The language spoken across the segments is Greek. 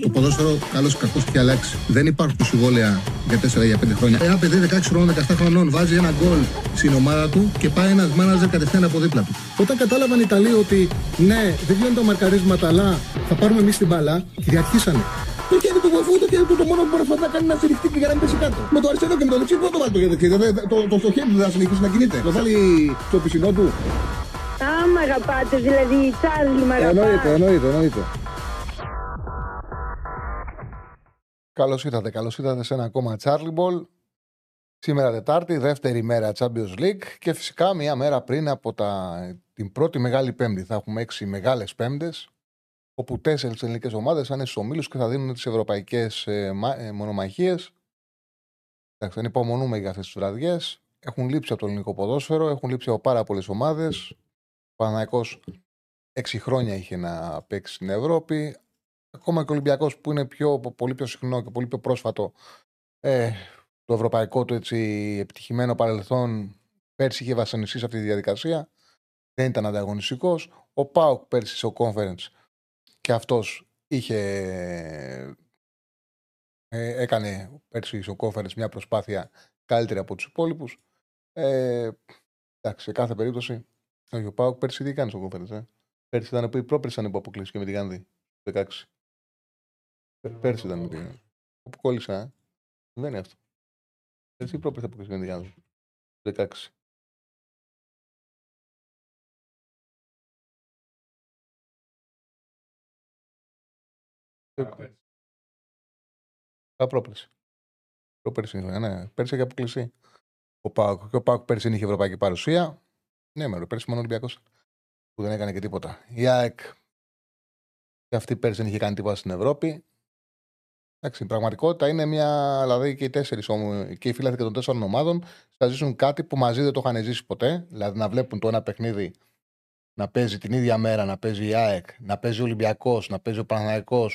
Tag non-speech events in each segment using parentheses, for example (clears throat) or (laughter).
Το ποδόσφαιρο, καλός ή κακός, έχει αλλάξει. Δεν υπάρχουν συμβόλαια για 4 για 5 χρόνια. Ένα παιδί 16 χρόνων, 17 χρονών βάζει ένα γκολ στην ομάδα του και πάει ένας μάναζερ κατευθείαν από δίπλα του. Όταν κατάλαβαν οι Ιταλοί ότι ναι, δεν βγαίνουν τα μαρκαρίσματα, αλλά θα πάρουμε εμείς την μπαλά, κυριαρχήσανε. Το χέρι του βοηθού, το χέρι του το μόνο που μπορεί να κάνει να στηριχτεί και για να μην πέσει κάτω. Με το αριστερό και με το δεξί, πού το βάλει το χέρι δεξί. Το, το, το, χέρι του δεν θα συνεχίσει να κινείται. Το βάλει στο πισινό του. Α, μ' αγαπάτε, δηλαδή, Τσάρλι, μ' αγαπάτε. Εννοείται, εννοείται, εννοείται. Καλώς ήρθατε, καλώς ήρθατε σε ένα ακόμα Charlie Ball. Σήμερα Τετάρτη, δεύτερη μέρα Champions League και φυσικά μία μέρα πριν από τα, την πρώτη μεγάλη Πέμπτη. Θα έχουμε έξι μεγάλες Πέμπτες, όπου τέσσερις ελληνικές ομάδες θα είναι στους ομίλους και θα δίνουν τις ευρωπαϊκές ε, ε, μονομαχίες. Εντάξει, δεν υπομονούμε για αυτές τις βραδιές. Έχουν λείψει από το ελληνικό ποδόσφαιρο, έχουν λείψει από πάρα πολλές ομάδες. Ο Παναναϊκό έξι χρόνια είχε να παίξει στην Ευρώπη. Ακόμα και ο Ολυμπιακός που είναι πιο, πολύ πιο συχνό και πολύ πιο πρόσφατο ε, το ευρωπαϊκό του έτσι, επιτυχημένο παρελθόν πέρσι είχε βασανιστεί σε αυτή τη διαδικασία. Δεν ήταν ανταγωνιστικός. Ο Πάουκ πέρσι στο conference και αυτός είχε. Ε, έκανε πέρσι στο conference μια προσπάθεια καλύτερη από τους υπόλοιπους. Ε, εντάξει, σε κάθε περίπτωση. Ο Πάουκ πέρσι τι έκανε στο conference. Ε; Πέρσι ήταν που η πρόπερση ήταν που αποκλείστηκε με την Γάνδη. 16. Πέρσι ήταν. Όπου κόλλησα. Ε. Δεν είναι αυτό. Εσύ πρόπερ θα αποκλείσει με την Γιάννη. 16. Α, πρόπερση. Πρόπερση είναι, ναι. Πέρσι έχει αποκλειστεί. Ο Πάουκ. Και ο Πάουκ πέρσι είχε ευρωπαϊκή παρουσία. Ναι, με πέρσι μόνο Ολυμπιακός που δεν έκανε και τίποτα. Η ΑΕΚ και αυτή πέρσι δεν είχε κάνει τίποτα στην Ευρώπη. Εντάξει, η πραγματικότητα είναι μια. Δηλαδή και οι τέσσερις και οι φίλοι των τέσσερων ομάδων θα ζήσουν κάτι που μαζί δεν το είχαν ζήσει ποτέ. Δηλαδή να βλέπουν το ένα παιχνίδι να παίζει την ίδια μέρα, να παίζει η ΑΕΚ, να παίζει ο Ολυμπιακός, να παίζει ο Παναναϊκό,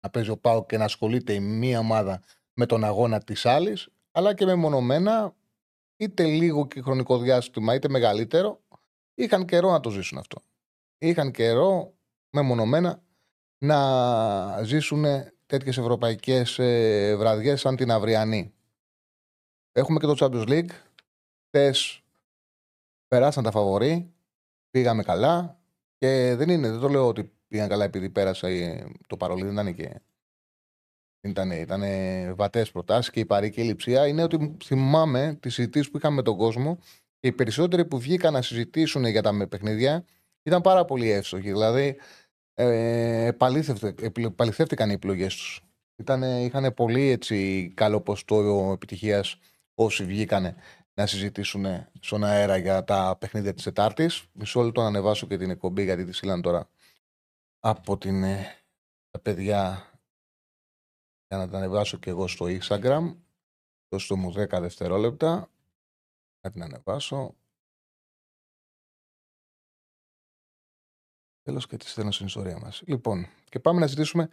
να παίζει ο Πάο και να ασχολείται η μία ομάδα με τον αγώνα της άλλης, αλλά και μεμονωμένα, είτε λίγο και χρονικό διάστημα, είτε μεγαλύτερο, είχαν καιρό να το ζήσουν αυτό. Είχαν καιρό μεμονωμένα να ζήσουν τέτοιες ευρωπαϊκές ε, βραδιές σαν την αυριανή. Έχουμε και το Champions League. Χθες περάσαν τα φαβορή, πήγαμε καλά και δεν είναι, δεν το λέω ότι πήγαν καλά επειδή πέρασε το παρολί, δεν ήταν και ήταν, ήταν βατές προτάσεις και η παρήκη λειψία. Είναι ότι θυμάμαι τις συζητήσεις που είχαμε με τον κόσμο και οι περισσότεροι που βγήκαν να συζητήσουν για τα παιχνίδια ήταν πάρα πολύ εύστοχοι. Δηλαδή, ε, παληθεύτηκαν οι επιλογές τους. Είχαν πολύ έτσι, καλό ποστό επιτυχίας όσοι βγήκαν να συζητήσουν στον αέρα για τα παιχνίδια της Τετάρτης. Μισό λεπτό να ανεβάσω και την εκπομπή γιατί τη στείλαν τώρα από την, ε, τα παιδιά για να τα ανεβάσω και εγώ στο Instagram. Δώστε μου 10 δευτερόλεπτα. Να την ανεβάσω. Τέλος και τη στέλνω στην ιστορία μας. Λοιπόν, και πάμε να ζητήσουμε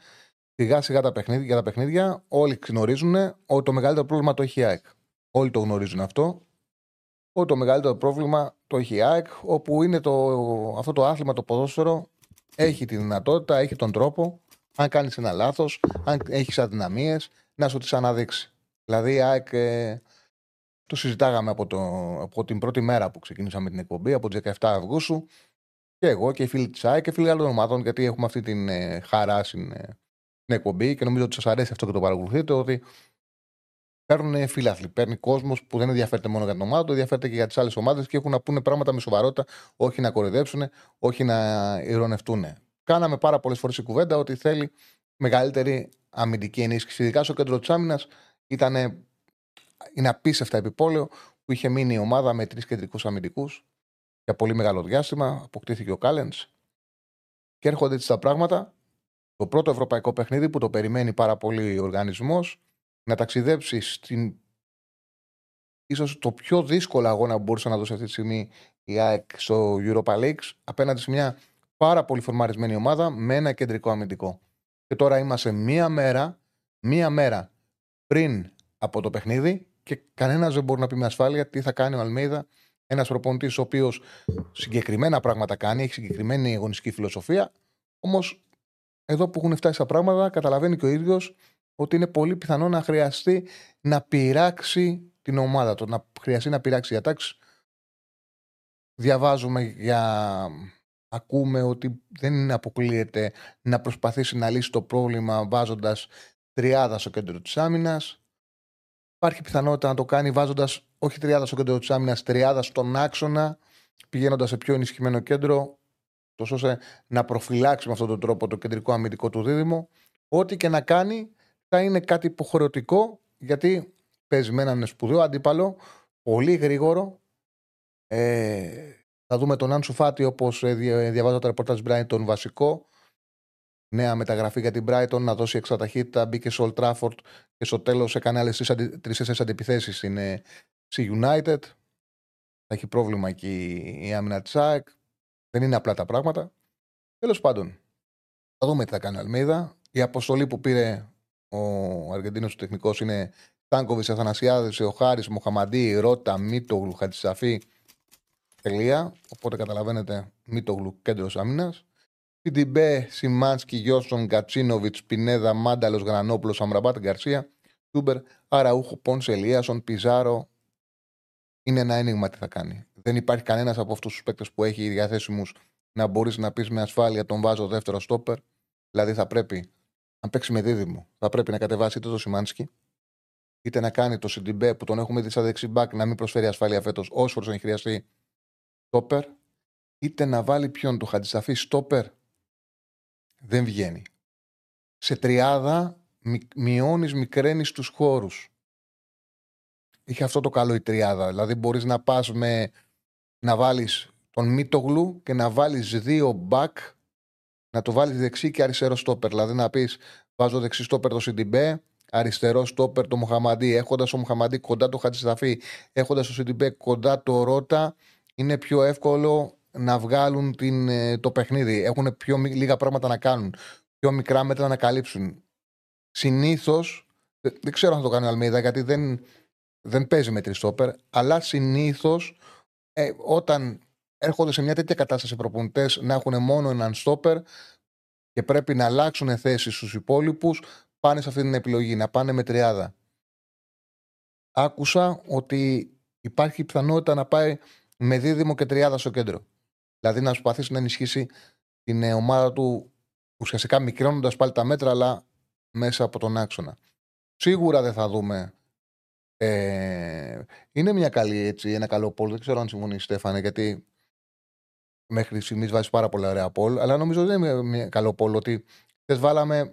σιγά σιγά τα παιχνίδια. Για τα παιχνίδια, όλοι γνωρίζουν ότι το μεγαλύτερο πρόβλημα το έχει η ΑΕΚ. Όλοι το γνωρίζουν αυτό. Ότι το μεγαλύτερο πρόβλημα το έχει η ΑΕΚ, όπου είναι το, αυτό το άθλημα, το ποδόσφαιρο, έχει τη δυνατότητα, έχει τον τρόπο, αν κάνεις ένα λάθος, αν έχεις αδυναμίες, να σου τις αναδείξει. Δηλαδή, η ΑΕΚ ε, το συζητάγαμε από, το, από την πρώτη μέρα που ξεκινήσαμε την εκπομπή, από τις 17 Αυγούστου, και εγώ και οι φίλοι της ΑΕΚ και φίλοι άλλων ομάδων, γιατί έχουμε αυτή την ε, χαρά στην, ε, εκπομπή και νομίζω ότι σας αρέσει αυτό και το παρακολουθείτε, ότι παίρνουν φίλαθλοι. Παίρνει κόσμος που δεν ενδιαφέρεται μόνο για την ομάδα, το ενδιαφέρεται και για τις άλλες ομάδες και έχουν να πούνε πράγματα με σοβαρότητα, όχι να κοροϊδέψουν, όχι να ηρωνευτούν. Κάναμε πάρα πολλές φορές η κουβέντα ότι θέλει μεγαλύτερη αμυντική ενίσχυση. Ειδικά στο κέντρο της άμυνας ήταν είναι απίστευτα επιπόλαιο που είχε μείνει η ομάδα με τρεις κεντρικούς αμυντικούς για πολύ μεγάλο διάστημα. Αποκτήθηκε ο Κάλεν. Και έρχονται έτσι τα πράγματα. Το πρώτο ευρωπαϊκό παιχνίδι που το περιμένει πάρα πολύ ο οργανισμός να ταξιδέψει στην ίσως το πιο δύσκολο αγώνα που μπορούσε να δώσει αυτή τη στιγμή η ΑΕΚ στο Europa League απέναντι σε μια πάρα πολύ φορμαρισμένη ομάδα με ένα κεντρικό αμυντικό. Και τώρα είμαστε μία μέρα, μία μέρα πριν από το παιχνίδι και κανένας δεν μπορεί να πει με ασφάλεια τι θα κάνει ο Αλμέιδα ένας προπονητής ο οποίος συγκεκριμένα πράγματα κάνει, έχει συγκεκριμένη αγωνιστική φιλοσοφία, όμως εδώ που έχουν φτάσει τα πράγματα, καταλαβαίνει και ο ίδιος ότι είναι πολύ πιθανό να χρειαστεί να πειράξει την ομάδα του. Να χρειαστεί να πειράξει για τάξη. Διαβάζουμε για. Ακούμε ότι δεν αποκλείεται να προσπαθήσει να λύσει το πρόβλημα βάζοντας τριάδα στο κέντρο της άμυνας. Υπάρχει πιθανότητα να το κάνει βάζοντας όχι τριάδας στο κέντρο της άμυνας, τριάδας στον άξονα, πηγαίνοντας σε πιο ενισχυμένο κέντρο, τόσο ώστε να προφυλάξει με αυτόν τον τρόπο το κεντρικό αμυντικό του δίδυμο. Ό,τι και να κάνει θα είναι κάτι υποχρεωτικό, γιατί παίζει με έναν σπουδαίο αντίπαλο, πολύ γρήγορο. Ε, θα δούμε τον Άνσου Φάτι, όπως ε, διαβάζω το ρεπορτάζ Brighton, τον βασικό. Νέα μεταγραφή για την Brighton, να δώσει εξtra ταχύτητα. Μπήκε σε Old Trafford και στο τέλος έκανε άλλες τρει-τέσσερι αντιπιθέσεις στην στη United. Θα έχει πρόβλημα εκεί η άμυνα της ΑΕΚ. Δεν είναι απλά τα πράγματα. Τέλος πάντων, θα δούμε τι θα κάνει ο Αλμίδα. Η αποστολή που πήρε ο Αργεντίνος τεχνικός είναι Τάνκοβι, Αθανασιάδης, ο Χάρη, Μοχαμαντή, Ρότα, Μίτογλου, Χατζησαφή. Τελεία. Οπότε καταλαβαίνετε, Μίτογλου κέντρος άμυνας. Πιντιμπέ, Σιμάνσκι, Γιώσον, Γκατσίνοβιτ, Πινέδα, Μάνταλος, Γρανόπουλος, Αμραμπάτ, Γκαρσία, Τούμπερ, Αραούχο, Πόνσε, Ελίασον, Πιζάρο. Είναι ένα ένιγμα τι θα κάνει. Δεν υπάρχει κανένας από αυτούς τους παίκτες που έχει διαθέσιμους να μπορείς να πεις με ασφάλεια τον βάζω δεύτερο στόπερ. Δηλαδή θα πρέπει να παίξει με δίδυμο. Θα πρέπει να κατεβάσει είτε το Σιμάνσκι, είτε να κάνει το Σιντιμπέ που τον έχουμε δει σαν δεξί μπακ να μην προσφέρει ασφάλεια φέτος όσο φορέ έχει χρειαστεί στόπερ, είτε να βάλει ποιον το Χατζησαφή στόπερ. Δεν βγαίνει. Σε τριάδα μειώνεις, μικραίνεις τους χώρους. Είχε αυτό το καλό η τριάδα. Δηλαδή μπορείς να πας με να βάλεις τον Μίτογλου και να βάλεις δύο μπακ να το βάλεις δεξί και αριστερό στόπερ. Δηλαδή να πεις βάζω δεξί στόπερ το Σιντιμπέ, αριστερό στόπερ το Μοχαμαντή, έχοντας το Μοχαμαντή κοντά το Χατζησταφή, έχοντας το Σιντιμπέ κοντά το Ρότα, είναι πιο εύκολο να βγάλουν την, ε, το παιχνίδι. Έχουν πιο λίγα πράγματα να κάνουν. Πιο μικρά μέτρα να καλύψουν. Συνήθως, δεν ξέρω αν θα το κάνει ο Αλμίδα γιατί δεν, δεν παίζει με τριστόπερ, αλλά συνήθως ε, όταν έρχονται σε μια τέτοια κατάσταση οι προπονητές να έχουν μόνο έναν στόπερ και πρέπει να αλλάξουν θέση στους υπόλοιπους, πάνε σε αυτή την επιλογή, να πάνε με τριάδα. Άκουσα ότι υπάρχει πιθανότητα να πάει με δίδυμο και τριάδα στο κέντρο. Δηλαδή να προσπαθήσει να ενισχύσει την ε, ομάδα του ουσιαστικά μικρώνοντας πάλι τα μέτρα, αλλά μέσα από τον άξονα. Σίγουρα δεν θα δούμε. Ε, είναι μια καλή έτσι, ένα καλό πόλ. Δεν ξέρω αν συμφωνείς, Στέφανε, γιατί μέχρι στιγμής βάζεις πάρα πολλά ωραία πόλ. Αλλά νομίζω δεν είναι μια καλό πόλ ότι θε βάλαμε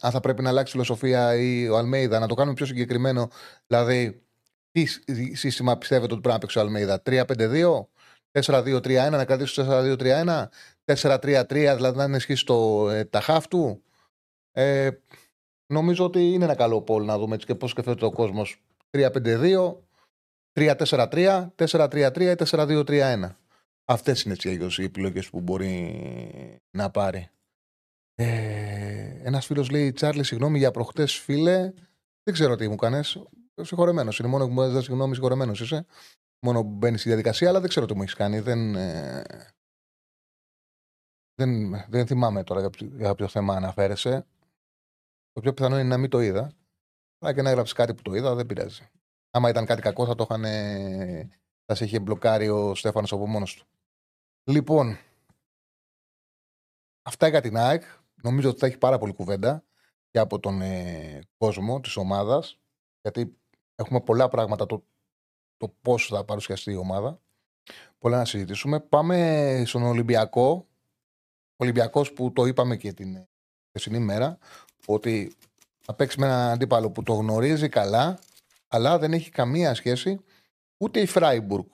αν θα πρέπει να αλλάξει φιλοσοφία ή ο Αλμέιδα, να το κάνουμε πιο συγκεκριμένο. Δηλαδή, τι σύστημα πιστεύετε ότι πρέπει να παίξει ο Αλμέιδα, 3-5-2, 4-2-3-1, να κρατήσει το 4-2-3-1, 4-3-3, δηλαδή να ενισχύσει το ε, τα χάφ του. Ε, νομίζω ότι είναι ένα καλό πόλ να δούμε έτσι και πώς σκεφτεται ο κόσμος. 3-5-2, 3-4-3, 4-3-3 ή 4-2-3-1. Αυτές είναι έτσι οι επιλογές που μπορεί να πάρει. Ε, Ένας φίλος λέει: Τσάρλι, συγγνώμη για προχτές, φίλε. Δεν ξέρω τι μου κάνεις. Συγχωρεμένος είναι. Μόνο που μου έδωσες συγγνώμη, συγχωρεμένος είσαι. Μόνο που μπαίνεις στη διαδικασία, αλλά δεν ξέρω τι μου έχεις κάνει. Δεν, ε, δεν, δεν θυμάμαι τώρα για ποιο θέμα αναφέρεσαι. Το πιο πιθανό είναι να μην το είδα. Αλλά και να έγραψες κάτι που το είδα, δεν πειράζει. Άμα ήταν κάτι κακό, θα το είχαν. θα σε είχε μπλοκάρει ο Στέφανος από μόνος του. Λοιπόν, αυτά για την ΑΕΚ. Νομίζω ότι θα έχει πάρα πολύ κουβέντα και από τον ε, κόσμο της ομάδας. Γιατί έχουμε πολλά πράγματα το, το πώ θα παρουσιαστεί η ομάδα. Πολλά να συζητήσουμε. Πάμε στον Ολυμπιακό. Ο Ολυμπιακός που το είπαμε και την χθεσινή μέρα, ότι θα παίξει με έναν αντίπαλο που το γνωρίζει καλά, αλλά δεν έχει καμία σχέση ούτε η Φράιμπουργκ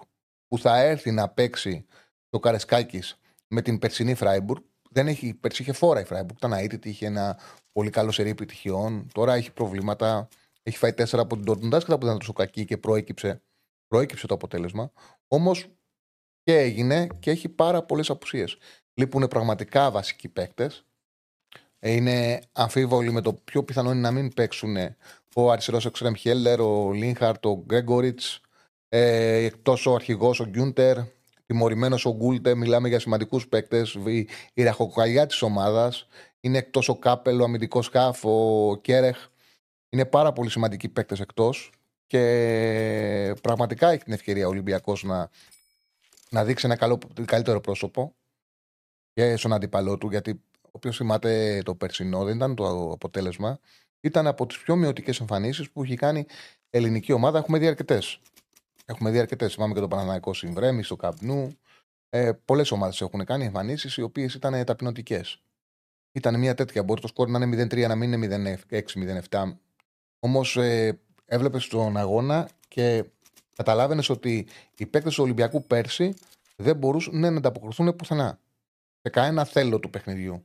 που θα έρθει να παίξει το Καραϊσκάκης με την περσινή Φράιμπουργκ. Δεν έχει, πέρσι είχε φόρα η Φράιμπουργκ. Ήταν αήττητη, είχε ένα πολύ καλό σερί επιτυχιών. Τώρα έχει προβλήματα. Έχει φάει τέσσερα από την Ντόρτμουντ. που ήταν τόσο κακή και προέκυψε, προέκυψε το αποτέλεσμα. Όμως και έγινε και έχει πάρα πολλές απουσίες. Λείπουν πραγματικά βασικοί παίκτες. Είναι αμφίβολοι με το πιο πιθανό είναι να μην παίξουν ο αριστερός εξτρέμ Χέλερ, ο Λίνχαρτ, ο Γκρέγκοριτς, ε, εκτός ο αρχηγός ο Γκιούντερ, τιμωρημένος ο Γκούλτε. Μιλάμε για σημαντικούς παίκτες. Η, η ραχοκοκαλιά της ομάδας. Είναι εκτός ο Κάπελ, ο αμυντικός σκάφ, ο Κέρεχ. Είναι πάρα πολύ σημαντικοί παίκτες εκτός. Και πραγματικά έχει την ευκαιρία ο Ολυμπιακός να, να δείξει ένα καλό, καλύτερο πρόσωπο και στον αντίπαλό του. Γιατί όποιος θυμάται το περσινό, δεν ήταν το αποτέλεσμα. Ήταν από τις πιο μειωτικές εμφανίσεις που έχει κάνει ελληνική ομάδα. Έχουμε δει αρκετές. Έχουμε δει αρκετές. Θυμάμαι και το Παναναναϊκό Συμβρέμι, στο Καπνού. Ε, Πολλές ομάδες έχουν κάνει εμφανίσεις οι οποίες ήταν ταπεινωτικές. Ήταν μια τέτοια. Μπορεί το σκόρ να είναι 0-3, να μην είναι 0-6-0-7. Όμως ε, έβλεπες τον αγώνα και καταλάβαινες ότι οι παίκτες του Ολυμπιακού πέρσι δεν μπορούσαν να ανταποκριθούν πουθενά. Σε κανένα θέλω του παιχνιδιού.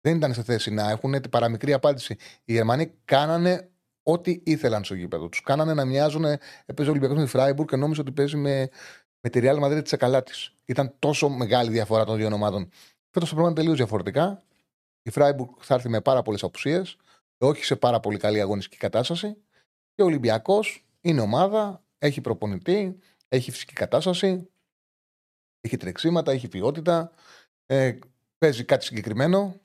Δεν ήταν σε θέση να έχουν την παραμικρή απάντηση. Οι Γερμανοί κάνανε ό,τι ήθελαν στο γήπεδο τους. Κάνανε να μοιάζουν. Έπαιζε ο Ολυμπιακός με τη Φράιμπουργκ και νόμιζε ότι παίζει με, με τη Real Madrid τη Εκαλά της. Ήταν τόσο μεγάλη διαφορά των δύο ομάδων. Φέτος το πράγμα είναι τελείως διαφορετικά. Η Φράιμπουργκ θα έρθει με πάρα πολλές απουσίες, όχι σε πάρα πολύ καλή αγωνιστική κατάσταση. Και ο Ολυμπιακός είναι ομάδα, έχει προπονητή, έχει φυσική κατάσταση, έχει τρεξίματα, έχει ποιότητα, ε, παίζει κάτι συγκεκριμένο.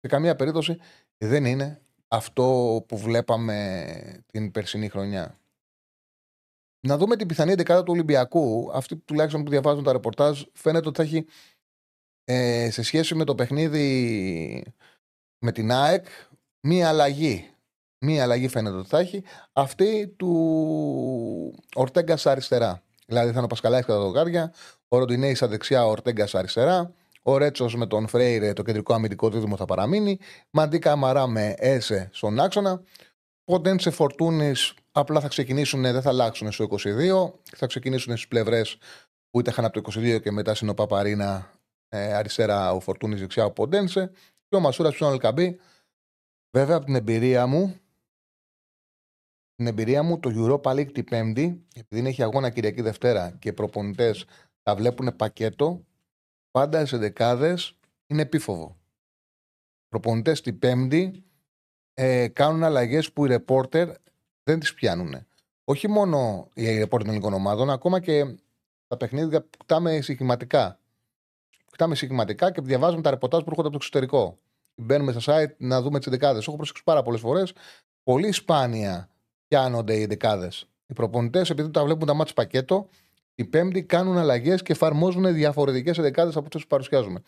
Σε καμία περίπτωση δεν είναι αυτό που βλέπαμε την περσινή χρονιά. Να δούμε την πιθανή δεκάδα του Ολυμπιακού. Αυτή τουλάχιστον που διαβάζουν τα ρεπορτάζ φαίνεται ότι θα έχει ε, σε σχέση με το παιχνίδι με την ΑΕΚ μία αλλαγή. Μία αλλαγή φαίνεται ότι θα έχει. Αυτή του Ορτέγκας αριστερά. Δηλαδή θα είναι ο Πασκαλάκη κατά το γάρια, ο Ροντινέης στα δεξιά, ο Ορτέγκας αριστερά. Ο Ρέτσος με τον Φρέιρε, το κεντρικό αμυντικό δίδυμο θα παραμείνει. Μαντίκα Καμαρά με Έσε στον άξονα. σε Φορτούνης απλά θα ξεκινήσουν, δεν θα αλλάξουν στο 22. Θα ξεκινήσουν στις πλευρές που είχαν από το 22 και μετά στην ο Παπαρίνα ε, αριστερά ο Φορτούνης, δεξιά ο Ποντένσε. Και ο Μασούρας στον Αλκαμπή. Βέβαια από την εμπειρία μου, την εμπειρία μου, το Europa League την Πέμπτη, επειδή έχει αγώνα Κυριακή Δευτέρα και οι προπονητές τα βλέπουν πακέτο, πάντα σε δεκάδες είναι επίφοβο. Προπονητές την Πέμπτη ε, κάνουν αλλαγές που οι ρεπόρτερ δεν τις πιάνουν. Όχι μόνο οι ρεπόρτερ των ελληνικών ομάδων, ακόμα και τα παιχνίδια που κοιτάμε συγχυματικά. Κοιτάμε συγχυματικά και διαβάζουμε τα ρεπορτάζ που έρχονται από το εξωτερικό. Μπαίνουμε στα site να δούμε τις δεκάδες. Έχω προσέξει πάρα πολλές φορές. Πολύ σπάνια πιάνονται οι δεκάδες. Οι προπονητές, επειδή τα βλέπουν τα μάτια πακέτο, η Πέμπτη κάνουν αλλαγές και εφαρμόζουν διαφορετικές δεκάδες από αυτέ που παρουσιάζουμε.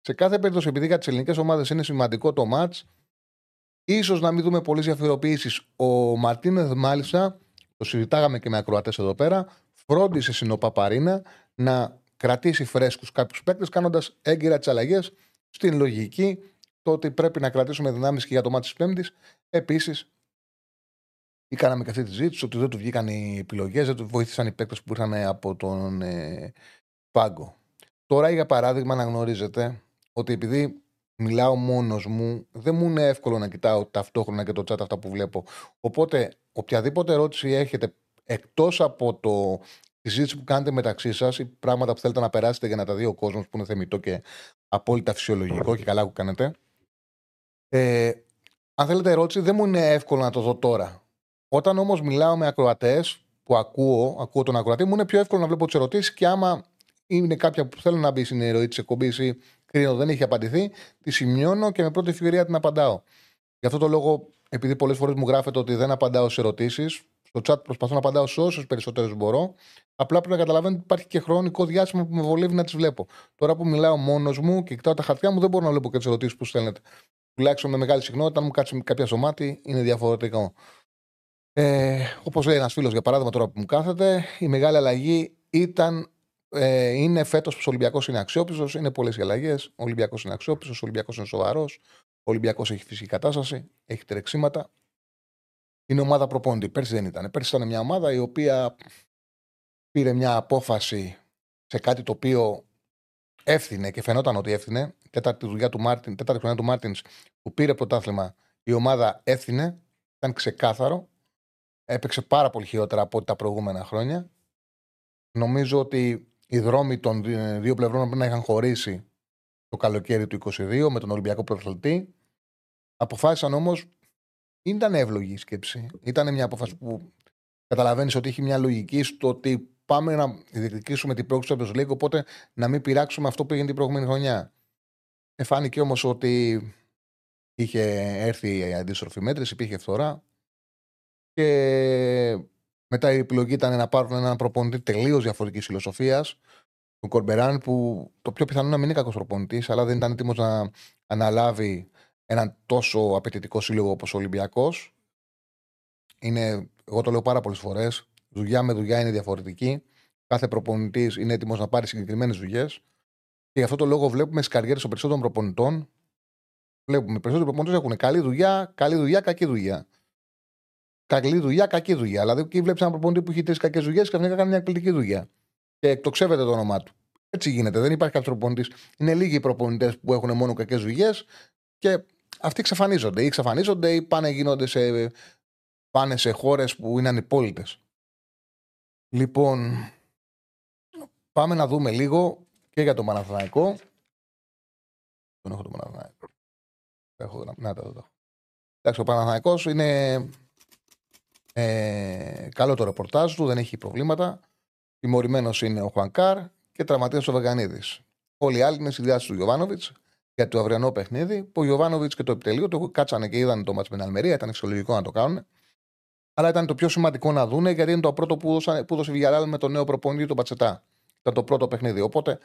Σε κάθε περίπτωση, επειδή για τις ελληνικές ομάδες είναι σημαντικό το ματ, ίσως να μην δούμε πολλές διαφοροποιήσεις. Ο Μαρτίνεθ, μάλιστα, το συζητάγαμε και με ακροατές εδώ πέρα, φρόντισε στην Οπαπαρίνα να κρατήσει φρέσκους κάποιους παίκτες, κάνοντας έγκυρα τις αλλαγές στην λογική το ότι πρέπει να κρατήσουμε δυνάμεις και για το μάτι της Πέμπτης. Επίσης, ή κάναμε και αυτή τη ζήτηση ότι δεν του βγήκαν οι επιλογές, δεν του βοήθησαν οι παίκτες που ήρθαν από τον ε, πάγκο. Τώρα, για παράδειγμα, να γνωρίζετε ότι επειδή μιλάω μόνος μου, δεν μου είναι εύκολο να κοιτάω ταυτόχρονα και το chat αυτά που βλέπω. Οπότε, οποιαδήποτε ερώτηση έχετε εκτός από το, τη συζήτηση που κάνετε μεταξύ σας ή πράγματα που θέλετε να περάσετε για να τα δει ο κόσμος που είναι θεμητό και απόλυτα φυσιολογικό και καλά που κάνετε. Ε, αν θέλετε ερώτηση, δεν μου είναι εύκολο να το δω τώρα. Όταν όμως μιλάω με ακροατές που ακούω, ακούω τον ακροατή, μου είναι πιο εύκολο να βλέπω τις ερωτήσεις και άμα είναι κάποια που θέλω να μπει στην ηρωή της εκπομπής ή κρίνω δεν έχει απαντηθεί, τη σημειώνω και με πρώτη ευκαιρία την απαντάω. Γι' αυτό το λόγο, επειδή πολλές φορές μου γράφετε ότι δεν απαντάω σε ερωτήσεις, στο chat προσπαθώ να απαντάω σε όσες περισσότερες μπορώ. Απλά πρέπει να καταλαβαίνετε ότι υπάρχει και χρονικό διάστημα που με βολεύει να τις βλέπω. Τώρα που μιλάω μόνος μου και κοιτάω τα χαρτιά μου, δεν μπορώ να βλέπω και τις ερωτήσεις που στέλνετε. Τουλάχιστον με μεγάλη συχνότητα, αν μου κάτσει κάποια σωμάτι, είναι διαφορετικό. Ε, Όπως λέει ένας φίλος, για παράδειγμα, τώρα που μου κάθεται, η μεγάλη αλλαγή ήταν. Ε, είναι φέτος που ο Ολυμπιακός είναι αξιόπιστος, είναι πολλές οι αλλαγές. Ο Ολυμπιακός είναι αξιόπιστος, ο Ολυμπιακός είναι σοβαρός, ο Ολυμπιακός έχει φυσική κατάσταση, έχει τρεξίματα. Είναι ομάδα προπονητή. Πέρσι δεν ήταν. Πέρσι ήταν μια ομάδα η οποία πήρε μια απόφαση σε κάτι το οποίο έφθινε και φαινόταν ότι έφθινε. Τέταρτη δουλειά του Μάρτιν, τέταρτη χρονιά του Μάρτινς που πήρε πρωτάθλημα, η ομάδα έφθινε. Ήταν ξεκάθαρο. Έπαιξε πάρα πολύ χειρότερα από τα προηγούμενα χρόνια. Νομίζω ότι οι δρόμοι των δύο πλευρών πρέπει να είχαν χωρίσει το καλοκαίρι του 2022 με τον Ολυμπιακό Πρωταθλητή. Αποφάσισαν όμως, ήταν εύλογη η σκέψη. Ήταν μια απόφαση που καταλαβαίνεις ότι έχει μια λογική στο ότι πάμε να διεκδικήσουμε την πρόκληση του League, οπότε να μην πειράξουμε αυτό που έγινε την προηγούμενη χρονιά. Εφάνηκε όμως ότι Είχε έρθει η αντίστροφη μέτρηση, υπήρχε φθορά. Και μετά η επιλογή ήταν να πάρουν έναν προπονητή τελείως διαφορετικής φιλοσοφίας, τον Κορμπεράν, που το πιο πιθανό να μην είναι κακός προπονητής, αλλά δεν ήταν έτοιμος να αναλάβει έναν τόσο απαιτητικό σύλλογο όπως ο Ολυμπιακός. Είναι, εγώ το λέω πάρα πολλές φορές, δουλειά με δουλειά είναι διαφορετική. Κάθε προπονητής είναι έτοιμος να πάρει συγκεκριμένες δουλειές. Και γι' αυτό το λόγο βλέπουμε στις καριέρες των περισσότερων προπονητών. Βλέπουμε περισσότεροι προπονητές έχουν καλή δουλειά, καλή δουλειά, κακή δουλειά. Καλή δουλειά, κακή δουλειά. Δηλαδή, εκεί βλέπεις έναν προπονητή που έχει τρεις κακές δουλειές και ξαφνικά κάνει μια εκπληκτική δουλειά. Και εκτοξεύεται το όνομά του. Έτσι γίνεται. Δεν υπάρχει κάποιος προπονητής. Είναι λίγοι οι προπονητές που έχουν μόνο κακές δουλειές και αυτοί εξαφανίζονται. Ή εξαφανίζονται ή πάνε, γίνονται σε, πάνε σε χώρες που είναι ανυπόλυτες. Λοιπόν, πάμε να δούμε λίγο και για τον Παναθηναϊκό. Τον έχω τον Παναθηναϊκό. Έχω, να, το δω. Εντάξει, ο Παναθηναϊκός είναι ε, καλό το ρεπορτάζ του, δεν έχει προβλήματα. Τιμωρημένος είναι ο Χουανκάρ και τραυματία ο Βεγανίδης. Όλοι οι άλλοι είναι στη διάθεση του Γιωβάνοβιτς για το αυριανό παιχνίδι. Που ο Γιωβάνοβιτς και το επιτελείο του κάτσανε και είδαν το μάτς με την Αλμερία. Ήταν φυσιολογικό να το κάνουν. Αλλά ήταν το πιο σημαντικό να δούνε γιατί είναι το πρώτο που, δώσαν, που έδωσε η με τον νέο προπονητή του Πατσετά. Ήταν το πρώτο παιχνίδι. Οπότε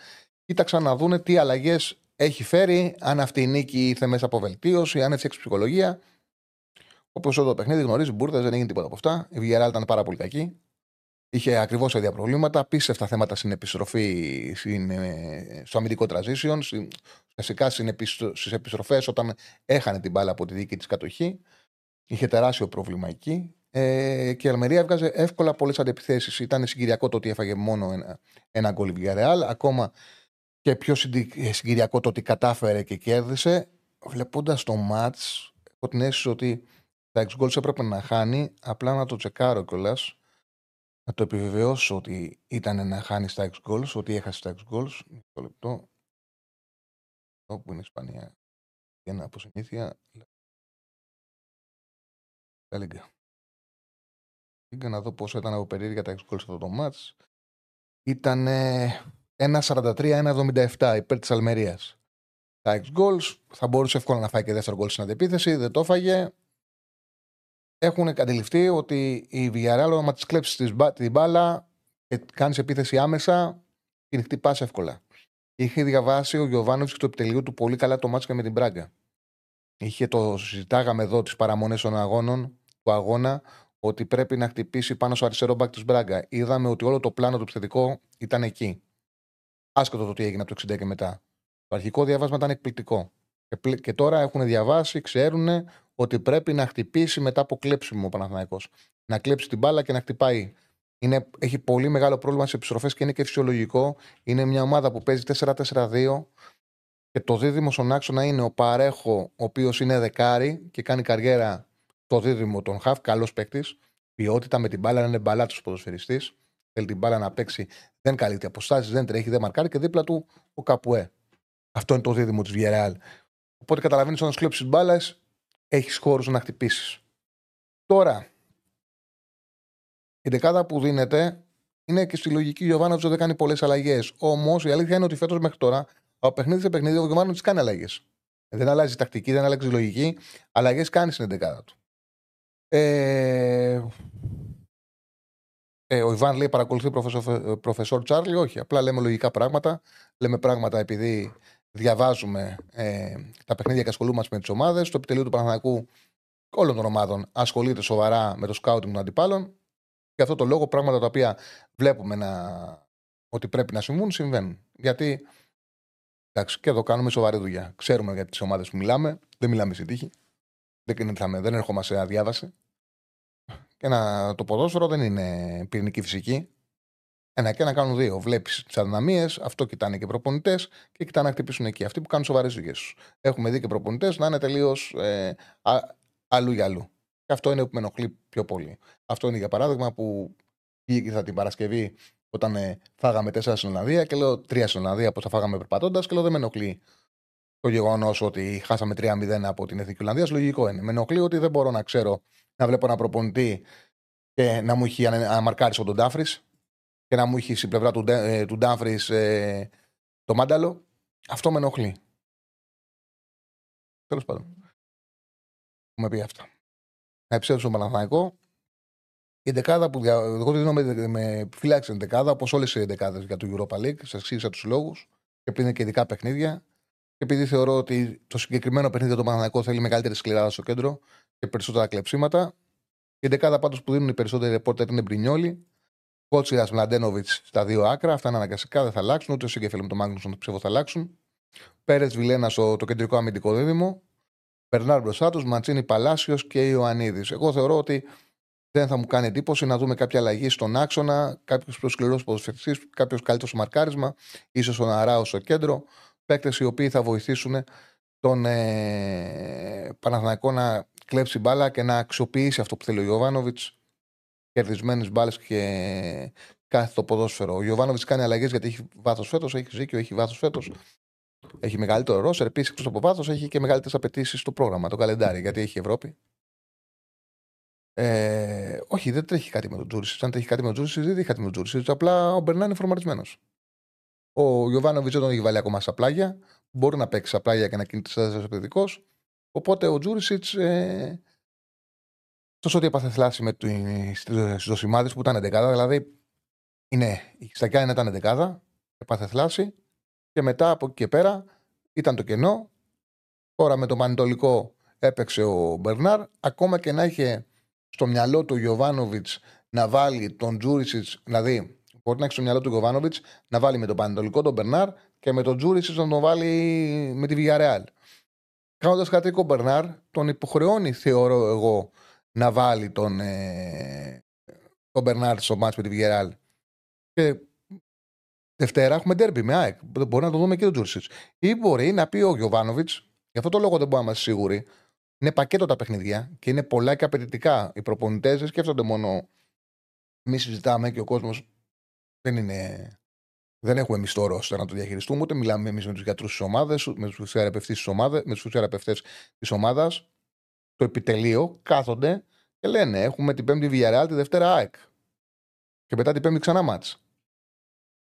κοίταξαν να δούνε τι αλλαγές έχει φέρει, αν αυτή η νίκη ήρθε μέσα από βελτίωση, αν έτσι έχει ψυχολογία. Όπως το παιχνίδι γνωρίζει, Μπούρδε δεν έγινε τίποτα από αυτά. Η Villarreal ήταν πάρα πολύ κακή. Είχε ακριβώς ίδια προβλήματα. Πίστευτα θέματα στην επιστροφή, στην, ε, στο αμυντικό transition. Φυσικά στις επιστροφές, όταν έχανε την μπάλα από τη δική της κατοχή. Είχε τεράστιο πρόβλημα εκεί. Ε, και η Αλμερία έβγαζε εύκολα πολλές αντεπιθέσει. Ήταν συγκυριακό το ότι έφαγε μόνο ένα, ένα γκολ Villarreal. Ακόμα και πιο ε, συγκυριακό το ότι κατάφερε και κέρδισε. Βλέποντας το ματ, έχω την αίσθηση ότι τα ex goals έπρεπε να χάνει. Απλά να το τσεκάρω κιόλας. Να το επιβεβαιώσω ότι ήταν να χάνει στα ex goals, ότι έχασε τα ex goals. Μισό λεπτό. Όπου είναι η Ισπανία. Ένα από συνήθεια. Έλεγα. Για να δω πόσο ήταν από περίεργα τα ex goals αυτό το match. Ήταν 1-43-1-77 υπέρ της Αλμερίας. Τα ex goals θα μπορούσε εύκολα να φάει και δεύτερο goal στην αντεπίθεση. Δεν το έφαγε έχουν αντιληφθεί ότι η Villarreal, άμα της κλέψεις την μπάλα και κάνεις επίθεση άμεσα, την χτυπάς εύκολα. Είχε διαβάσει ο Γιωβάνοβιτς και το επιτελείο του πολύ καλά το μάτσο με την Μπράγκα. Είχε το συζητάγαμε εδώ τις παραμονές των αγώνων του αγώνα ότι πρέπει να χτυπήσει πάνω στο αριστερό μπακ της Μπράγκα. Είδαμε ότι όλο το πλάνο του επιθετικό ήταν εκεί. Άσχετο το τι έγινε από το 60 και μετά. Το αρχικό διάβασμα ήταν εκπληκτικό. Και τώρα έχουν διαβάσει, ξέρουν ότι πρέπει να χτυπήσει μετά από κλέψιμο ο Παναθηναϊκός. Να κλέψει την μπάλα και να χτυπάει. Είναι, έχει πολύ μεγάλο πρόβλημα στι επιστροφές και είναι και φυσιολογικό. Είναι μια ομάδα που παίζει 4-4-2 και το δίδυμο στον άξονα είναι ο Παρέχο, ο οποίος είναι δεκάρι και κάνει καριέρα το δίδυμο των Χαφ, καλός παίκτης. Ποιότητα με την μπάλα, είναι μπαλάτσο ποδοσφαιριστής. Θέλει την μπάλα να παίξει, δεν καλύπτει αποστάσεις, δεν τρέχει, δεν μαρκάρει και δίπλα του ο Καπουέ. Αυτό είναι το δίδυμο της Βιερεάλ. Οπότε καταλαβαίνεις όταν σκλέψει μπάλα, έχεις χώρους να χτυπήσεις. Τώρα, η δεκάδα που δίνεται είναι και στη λογική Γιωβάνοβιτ δεν κάνει πολλές αλλαγές. Όμως η αλήθεια είναι ότι φέτος μέχρι τώρα από παιχνίδι σε παιχνίδι ο Γιωβάνοβιτ κάνει αλλαγές. Δεν αλλάζει τακτική, δεν αλλάζει λογική. Αλλαγές κάνει στην δεκάδα του. Ε... Ε, ο Ιβάν λέει παρακολουθεί προφεσόρ, προφεσόρ Τσάρλι. Όχι, απλά λέμε λογικά πράγματα. Λέμε πράγματα επειδή διαβάζουμε ε, τα παιχνίδια και ασχολούμαστε με τις ομάδες. Το επιτελείο του Παναθηναϊκού όλων των ομάδων ασχολείται σοβαρά με το σκάουτινγκ των αντιπάλων. Και αυτό το λόγο πράγματα τα οποία βλέπουμε να, ότι πρέπει να συμβούν, συμβαίνουν. Γιατί εντάξει, και εδώ κάνουμε σοβαρή δουλειά. Ξέρουμε για τις ομάδες που μιλάμε, δεν μιλάμε σε τύχη. Δεν, δεν ερχόμαστε σε αδιάβαση. Και να, το ποδόσφαιρο δεν είναι πυρηνική φυσική. Ένα και ένα κάνουν δύο. Βλέπεις τις αδυναμίες, αυτό κοιτάνε και οι προπονητές και κοιτάνε να χτυπήσουν εκεί. Αυτοί που κάνουν σοβαρές δουλειές του. Έχουμε δει και προπονητές να είναι τελείως ε, αλλού για αλλού. Και αυτό είναι που με ενοχλεί πιο πολύ. Αυτό είναι για παράδειγμα που ήρθα την Παρασκευή όταν ε, φάγαμε τέσσερα στην Ολλανδία και λέω τρία στην Ολλανδία που τα φάγαμε περπατώντας και λέω δεν με ενοχλεί το γεγονός ότι χάσαμε 3-0 από την Εθνική Ολλανδία. Λογικό είναι. Με ενοχλεί ότι δεν μπορώ να ξέρω να βλέπω ένα προπονητή και να μου έχει αναμαρκάρει τον Τάφρη και να μου είχε στην πλευρά του, ε, του Ντάφρι ε, το μάνταλο, αυτό με ενοχλεί. Τέλος πάντων. έχουμε πει αυτά. Να επιστρέψω στον Παναθηναϊκό. Η δεκάδα που δια... εγώ τη δίνω με, με φυλάξη την δεκάδα, όπως όλες οι δεκάδες για το Europa League. Σας εξήγησα τους λόγους. Και πριν είναι και ειδικά παιχνίδια. Και επειδή θεωρώ ότι το συγκεκριμένο παιχνίδι για τον Παναθηναϊκό θέλει μεγαλύτερη σκληράδα στο κέντρο και περισσότερα κλεψίματα. Η δεκάδα πάντως που δίνουν οι περισσότεροι ρεπόρτερ είναι Μπρινιόλη, Κότσιρα Μλαντένοβιτς στα δύο άκρα. Αυτά είναι αναγκαστικά, δεν θα αλλάξουν. Ούτε ο Σίγκεφελ με τον Μάγνουσον ψεύω θα αλλάξουν. Πέρε Βιλένας το κεντρικό αμυντικό δίδυμο. Μπερνάρ μπροστά τους, Ματσίνη Παλάσιος και Ιωαννίδης. Εγώ θεωρώ ότι δεν θα μου κάνει εντύπωση να δούμε κάποια αλλαγή στον άξονα, κάποιος πιο σκληρός ποδοσφαιριστής, κάποιος καλύτερος στο μαρκάρισμα, ίσως ο Ναράο στο κέντρο. Παίκτες οι οποίοι θα βοηθήσουν τον ε, Παναθηναϊκό να κλέψει μπάλα και να αξιοποιήσει αυτό που θέλει ο Ιωβάνοβιτς. Κερδισμένες μπάλες και κάθε το ποδόσφαιρο. Ο Ιωβάνοβιτ κάνει αλλαγές γιατί έχει βάθος φέτος, έχει ζήκιο, έχει βάθος φέτος. Έχει μεγαλύτερο ρόσερ. Επίσης, εκτός από βάθος, έχει και μεγαλύτερες απαιτήσεις στο πρόγραμμα, το καλεντάρι, γιατί έχει Ευρώπη. Ε, όχι, δεν τρέχει κάτι με τον Τζούρισιτς. Αν τρέχει κάτι με τον Τζούρισιτς, δεν τρέχει κάτι με τον Τζούρισιτς. Απλά ο Μπερνά είναι φορματισμένος. Ο Γιωβάνοβιτς δεν τον έχει βάλει ακόμα στα πλάγια. Μπορεί να παίξει στα πλάγια και να κινείται σαν επιθετικό. Οπότε ο Τζούρισιτς. Ε, τόσο ότι έπαθε θλάση με τι δοσημάδε που ήταν δεκάδα. Δηλαδή, είναι, η Στακιάννα ήταν δεκάδα, έπαθε θλάση και μετά από εκεί και πέρα ήταν το κενό. Τώρα με το Πανετολικό έπαιξε ο Μπερνάρ. Ακόμα και να είχε στο μυαλό του Γιωβάνοβιτς να βάλει τον Τζούρισιτς, δηλαδή μπορεί να έχει στο μυαλό του Γιωβάνοβιτς να βάλει με τον Πανετολικό τον Μπερνάρ και με τον Τζούρισιτς να τον βάλει με τη Villarreal. Κάνοντας χατρικό Μπερνάρ, τον υποχρεώνει, θεωρώ εγώ, να βάλει τον, ε, τον Μπερνάρ στο μάτς με τη Villarreal. Και Δευτέρα έχουμε ντέρμπι με ΑΕΚ. Μπορεί να το δούμε και τον Τζούρσιτς. Ή μπορεί να πει ο Γιωβάνοβιτς, γι' αυτό το λόγο δεν μπορούμε να είμαστε σίγουροι, είναι πακέτο τα παιχνίδια και είναι πολλά και απαιτητικά. Οι προπονητές δεν σκέφτονται μόνο. Εμείς συζητάμε και ο κόσμος δεν είναι. Δεν έχουμε εμείς το να το διαχειριστούμε, ούτε μιλάμε εμείς με τους γιατρούς της ομάδας, με τους θεραπευτές της ομάδας. Το επιτελείο κάθονται και λένε: Έχουμε την Πέμπτη Villarreal, τη Δευτέρα ΑΕΚ. Και μετά την Πέμπτη ξανά ματς.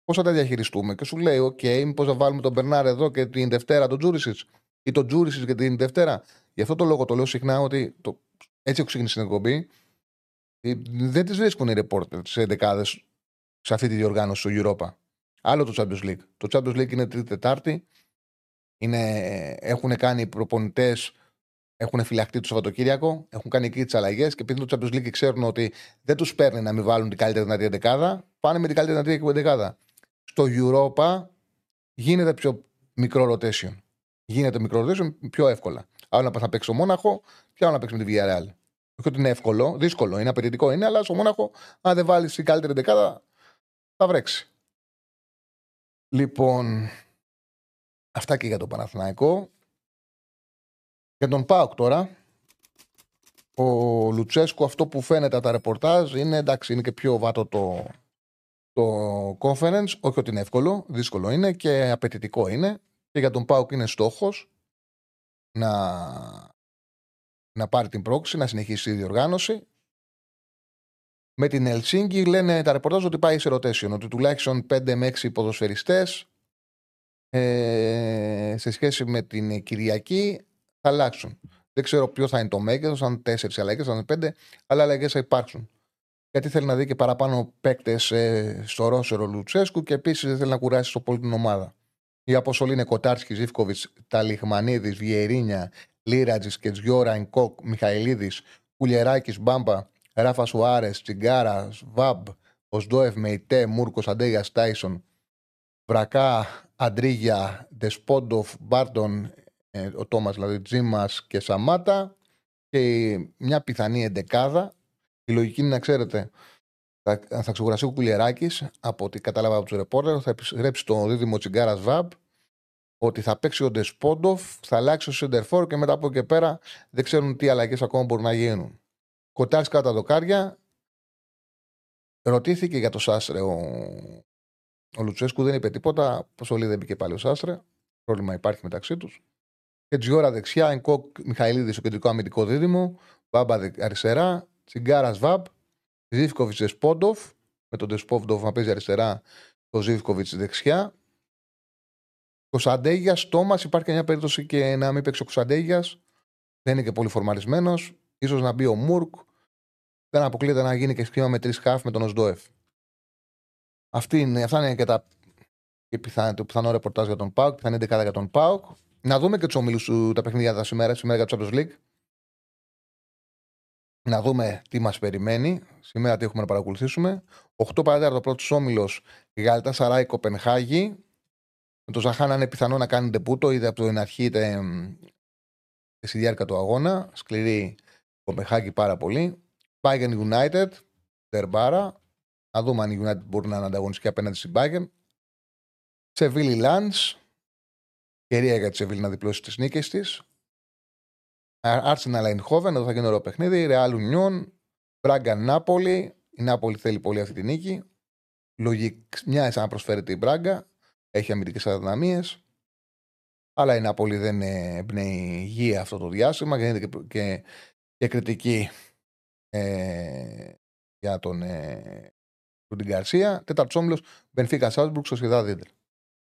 Πώς θα τα διαχειριστούμε; Και σου λέει: OK, okay, μήπως θα βάλουμε τον Μπερνάρ εδώ και την Δευτέρα τον Τζούριτσιτς ή τον Τζούρισιτς και την Δευτέρα. Γι' αυτό το λόγο το λέω συχνά ότι το... έτσι έχω ξεκινήσει την εκπομπή. Ε, δεν τις βρίσκουν οι ρεπόρτερ τι 11 σε αυτή τη διοργάνωση του Europa. Άλλο το Champions League. Το Champions League είναι Τρίτη-Τετάρτη. Έχουν κάνει προπονητές, έχουν φυλαχτεί το Σαββατοκύριακο, έχουν κάνει εκεί τις αλλαγές και επειδή το Champions League ξέρουν ότι δεν τους παίρνει να μην βάλουν την καλύτερη δυνατή δεκάδα, πάνε με την καλύτερη δυνατή δεκάδα. Στο Europa γίνεται πιο μικρό rotation. Γίνεται μικρό rotation πιο εύκολα. Άλλο να πας να παίξεις ο Μόναχο και άλλο να παίξεις με τη Villarreal. Όχι ότι είναι εύκολο, δύσκολο, είναι απαιτητικό είναι, αλλά στο Μόναχο, αν δεν βάλεις την καλύτερη δεκάδα, θα βρέξει. Λοιπόν, αυτά και για το Παναθηναϊκό. Για τον Πάοκ τώρα, ο Λουτσέσκο αυτό που φαίνεται τα ρεπορτάζ είναι εντάξει, είναι και πιο βάτο το, το conference. Όχι ότι είναι εύκολο, δύσκολο είναι και απαιτητικό είναι. Και για τον Πάοκ είναι στόχος να, να πάρει την πρόξη, να συνεχίσει η διοργάνωση. Με την Ελσίνκη λένε τα ρεπορτάζ ότι πάει σε rotation, ότι τουλάχιστον 5 με 6 ποδοσφαιριστές ε, σε σχέση με την Κυριακή θα αλλάξουν. Δεν ξέρω ποιος θα είναι το μέγεθος, αν 4 αλλαγές, αν 5, αλλά αλλαγές θα υπάρξουν. Γιατί θέλει να δει και παραπάνω παίκτες ε, στο Ρώσερο Λουτσέσκου και επίσης δεν θέλει να κουράσει το πολύ την ομάδα. Η αποστολή είναι Κοτάρσκι, Ζήφκοβιτς, Ταλιχμανίδης, Βιερίνια, Λίρατζης, Κετζιόρα, Ινκόκ, Μιχαηλίδης, Κουλιεράκη, Μπάμπα, Ράφα Σουάρες, Τσιγκάρα, Βαμπ, Οσντόεφ, Μεϊτέ, Μούρκος, Αντέγιας, Τάισον, Βρακά, Αντρίγια, Δεσπόντοφ, Μπάρτον, ε, ο Τόμας δηλαδή, Τζίμας και Σαμάτα και μια πιθανή εντεκάδα. Η λογική είναι να ξέρετε, θα, θα ξεκουραστεί ο Κουλιεράκη από ό,τι κατάλαβα από τους ρεπόρτερ, θα επιστρέψει το δίδυμο Τσιγκάρας Βαμπ, ότι θα παίξει ο Ντεσπόντοφ, θα αλλάξει ο Σεντερφόρ και μετά από εκεί πέρα δεν ξέρουν τι αλλαγές ακόμα μπορούν να γίνουν. Κοτάρι κάτω τα δοκάρια. Ρωτήθηκε για το Σάστρε ο, ο Λουτσέσκου, δεν είπε τίποτα. Πώ λέει δεν μπήκε πάλι ο Σάστρε. Πρόβλημα υπάρχει μεταξύ τους. Ετζιόρα δεξιά, Ενκόκ Μιχαηλίδης στο κεντρικό αμυντικό δίδυμο, Βάμπα αριστερά, Τσιγκάρας Βαμπ, Ζήφκοβιτς Δεσπόντοφ, με τον Δεσπόντοφ να παίζει αριστερά, το Ζήφκοβιτς δεξιά. Ο Σαντέγια, Τόμας, υπάρχει μια περίπτωση και να μην παίξει ο Σαντέγια. Δεν είναι και πολύ φορμαρισμένος. σω να μπει ο Μουρκ. Δεν αποκλείεται να γίνει και σχήμα με τρεις χάφ με τον Οσντόεφ. Αυτή είναι, αυτά είναι και τα και πιθανό, το πιθανό ρεπορτάζ για τον Πάουκ, πιθανή δεκάδα για τον Πάουκ. Να δούμε και τους ομίλους τα παιχνίδια τα σήμερα, σήμερα για του Champions League. Να δούμε τι μας περιμένει. Σήμερα τι έχουμε να παρακολουθήσουμε. 8 παρατέταρτο πρώτος όμιλος Γαλτά Σαράι Κοπενχάγη. Με το Ζαχάνα είναι πιθανό να κάνει τεπούτο, είτε από την αρχή είτε στη διάρκεια του αγώνα. Σκληρή Κοπενχάγη πάρα πολύ. Bayern United, Τερμπάρα. Να δούμε αν η United μπορεί να είναι ανταγωνιστική απέναντι στην Bayern. Σεβίλη Λάντς. Ευκαιρία για τη Σεβίλη να διπλώσεις τι νίκε της. Άρσενα Λαϊνχόβεν, εδώ θα γίνει ωραίο παιχνίδι. Ρεάλ Ουνιόν. Μπράγκα Νάπολη. Η Νάπολη θέλει πολύ αυτή τη νίκη. Λογική, μοιάζει να προσφέρει την Μπράγκα. Έχει αμυντικές αδυναμίες. Αλλά η Νάπολη δεν εμπνέει υγεία αυτό το διάστημα και, και, και, και κριτική ε, για τον ε, την Καρσία. Τέταρτος όμιλος Μπενφίκα Σάουσμπουργκ στο Σιδά Δίντρ.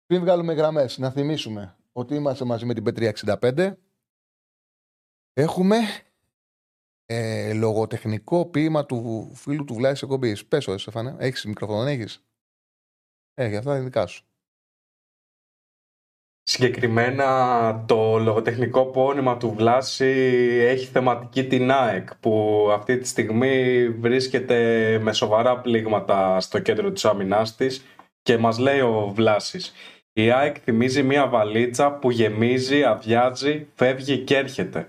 Πριν βγάλουμε γραμμές, να θυμίσουμε ότι είμαστε μαζί με την P365. Έχουμε ε, λογοτεχνικό ποίημα του φίλου του Βλάη Εκομπή. Πες, ο Στεφάνε, έχεις μικρόφωνο, δεν έχεις; Έχει, αυτά είναι δικά σου. Συγκεκριμένα το λογοτεχνικό πόνημα του Βλάση έχει θεματική την ΑΕΚ που αυτή τη στιγμή βρίσκεται με σοβαρά πλήγματα στο κέντρο της άμυνάς της και μας λέει ο Βλάσης η ΑΕΚ θυμίζει μια βαλίτσα που γεμίζει, αδειάζει, φεύγει και έρχεται.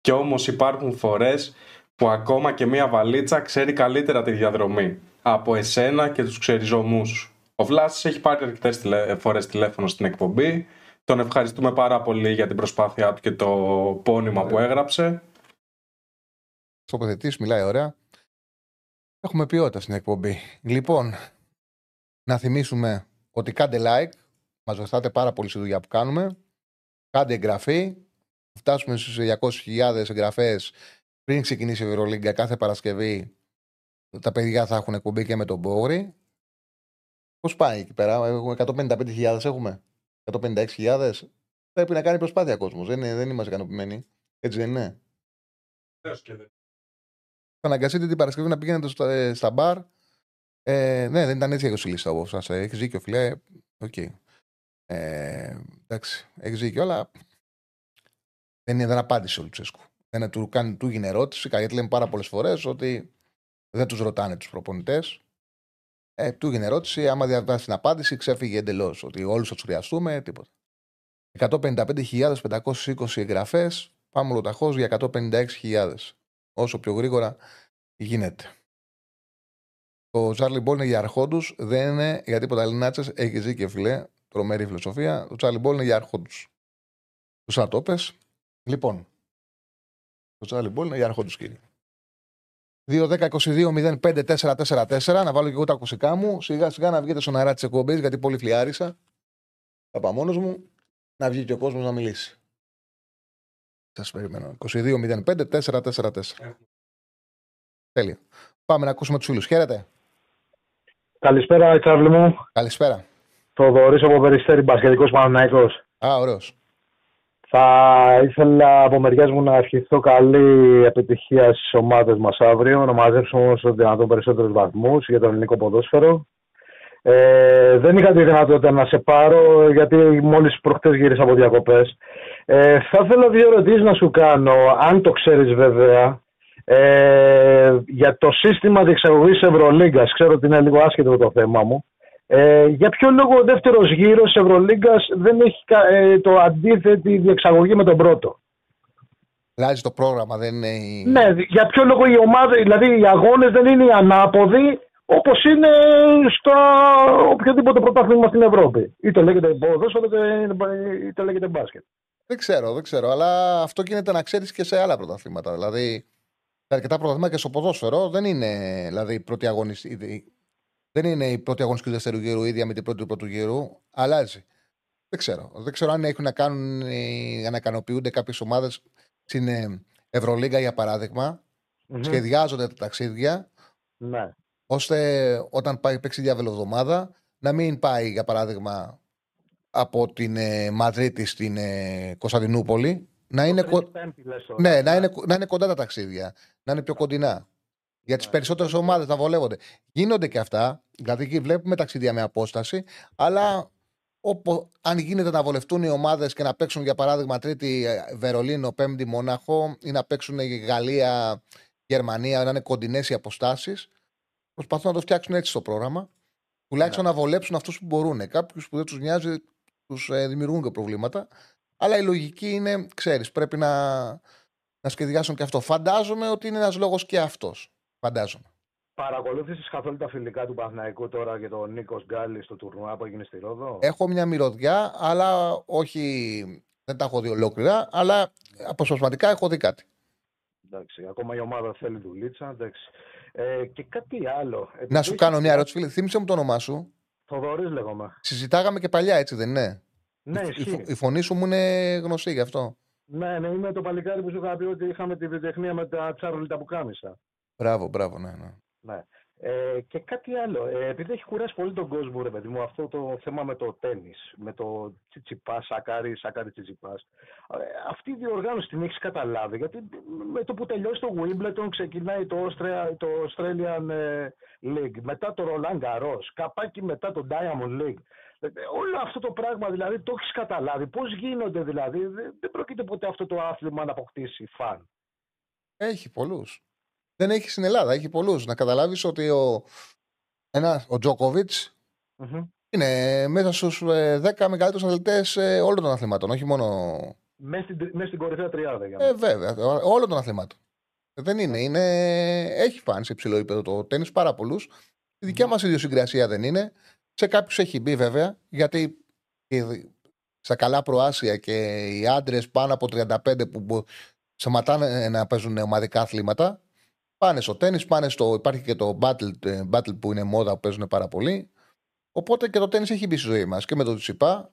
Κι όμως υπάρχουν φορές που ακόμα και μια βαλίτσα ξέρει καλύτερα τη διαδρομή από εσένα και τους ξεριζωμούς. Ο Βλάσης έχει πάρει αρκετές φορές τηλέφωνο στην εκπομπή. Τον ευχαριστούμε πάρα πολύ για την προσπάθειά του και το πόνημα που έγραψε. Στο μιλάει ωραία. Έχουμε ποιότητα στην εκπομπή. Λοιπόν, να θυμίσουμε ότι κάντε like, Μας βοηθάτε πάρα πολύ στη δουλειά που κάνουμε. Κάντε εγγραφή. Φτάσουμε στι 200.000 εγγραφές πριν ξεκινήσει η Ευρωλίγκα κάθε Παρασκευή. Τα παιδιά θα έχουν εκπομπή και με τον Μπόρι. Πώς πάει εκεί πέρα, έχουμε 155.000 έχουμε. 156.000. Πρέπει να κάνει προσπάθεια κόσμος. Δεν, δεν είμαστε ικανοποιημένοι. Έτσι δεν είναι; Θα αναγκαστείτε την Παρασκευή να πηγαίνετε στα, ε, στα μπαρ. Ε, ναι, δεν ήταν έτσι η λίστα όπως σας έχεις δίκιο, φιλέ. Okay. Ε, εντάξει, έχεις δίκιο, αλλά δεν, είναι, δεν απάντησε ο Λουτσέσκου. Δεν του, κάνει, του έγινε ερώτηση, γιατί λέμε πάρα πολλές φορές ότι δεν τους ρωτάνε τους προπονητές. Ε, του έγινε ερώτηση, άμα διαβάσει την απάντηση, ξέφυγε εντελώς. Ότι όλους θα τους χρειαστούμε, τίποτα. 155.520 εγγραφές, πάμε ολοταχώς για 156.000. Όσο πιο γρήγορα γίνεται. Το Charlie Ball είναι για αρχόντους, δεν είναι για τίποτα Ελληνάτσε. Έχεις δίκιο, φιλέ τρομερή φιλοσοφία. Το Τσάλι Μπόλ είναι για αρχόντου. Τους Σατόπε. Λοιπόν, το Τσάλι Μπόλ είναι για αρχόντου, κύριε. 2-10-22-05-4-4-4. Να βάλω και εγώ τα ακουσικά μου. Σιγά σιγά να βγείτε στον αέρα της εκπομπής, γιατί πολύ φλιάρισα. Θα πάω μόνος μου. Να βγει και ο κόσμος να μιλήσει. Σας περιμένω. 22-05-4-4-4. Τέλεια. Πάμε να ακούσουμε τους φίλους. Χαίρετε. Καλησπέρα, Τσάρλι μου. Καλησπέρα. Θοδωρής από Περιστέρη, μπασκετικός Παναναϊκός. Α, ωραίος. Θα ήθελα από μεριάς μου να ευχηθώ καλή επιτυχία στις ομάδες μας αύριο, να μαζέψουμε όσο δυνατόν περισσότερους βαθμούς για το ελληνικό ποδόσφαιρο. Ε, δεν είχα τη δυνατότητα να σε πάρω γιατί μόλις προχτές γύρισα από διακοπές. Ε, θα ήθελα δύο ερωτήσεις να σου κάνω, αν το ξέρεις βέβαια, ε, για το σύστημα διεξαγωγής Ευρωλίγκας. Ξέρω ότι είναι λίγο άσχετο το θέμα μου. Ε, για ποιο λόγο ο δεύτερος γύρος τη Ευρωλίγκας δεν έχει ε, το αντίθετη διεξαγωγή με τον πρώτο; Αλλάζει το πρόγραμμα, δεν είναι. Ναι, για ποιο λόγο οι ομάδε, δηλαδή οι αγώνες δεν είναι οι ανάποδοι όπως είναι στο οποιοδήποτε πρωτάθλημα στην Ευρώπη. Είτε λέγεται ποδόσφαιρο είτε λέγεται μπάσκετ. Δεν ξέρω, δεν ξέρω. Αλλά αυτό γίνεται να ξέρεις και σε άλλα πρωταθλήματα. Δηλαδή, σε αρκετά πρωταθλήματα και στο ποδόσφαιρο δεν είναι δηλαδή, πρώτη αγωνιστή δεν είναι η πρώτη αγωνιστική του δεύτερου γύρου ίδια με την πρώτη του πρώτου γύρου. Αλλάζει. Δεν ξέρω. Δεν ξέρω αν έχουν να κάνουν να ικανοποιούνται κάποιες ομάδες στην ε, Ευρωλίγκα για παραδειγμα Σχεδιάζονται τα ταξίδια. Ναι. Ώστε όταν πάει παίξει διαβελοβδομάδα να μην πάει για παράδειγμα από την ε, Μαδρίτη στην ε, Κωνσταντινούπολη να είναι, κο... Πέμπτη, λες τώρα. ναι, να, είναι, να είναι κοντά τα ταξίδια. Να είναι πιο κοντινά. Για τις Ναι. περισσότερες ομάδες να βολεύονται. Γίνονται και αυτά. Δηλαδή εκεί βλέπουμε ταξίδια με απόσταση. Αλλά οπο- αν γίνεται να βολευτούν οι ομάδες και να παίξουν για παράδειγμα Τρίτη ε, Βερολίνο, Πέμπτη Μονάχο ή να παίξουν η Γαλλία, Γερμανία, να είναι κοντινές οι αποστάσεις. Προσπαθούν να το φτιάξουν έτσι στο πρόγραμμα. Τουλάχιστον Ναι. να βολέψουν αυτούς που μπορούν. Κάποιους που δεν τους νοιάζει, τους δημιουργούν και προβλήματα. Αλλά η λογική είναι, ξέρεις, πρέπει να, να σχεδιάσουν και αυτό. Φαντάζομαι ότι είναι ένας λόγος και αυτός. Φαντάζομαι. Παρακολούθησες καθόλου τα φιλικά του Παναθηναϊκού τώρα και τον Νίκος Γκάλης στο τουρνουά που έγινε στη Ρόδο; Έχω μια μυρωδιά, αλλά όχι. Δεν τα έχω δει ολόκληρα, αλλά αποσπασματικά έχω δει κάτι. Εντάξει, ακόμα η ομάδα θέλει δουλίτσα. Εντάξει. Ε, και κάτι άλλο. Να σου κάνω μια ερώτηση, φίλε. Θύμισε μου το όνομά σου. Θοδωρής λέγομαι. Συζητάγαμε και παλιά, έτσι δεν είναι; Ναι, η, ισχύει. φω- η φωνή σου μου είναι γνωστή γι' αυτό. Ναι, ναι, είμαι το παλικάρι που σου είχα πει ότι είχαμε τη βιοτεχνία με τα τσάρολιτα που κάμισα. Μπράβο, μπράβο, ναι, ναι. Ναι. Ε, και κάτι άλλο. Ε, επειδή έχει κουράσει πολύ τον κόσμο, ρε παιδί μου, αυτό το θέμα με το τέννη, με το τσιτσιπάς, σακάρι, σακάρι τσιτσιπάς. Ε, αυτή η διοργάνωση την έχεις καταλάβει. Γιατί με το που τελειώσει το Wimbledon ξεκινάει το, Austria, το Australian ε, League, μετά το Roland Garros, καπάκι μετά το Diamond League. Ε, όλο αυτό το πράγμα δηλαδή το έχεις καταλάβει. Πώς γίνονται δηλαδή. Δεν, δεν πρόκειται ποτέ αυτό το άθλημα να αποκτήσει φαν. Έχει πολλούς. Δεν έχει στην Ελλάδα, έχει πολλούς. Να καταλάβεις ότι ο, ένας, ο Τζόκοβιτ Μμμ. είναι μέσα στους 10 μεγαλύτερους αθλητές όλων των αθλημάτων, όχι μόνο. Μέσα στην, τρι- μέσα στην κορυφαία τριάδα για Ε, μένα. βέβαια, όλων των αθλημάτων. Δεν είναι, είναι. Έχει φάνει σε υψηλό επίπεδο το τέννη πάρα πολλούς. Η δικιά μας ιδιοσυγκρασία δεν είναι. Σε κάποιους έχει μπει βέβαια, γιατί οι- στα καλά προάσια και οι άντρες πάνω από 35 που μπο- σταματάνε να παίζουν ομαδικά αθλήματα, πάνε στο τέννη, πάνε στο. Υπάρχει και το battle, ε, battle που είναι μόδα που παίζουν πάρα πολύ. Οπότε και το τέννη έχει μπει στη ζωή μας και με το Τσιπά.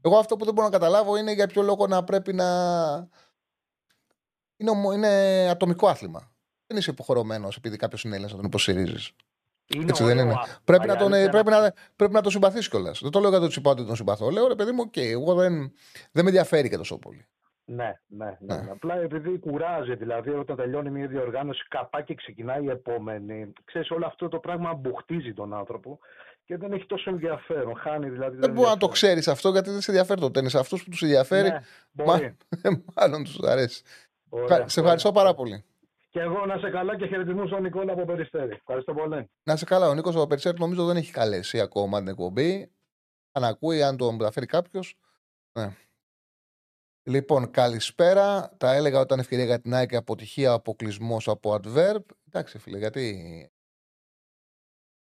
Εγώ αυτό που δεν μπορώ να καταλάβω είναι για ποιο λόγο να πρέπει να. Είναι, ομο- είναι ατομικό άθλημα. Δεν είσαι υποχρεωμένος επειδή κάποιος είναι Έλληνας να τον υποστηρίζει. Είναι Έτσι δεν ωραίο είναι. άθλημα. Πρέπει, Η να τον, αλήθεια πρέπει, είναι να, πρέπει να τον συμπαθείς κιόλας. Δεν το λέω για τον Τσιτσιπά ότι τον συμπαθώ. Λέω ρε παιδί μου, οκ, εγώ δεν, δεν με ενδιαφέρει και τόσο πολύ. Ναι, ναι, ναι, ναι, ναι. Απλά επειδή κουράζει, δηλαδή όταν τελειώνει μια διοργάνωση, καπάκι ξεκινάει η επόμενη. Ξέρεις, όλο αυτό το πράγμα μπουχτίζει τον άνθρωπο και δεν έχει τόσο ενδιαφέρον. Χάνει δηλαδή. Δεν μπορεί να το ξέρεις αυτό γιατί δεν σε ενδιαφέρει το τέννη. Αυτούς που τους ενδιαφέρει, ναι, μα... (laughs) μάλλον τους αρέσει. Ωραία, σε ευχαριστώ πάρα πολύ. Και εγώ να σε καλά και χαιρετισμούς στον Νικόλα από Περιστέρη. Ευχαριστώ πολύ. Να σε καλά. Ο Νίκος από Περιστέρη νομίζω δεν έχει καλέσει ακόμα την εκπομπή. Αν ακούει, αν το μεταφέρει κάποιος. Ναι. Λοιπόν, καλησπέρα. Τα έλεγα όταν ευκαιρία για την ΑΕΚ αποτυχία αποκλεισμός από adverb. Εντάξει, φίλε, γιατί.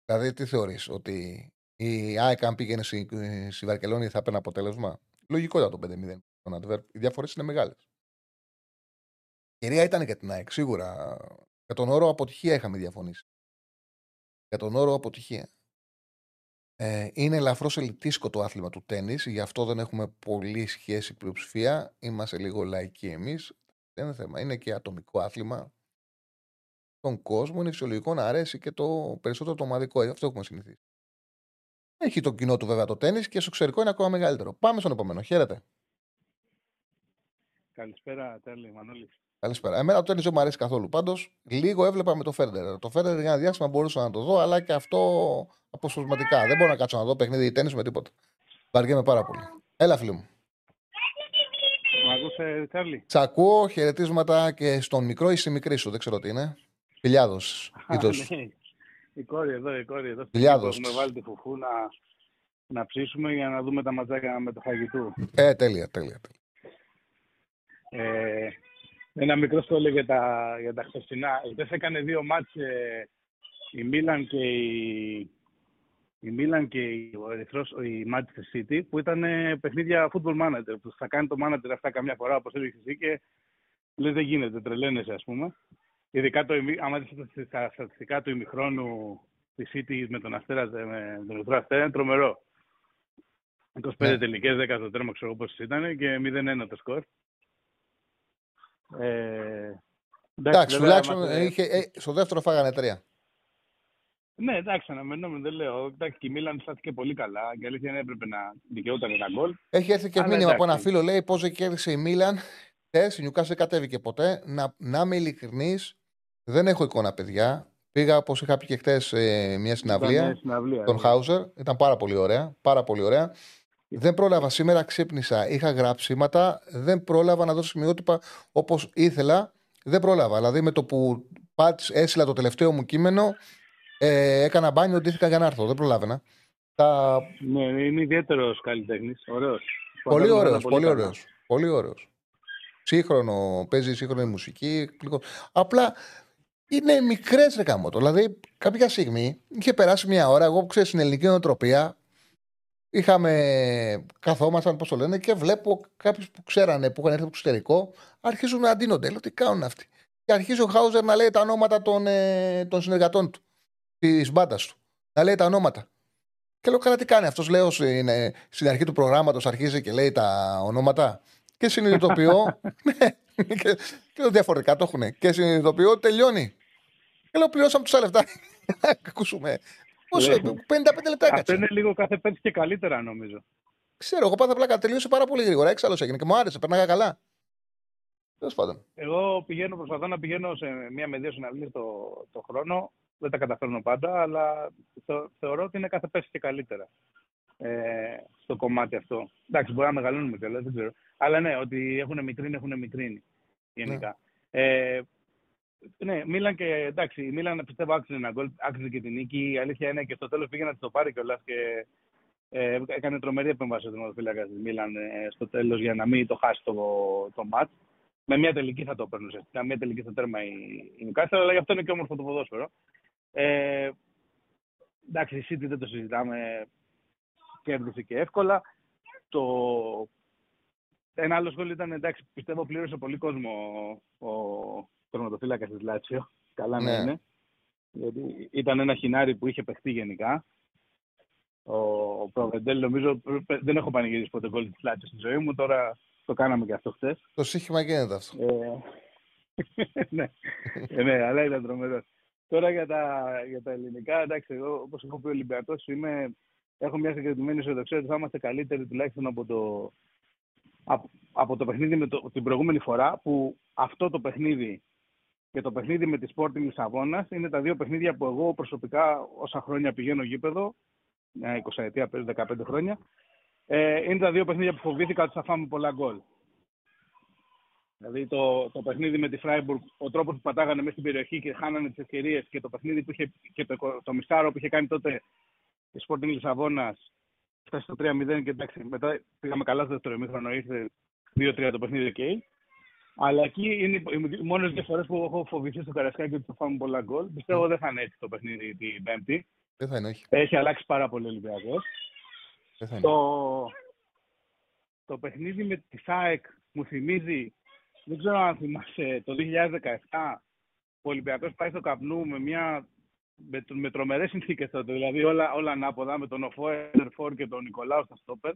Δηλαδή, τι θεωρείς, ότι η ΑΕΚ αν πήγαινε στη, στη Βαρκελόνη θα παίρνει αποτέλεσμα; Λογικό ήταν το 5-0 στον adverb. Οι διαφορές είναι μεγάλες. Ευκαιρία ήταν για την ΑΕΚ, σίγουρα. Για τον όρο αποτυχία είχαμε διαφωνήσει. Για τον όρο αποτυχία. Ε, είναι ελαφρώς ελιτίσκο το άθλημα του τέννη, γι' αυτό δεν έχουμε πολύ σχέση πλειοψηφία. Είμαστε λίγο λαϊκοί εμείς. Δεν είναι θέμα. Είναι και ατομικό άθλημα. Τον κόσμο είναι φυσιολογικό να αρέσει και το περισσότερο το ομαδικό. ε, Αυτό έχουμε συνηθίσει. Έχει το κοινό του βέβαια το τέννη και στο εξωτερικό είναι ακόμα μεγαλύτερο. Πάμε στον επόμενο. Χαίρετε. Καλησπέρα, Τέλη, Μανώλης. Καλησπέρα. Εμένα το τέννη δεν μου αρέσει καθόλου. Πάντως, λίγο έβλεπα με το Φέρντερ. Το Φέρντερ για ένα διάστημα μπορούσα να το δω, αλλά και αυτό αποσπασματικά. Δεν μπορώ να κάτσω να δω παιχνίδι τέννη με τίποτα. Βαριέμαι πάρα πολύ. Έλα, φίλε μου. Μ' ακούσε, Τσάρλι; Σ' ακούω χαιρετίσματα και στον μικρό ή στη μικρή σου. Δεν ξέρω τι είναι. Χιλιάδο. Α, ναι. Η κόρη εδώ, η κόρη εδώ. Χιλιάδος. Έχουμε βάλει τη φουφού να, να ψήσουμε για να δούμε τα ματσάκια με το φαγητού. Ε, τέλεια, τέλεια. τέλεια. Ε, ένα μικρό σχόλιο για τα, για τα χθεσινά. Χθες έκανε δύο μάτς ε, η Μίλαν και η, η Μίλαν και η, ο Ερυθρός, η Manchester City που ήταν ε, παιχνίδια football manager που θα κάνει το manager αυτά καμιά φορά όπως έλεγες εσύ και λες δεν γίνεται, τρελαίνεσαι ας πούμε. Ειδικά το, ημι- άμα δεις τα στατιστικά του ημιχρόνου της City με τον Αστέρας, με τον Ερυθρό Αστέρα είναι τρομερό. 25 Ναι. τελικές, 10 στο τέρμα ξέρω πόσες ήταν και 0-1 το σκορ. Ε, Εντάξει, βέβαια, τουλάχιστον μας, ε, είχε, ε, στο δεύτερο φάγανε τρία. Ναι, εντάξει, αναμενόμενο δεν λέω. Εντάξει, και η Μίλαν στάθηκε πολύ καλά και αλήθεια είναι έπρεπε να δικαιούταν ένα γκολ. Έχει έρθει και Αλλά μήνυμα από ένα εντάξει. φίλο, λέει πώς κέρδισε η Μίλαν χθες η Νιουκάσιλ κατέβηκε ποτέ. Να, να είμαι ειλικρινής, δεν έχω εικόνα, παιδιά. Πήγα, όπως είχα πει και χθες, σε μια συναυλία. Ήταν, ε, συναυλία, Τον ναι. Χάουζερ. Ήταν πάρα πολύ ωραία. Πάρα πολύ ωραία. Δεν πρόλαβα σήμερα, ξύπνησα. Είχα γράψιματα. Δεν πρόλαβα να δώσω σημειότυπα όπως ήθελα. Δεν πρόλαβα. Δηλαδή με το που πάτς, έσυλα το τελευταίο μου κείμενο, ε, έκανα μπάνιο, ντύθηκα για να έρθω. Δεν προλάβαινα. Τα... Ναι, είναι ιδιαίτερος καλλιτέχνης. Ωραίος. Πολύ ωραίος. Πολύ ωραίος. Πολύ ωραίος. Σύγχρονο, παίζει σύγχρονη μουσική. εκπληκτικό. Απλά είναι μικρές ρε γαμώτο. Δηλαδή, κάποια στιγμή είχε περάσει μια ώρα. Εγώ ξέρω στην ελληνική νοοτροπία είχαμε, καθόμασταν, πώς το λένε, και βλέπω κάποιους που ξέρανε, που είχαν έρθει από το εξωτερικό, αρχίζουν να αντίνονται. Λέω τι κάνουν αυτοί; Και αρχίζει ο Χάουζερ να λέει τα ονόματα των, ε, των συνεργατών του, της μπάντας του. Να λέει τα ονόματα. Και λέω, καλά, τι κάνει αυτός. Λέω στην, ε, στην αρχή του προγράμματος, αρχίζει και λέει τα ονόματα. Και συνειδητοποιώ. (laughs) ναι, και, και λέω, διαφορετικά το έχουν. Και συνειδητοποιώ ότι τελειώνει. Και λέω, πληρώσαμε τόσα λεφτά. (laughs) Ακούσουμε. Πόσο, 55 Ναι. λεπτά Αυτό έκατσε. είναι λίγο κάθε πέτυχε και καλύτερα νομίζω. Ξέρω, εγώ πάθα πλάκα. Τελείωσε πάρα πολύ γρήγορα. Έξαλλος έγινε και μου άρεσε. Περνάγα καλά. Τέλος πάντων. Εγώ πηγαίνω, προσπαθώ να πηγαίνω σε μία με δύο συναυλίες το, το χρόνο. Δεν τα καταφέρνω πάντα, αλλά θε- θεωρώ ότι είναι κάθε πέσει και καλύτερα ε, στο κομμάτι αυτό. Εντάξει, μπορεί να μεγαλώνουμε κιόλας, δεν ξέρω. Αλλά ναι, ότι έχουν μικρύνει, έχουν μικρύνει γενικά. Ε, ναι, Μίλαν και εντάξει, η Μίλαν πιστεύω άξιζε ένα γκολ, άξιζε και την νίκη. Η αλήθεια είναι και στο τέλος πήγε να τη το πάρει κιόλας και ε, έκανε τρομερή επέμβαση ο τερματοφύλακα της Μίλαν ε, στο τέλος για να μην το χάσει το, το μάτς. Με μια τελική θα το παίρνουν ουσιαστικά. Μια τελική στο τέρμα η, η Newcastle, αλλά γι' αυτό είναι και όμορφο το ποδόσφαιρο. Ε, εντάξει, η City δεν το συζητάμε. Κέρδισε και εύκολα. Το... Ένα άλλο σχόλιο ήταν εντάξει, πιστεύω πλήρωσε πολύ κόσμο ο τερματοφύλακας της Λάτσιο. Καλά να Ναι. είναι. Γιατί ήταν ένα χινάρι που είχε παιχτεί γενικά. Ο, ο Προβεντέλ, νομίζω, δεν έχω πανηγυρίσει ποτέ γκολ της Λάτσιος στη ζωή μου. Τώρα το κάναμε και αυτό χθες. Το σύγχυμα γίνεται αυτό. Ε, (laughs) ναι. Ε, ναι, αλλά ήταν τρομερός. Τώρα για τα, για τα ελληνικά, εντάξει, εγώ όπως έχω πει ο Ολυμπιακός, έχω μια συγκεκριμένη αισιοδοξία ότι θα είμαστε καλύτεροι τουλάχιστον από το, από, από το παιχνίδι με το, την προηγούμενη φορά που αυτό το παιχνίδι και το παιχνίδι με τη Sporting Λισαβόνας είναι τα δύο παιχνίδια που εγώ προσωπικά όσα χρόνια πηγαίνω γήπεδο, μια 20 ετία, 15 χρόνια, ε, είναι τα δύο παιχνίδια που φοβήθηκα ότι θα φάμε πολλά γκολ. Δηλαδή το, το παιχνίδι με τη Φράιμπουργκ, ο τρόπος που πατάγανε μέσα στην περιοχή και χάνανε τις ευκαιρίες και το παιχνίδι που είχε και το, το μισάρο που είχε κάνει τότε η Sporting Λισαβόνας φτάσει στο 3-0 και εντάξει, μετά πήγαμε καλά στο δεύτερο ημίχρονο, ήρθε 2-3 το παιχνίδι εκεί. Αλλά εκεί είναι οι μόνες δύο φορές που έχω φοβηθεί στο Καρασκάκι ότι θα φάμε πολλά γκολ. Πιστεύω δεν θα είναι έτσι το παιχνίδι την Πέμπτη. Δεν θα είναι, όχι. Έχει αλλάξει πάρα πολύ ο Ολυμπιακός. Δεν θα είναι. Το, το παιχνίδι με τη ΣΑΕΚ μου θυμίζει, δεν ξέρω αν θυμάσαι, το 2017 ο Ολυμπιακός πάει στο καπνού με μια με, με τρομερές συνθήκες τότε, δηλαδή όλα, όλα ανάποδα, με τον Οφό Ερφόρ και τον Νικολάου στα στόπερ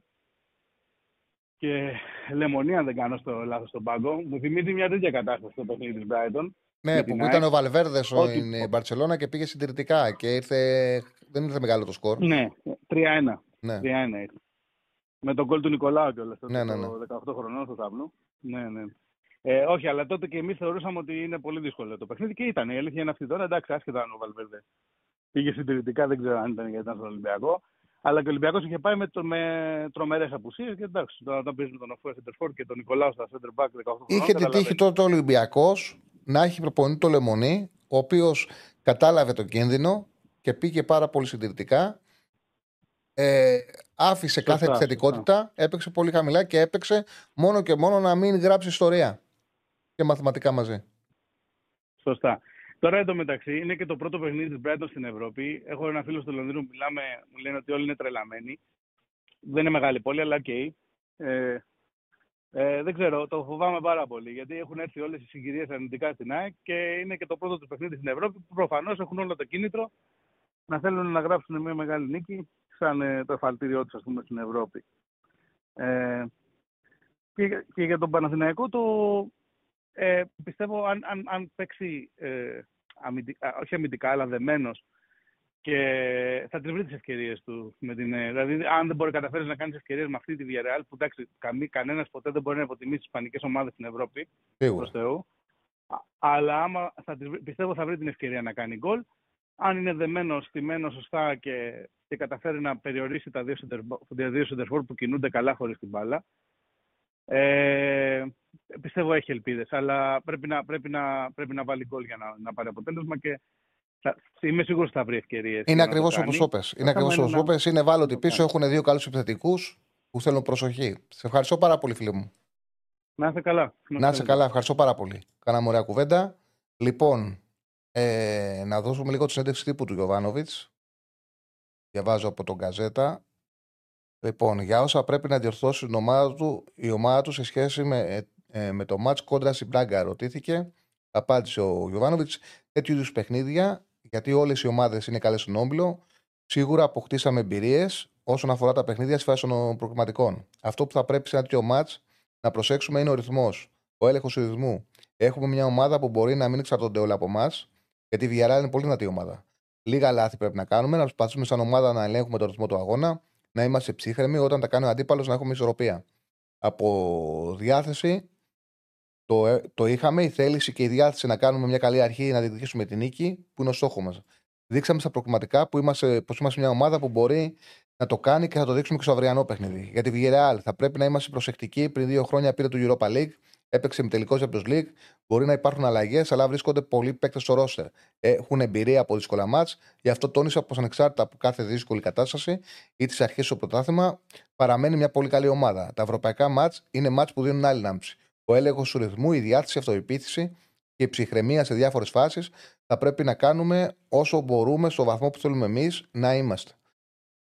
και Λεμονή αν δεν κάνω στο λάθος στον πάγκο. Μου θυμίζει μια τέτοια κατάσταση το παιχνίδι της Brighton. Ναι, με που την ήταν ΑΕΚ. ο Βαλβέρδες Ότι- στην Μπαρσελόνα και πήγε συντηρητικά και ήρθε. Δεν ήρθε μεγάλο το σκορ. Ναι, 3-1. Ναι. 3-1 ήρθε. Με τον γκολ του Νικολάου κιόλας. Ναι, ναι, ναι. Το 18 χρονών στο τάβλο. Ναι, ναι. Ε, όχι, αλλά τότε και εμείς θεωρούσαμε ότι είναι πολύ δύσκολο το παιχνίδι και ήταν. Η αλήθεια είναι αυτή τώρα. Εντάξει, άσχετα αν ο Βαλβέρδες πήγε συντηρητικά, δεν ξέρω αν ήταν γιατί ήταν στον Ολυμπιακό. Αλλά και ο Ολυμπιακός είχε πάει με, το, με τρομερές απουσίες και εντάξει. Τώρα όταν παίζεις με τον Οφουέ Σεντερφόρ και τον Νικολάου στα Center Back 18 χρονών. Είχε την καταλαβαίνεις. τύχη τότε ο Ολυμπιακός να έχει προπονητή το Λεμονί, ο οποίος κατάλαβε τον κίνδυνο και πήγε πάρα πολύ συντηρητικά. Ε, άφησε Σωστά, κάθε σωστά. επιθετικότητα, έπαιξε πολύ χαμηλά και έπαιξε μόνο και μόνο να μην γράψει ιστορία. Και μαθηματικά μαζί. Σωστά. Τώρα εντωμεταξύ είναι και το πρώτο παιχνίδι της Brighton στην Ευρώπη. Έχω ένα φίλο στο Λονδίνο που μιλάμε, μου λένε ότι όλοι είναι τρελαμένοι. Δεν είναι μεγάλη πόλη, αλλά οκ. Ε, ε, δεν ξέρω, το φοβάμαι πάρα πολύ. Γιατί έχουν έρθει όλες οι συγκυρίες αρνητικά στην ΑΕΚ και είναι και το πρώτο τους παιχνίδι στην Ευρώπη που προφανώς έχουν όλο το κίνητρο να θέλουν να γράψουν μια μεγάλη νίκη σαν ε, το εφαλτήριό τους, ας πούμε, στην Ευρώπη. Ε, και, και για τον Παναθηναϊκό το, ε, πιστεύω αν, αν, αν παίξει ε, αμυντικά, όχι αμυντικά αλλά δεμένος και θα τις βρει τις ευκαιρίες του. Με την, ε, δηλαδή, αν δεν μπορεί να καταφέρεις να κάνεις ευκαιρίες με αυτή τη Villarreal, που εντάξει, κανένας ποτέ δεν μπορεί να υποτιμήσει τις ισπανικές ομάδες στην Ευρώπη, προς Θεού, αλλά άμα θα τις, πιστεύω θα βρει την ευκαιρία να κάνει γκολ. Αν είναι δεμένος, στημένος σωστά και, και καταφέρει να περιορίσει τα δύο σεντερφόρ που κινούνται καλά χωρίς την μπάλα, ε, πιστεύω έχει ελπίδες, αλλά πρέπει να, πρέπει να, πρέπει να βάλει γκολ για να, να πάρει αποτέλεσμα και θα, είμαι σίγουρος ότι θα βρει ευκαιρίες. Είναι ακριβώς όπως είπες. Είναι ακριβώς όπως είπες. Είναι βάλωτοι πίσω. Έχουν δύο καλούς επιθετικούς που θέλουν προσοχή. Σε ευχαριστώ πάρα πολύ, φίλε μου. Να είσαι καλά. Να είσαι καλά. Ευχαριστώ πάρα πολύ. Κάναμε ωραία κουβέντα. Λοιπόν, ε, να δώσουμε λίγο τη συνέντευξη τύπου του Γιωβάνοβιτς. Διαβάζω από τον Καζέτα. Λοιπόν, για όσα πρέπει να διορθώσει η ομάδα του, η ομάδα του σε σχέση με, ε, ε με το μάτς κόντρα στην Πράγκα, ρωτήθηκε. Απάντησε ο Γιωβάνοβιτς. Τέτοιου είδους παιχνίδια, γιατί όλες οι ομάδες είναι καλές στον όμπλο, σίγουρα αποκτήσαμε εμπειρίες όσον αφορά τα παιχνίδια στη φάση των προγραμματικών. Αυτό που θα πρέπει σε ένα τέτοιο μάτ να προσέξουμε είναι ο ρυθμός, ο έλεγχος του ρυθμού. Έχουμε μια ομάδα που μπορεί να μην εξαρτώνται όλα από εμάς, γιατί η Βιαρά είναι πολύ δυνατή ομάδα. Λίγα λάθη πρέπει να κάνουμε, να προσπαθήσουμε σαν ομάδα να ελέγχουμε το ρυθμό του αγώνα, να είμαστε ψύχρεμοι όταν τα κάνει ο αντίπαλος να έχουμε ισορροπία. Από διάθεση το, ε, το είχαμε, η θέληση και η διάθεση να κάνουμε μια καλή αρχή να διεκδικήσουμε την νίκη, που είναι ο στόχος μας. Δείξαμε στα προκριματικά που είμαστε, πως είμαστε μια ομάδα που μπορεί να το κάνει και θα το δείξουμε και στο αυριανό παιχνίδι. Γιατί τη Villarreal θα πρέπει να είμαστε προσεκτικοί. Πριν δύο χρόνια πήρε το Europa League, έπαιξε με τελικό Champions League. Μπορεί να υπάρχουν αλλαγές, αλλά βρίσκονται πολλοί παίκτες στο ρόστερ. Έχουν εμπειρία από δύσκολα μάτς. Γι' αυτό τόνισα πως ανεξάρτητα από κάθε δύσκολη κατάσταση ή τις αρχές στο πρωτάθλημα, παραμένει μια πολύ καλή ομάδα. Τα ευρωπαϊκά μάτς είναι μάτς που δίνουν άλλη λάμψη. Ο έλεγχος του ρυθμού, η διάθεση, η αυτοεπίθεση και η ψυχραιμία σε διάφορες φάσεις θα πρέπει να κάνουμε όσο μπορούμε στο βαθμό που θέλουμε εμείς να είμαστε.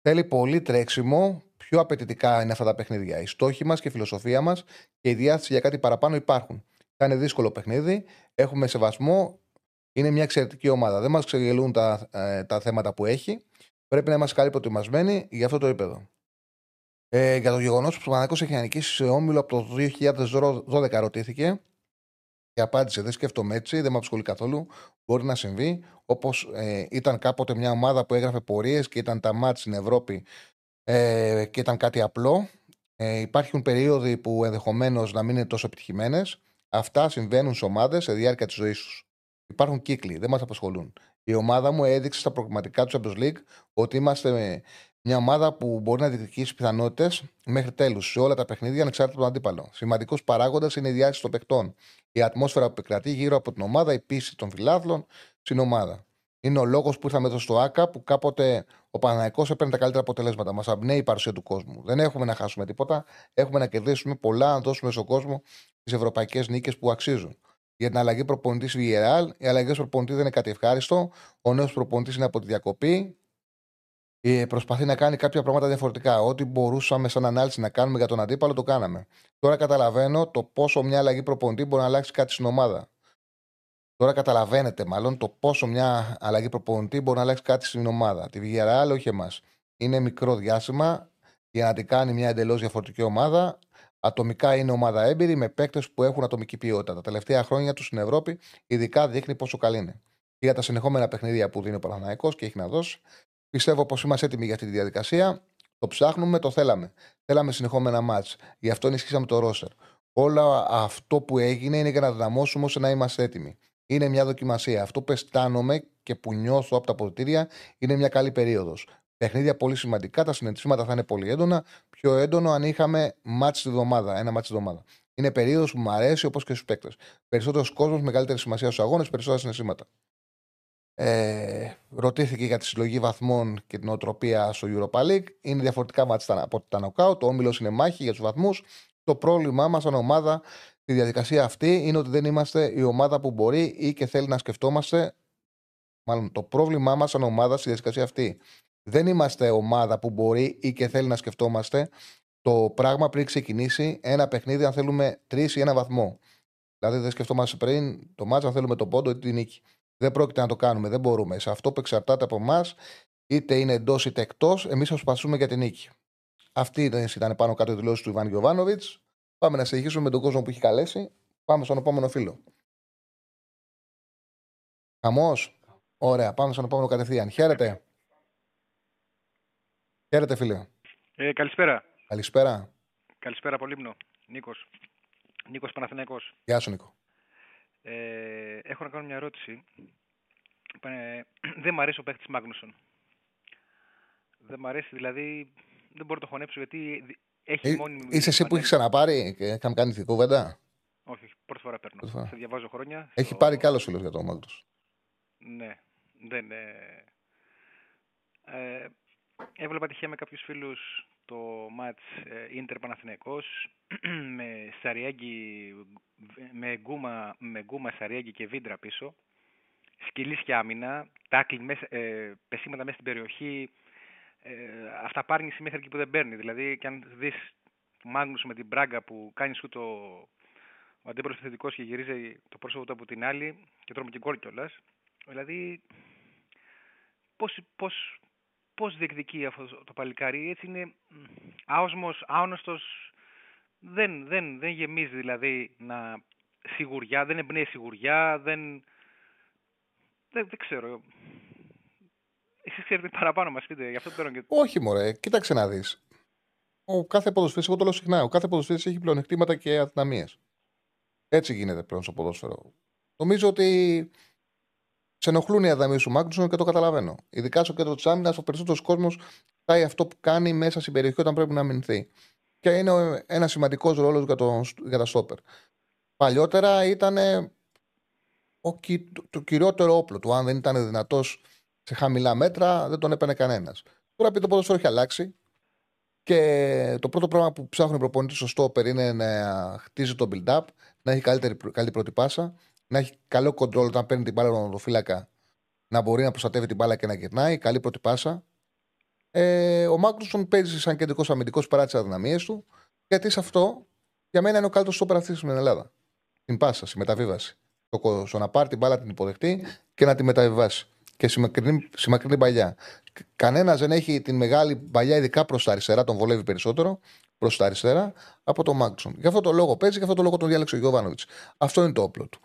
Θέλει πολύ τρέξιμο, πιο απαιτητικά είναι αυτά τα παιχνίδια. Οι στόχοι μας και η φιλοσοφία μας και η διάθεση για κάτι παραπάνω υπάρχουν. Θα είναι δύσκολο παιχνίδι, έχουμε σεβασμό, είναι μια εξαιρετική ομάδα. Δεν μας ξεγελούν τα, ε, τα θέματα που έχει. Πρέπει να είμαστε καλοί προετοιμασμένοι για αυτό το επίπεδο. Ε, για το γεγονός που ο Παναγιώτο έχει ανικήσει σε όμιλο από το 2012 ρωτήθηκε και απάντησε: Δεν σκέφτομαι έτσι, δεν με απασχολεί καθόλου. Μπορεί να συμβεί. Όπως ε, ήταν κάποτε μια ομάδα που έγραφε πορείες και ήταν τα μάτια στην Ευρώπη ε, και ήταν κάτι απλό. Ε, υπάρχουν περίοδοι που ενδεχομένως να μην είναι τόσο επιτυχημένες. Αυτά συμβαίνουν σε ομάδες σε διάρκεια της ζωής τους. Υπάρχουν κύκλοι, δεν μας απασχολούν. Η ομάδα μου έδειξε στα προγραμματικά του Champions League ότι είμαστε μια ομάδα που μπορεί να διεκδικήσει πιθανότητες μέχρι τέλους σε όλα τα παιχνίδια ανεξάρτητα από τον αντίπαλο. Σημαντικός παράγοντας είναι η διάθεση των παιχτών. Η ατμόσφαιρα που επικρατεί γύρω από την ομάδα, η πίστη των φιλάθλων στην ομάδα. Είναι ο λόγος που ήρθαμε εδώ στο ΑΚΑ που κάποτε ο Παναναϊκό έπαιρνε τα καλύτερα αποτελέσματα. Μας αμπνέει η παρουσία του κόσμου. Δεν έχουμε να χάσουμε τίποτα. Έχουμε να κερδίσουμε πολλά, να δώσουμε στον κόσμο τις ευρωπαϊκές νίκες που αξίζουν. Για την αλλαγή προπονητής στη Βιεράλ, η αλλαγή προπονητή δεν είναι κάτι ευχάριστο. Ο νέος προπονητής είναι από τη διακοπή. Ε, προσπαθεί να κάνει κάποια πράγματα διαφορετικά. Ό,τι μπορούσαμε σαν ανάλυση να κάνουμε για τον αντίπαλο, το κάναμε. Τώρα καταλαβαίνω το πόσο μια αλλαγή προπονητή μπορεί να αλλάξει κάτι στην ομάδα. Τώρα καταλαβαίνετε μάλλον το πόσο μια αλλαγή προπονητή μπορεί να αλλάξει κάτι στην ομάδα. Τη Villarreal, όχι εμάς. Είναι μικρό διάστημα για να την κάνει μια εντελώς διαφορετική ομάδα. Ατομικά είναι ομάδα έμπειρη με παίκτες που έχουν ατομική ποιότητα. Τα τελευταία χρόνια τους στην Ευρώπη ειδικά δείχνει πόσο καλή είναι. για τα συνεχόμενα παιχνίδια που δίνει ο Παναναναϊκό και έχει να δώσει, Πιστεύω πως είμαστε έτοιμοι για αυτή τη διαδικασία. Το ψάχνουμε, το θέλαμε. Θέλαμε συνεχόμενα μάτς. Γι' αυτό ενισχύσαμε το ρόστερ. Όλο αυτό που έγινε είναι για να δυναμώσουμε ώστε να είμαστε έτοιμοι. Είναι μια δοκιμασία. Αυτό που αισθάνομαι και που νιώθω από τα ποτήρια είναι μια καλή περίοδος. Παιχνίδια πολύ σημαντικά, τα συνεντεύματα θα είναι πολύ έντονα. Πιο έντονο αν είχαμε μάτς τη εβδομάδα, ένα μάτς τη εβδομάδα. Είναι περίοδος που μου αρέσει όπως και στους παίκτες. Περισσότερος κόσμος, μεγαλύτερη σημασία στους αγώνες, περισσότερα συναισθήματα. Ε, ρωτήθηκε για τη συλλογή βαθμών και την οτροπία στο Europa League. Είναι διαφορετικά μάτια από τα knockout. Ο όμιλος είναι μάχη για τους βαθμούς. Το πρόβλημά μας σαν ομάδα στη διαδικασία αυτή είναι ότι δεν είμαστε η ομάδα που μπορεί ή και θέλει να σκεφτόμαστε. Μάλλον το πρόβλημά μας σαν ομάδα στη διαδικασία αυτή. Δεν είμαστε ομάδα που μπορεί ή και θέλει να σκεφτόμαστε το πράγμα πριν ξεκινήσει ένα παιχνίδι αν θέλουμε τρεις ή ένα βαθμό. Δηλαδή δεν σκεφτόμαστε πριν το μάτσα αν θέλουμε τον πόντο ή την νίκη. Δεν πρόκειται να το κάνουμε, δεν μπορούμε. Σε αυτό που εξαρτάται από εμάς, είτε είναι εντός είτε εκτός, εμείς θα προσπαθούμε για την νίκη. Αυτή ήταν πάνω κάτω η δηλώση του Ιβάν Γιοβάνοβιτ. Πάμε να συνεχίσουμε με τον κόσμο που έχει καλέσει. Πάμε στον επόμενο φίλο. Χαμός. Ωραία, πάμε στον επόμενο κατευθείαν. Χαίρετε. Χαίρετε, φίλε. Ε, καλησπέρα. Καλησπέρα. Καλησπέρα, Πολύμνο. Νίκος. Νίκος Παναθηναϊκός. Γεια σου, Νίκο. Ε, έχω να κάνω μια ερώτηση. Ε, δεν μου αρέσει ο παίχτης Μάγνουσον. Δεν μου αρέσει, δηλαδή δεν μπορώ να το χωνέψω γιατί έχει Ε, μόνιμη... είσαι εσύ που έχεις φανέλα. ξαναπάρει και είχαμε κάνει την κουβέντα; Όχι, πρώτη φορά παίρνω. Πρώτη φορά. Σε διαβάζω χρόνια. Έχει στο- πάρει κι άλλο φίλο για το Μάγνου. Ναι, δεν. Ε, ε, έβλεπα τυχαία με κάποιους φίλους το μάτς ε, Ίντερ Παναθηναϊκός (clears throat) με Σαριάγκη, με γκούμα, με γκούμα Σαριάγκη και Βίντρα πίσω. Σκυλής και άμυνα, τάκλιν μέσα, ε, πεσήματα μέσα στην περιοχή, ε, αυταπάρνηση μέχρι εκεί που δεν παίρνει. Δηλαδή, και αν δεις Μάγνους με την Μπράγκα που κάνει σου το, ο αντίπαλος επιθετικός και γυρίζει το πρόσωπο του από την άλλη και τρώμε και γκολ κιόλας. Δηλαδή, πώς, πώς, πώς διεκδικεί αυτό το παλικάρι, έτσι είναι μ, άοσμος, άονωστος, δεν, δεν, δεν γεμίζει δηλαδή να σιγουριά, δεν εμπνέει σιγουριά, δεν, δεν, δεν ξέρω. Εσείς ξέρετε παραπάνω μας πείτε, γι' αυτό το παίρνω και... Όχι, μωρέ, κοίταξε να δεις. Ο κάθε ποδοσφαίρι, εγώ το λέω συχνά, ο κάθε ποδοσφαίρι έχει πλεονεκτήματα και αδυναμίες. Έτσι γίνεται πλέον στο ποδόσφαιρο. Νομίζω ότι σε ενοχλούν οι αδυναμίε του Μάγνουσον και το καταλαβαίνω. Ειδικά στο κέντρο της άμυνας, ο περισσότερος κόσμος κοιτάει αυτό που κάνει μέσα στην περιοχή όταν πρέπει να αμυνθεί. Και είναι ένας σημαντικός ρόλος για, το, για τα στόπερ. Παλιότερα ήταν ο, κυ- το κυριότερο όπλο του. Αν δεν ήταν δυνατός σε χαμηλά μέτρα, δεν τον έπαιρνε κανένας. Τώρα επειδή το ποδόσφαιρο έχει αλλάξει και το πρώτο πράγμα που ψάχνει ο προπονητή στο στόπερ είναι να χτίζει το build-up, να έχει καλύτερη, καλή πρώτη πάσα, να έχει καλό κοντρόλ όταν παίρνει την μπάλα από τον φύλακα, να μπορεί να προστατεύει την μπάλα και να γυρνάει, καλή πρώτη πάσα. Ε, ο Μάγκρουσον παίζει σαν κεντρικός αμυντικός παρά τις αδυναμίες του, γιατί σε αυτό για μένα είναι ο καλύτερος στόπερ αυτή στην Ελλάδα. Την πάσα, στη μεταβίβαση. Το, κο- στο να πάρει την μπάλα, την υποδεχτεί και να τη μεταβιβάσει. Και στη μακρινή, στη μακρινή παλιά. Κανένας δεν έχει την μεγάλη παλιά, ειδικά προς τα αριστερά, τον βολεύει περισσότερο προς τα αριστερά από τον Μάγκσον. Γι' αυτό το λόγο παίζει, γι' αυτό το λόγο τον διάλεξε ο Γιώβανοβιτς. Αυτό είναι το όπλο του.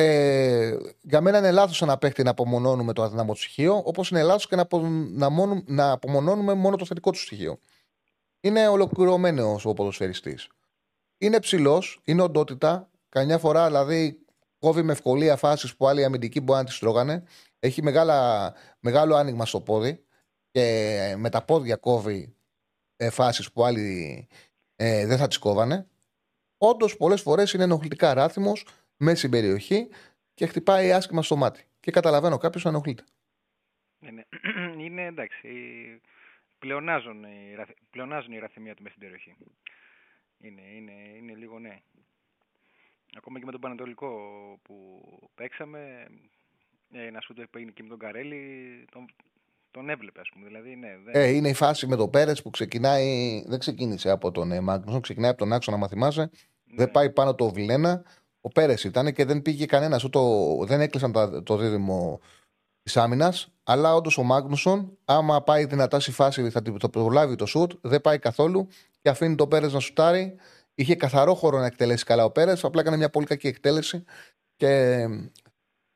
Ε, για μένα είναι λάθος ένα παίχτη να απομονώνουμε το αδύναμο του στοιχείο, όπως είναι λάθος και να, απο, να, μόνου- να απομονώνουμε μόνο το θετικό του στοιχείο. Είναι ολοκληρωμένος ο ποδοσφαιριστής. Είναι ψηλός, είναι οντότητα. Καμιά φορά δηλαδή κόβει με ευκολία φάσεις που άλλοι αμυντικοί μπορεί να τι τρώγανε. Έχει μεγάλα, μεγάλο άνοιγμα στο πόδι και με τα πόδια κόβει ε, φάσεις που άλλοι ε, δεν θα τις κόβανε. Όντως, πολλές φορές είναι ενοχλητικά ράθυμος μέσα στην περιοχή και χτυπάει άσχημα στο μάτι. Και καταλαβαίνω κάποιος να ενοχλείται. Ναι, ναι. (clears throat) είναι εντάξει. Πλεονάζουν οι, ραθ- πλεονάζουν οι ραθυμία του μέσα στην περιοχή. Είναι, είναι, είναι λίγο ναι. Ακόμα και με τον Πανατολικό που παίξαμε, ε, ένα σούτ που έγινε και με τον Καρέλη, τον, τον έβλεπε, ας πούμε. Δηλαδή, ναι, δεν... Ε, είναι η φάση με τον Πέρε που ξεκινάει, δεν ξεκίνησε από τον ε, Μάγνουσον, ξεκινάει από τον άξονα, να θυμάσαι. ναι. Δεν πάει πάνω το Βιλένα. Ο Πέρες ήταν και δεν πήγε κανένας. Δεν έκλεισαν τα- το δίδυμο της άμυνας. Αλλά όντως ο Μάγνουσον, άμα πάει δυνατά στη φάση, θα την- το προλάβει το σουτ. Δεν πάει καθόλου και αφήνει τον Πέρες να σουτάρει. Είχε καθαρό χώρο να εκτελέσει καλά ο Πέρες. Απλά έκανε μια πολύ κακή εκτέλεση και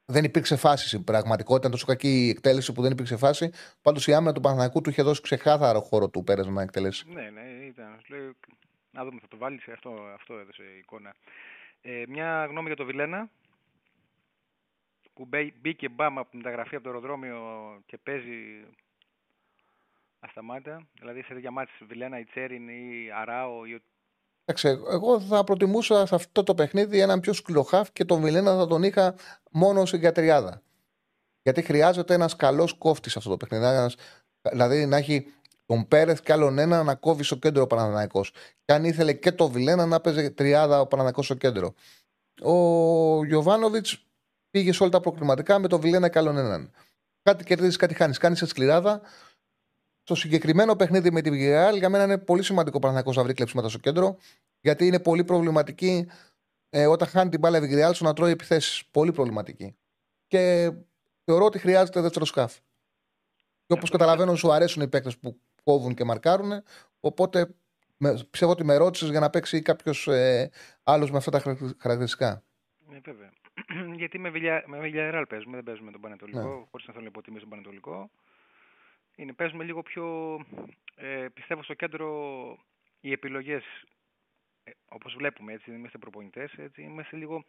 δεν υπήρξε φάση στην πραγματικότητα. Ήταν τόσο κακή η εκτέλεση που δεν υπήρξε φάση. Πάντως η άμυνα του Παναθηναϊκού του είχε δώσει ξεκάθαρο χώρο του Πέρες να εκτελέσει. Ναι, ναι, ήταν. σου Λέει, να δούμε, θα το βάλει. Αυτό, αυτό έδωσε η εικόνα. Ε, μια γνώμη για το Βιλένα. Που μπέ- μπήκε μπαμ από την μεταγραφή από το αεροδρόμιο και παίζει ασταμάτητα. Δηλαδή σε τέτοια μάτια Βιλένα ή Τσέριν ή Αράο ή ο- Εντάξει, εγώ θα προτιμούσα σε αυτό το παιχνίδι έναν πιο σκληροχάφ και τον Βιλένα θα τον είχα μόνο στην κατριάδα. Γιατί χρειάζεται ένας καλός κόφτης σε αυτό το παιχνίδι. Ένας, δηλαδή να έχει τον Πέρεθ και άλλον ένα να κόβει στο κέντρο ο Παναναναϊκός. Και αν ήθελε και το Βιλένα να παίζει τριάδα ο Παναναναϊκός στο κέντρο. Ο Γιωβάνοβιτς πήγε σε όλα τα προκριματικά με τον Βιλένα και άλλον έναν. Κάτι κερδίζεις, κάτι χάνεις. Κάνεις σε σκληράδα. Στο συγκεκριμένο παιχνίδι με τη Villarreal, για μένα είναι πολύ σημαντικό ο Παναθηναϊκός να βρει κλεψίματα στο κέντρο, γιατί είναι πολύ προβληματική ε, όταν χάνει την μπάλα η Villarreal στο να τρώει επιθέσεις. Πολύ προβληματική. Και θεωρώ ότι χρειάζεται δεύτερο σκάφ. Και όπως καταλαβαίνω, σου αρέσουν οι παίκτες που κόβουν και μαρκάρουν. Οπότε με, πιστεύω ότι με ρώτησες για να παίξει κάποιος ε, άλλος με αυτά τα χαρακτηρι- χαρακτηριστικά. Ναι, βέβαια. (clears throat) Γιατί με Villarreal με Villarreal παίζουμε, δεν παίζουμε τον Πανετολικό, Ναι. χωρίς να θέλω να υποτιμήσω τον Πανετολικό. είναι παίζουμε λίγο πιο, ε, πιστεύω στο κέντρο οι επιλογές, ε, όπως βλέπουμε έτσι, είμαστε προπονητές, έτσι, είμαστε λίγο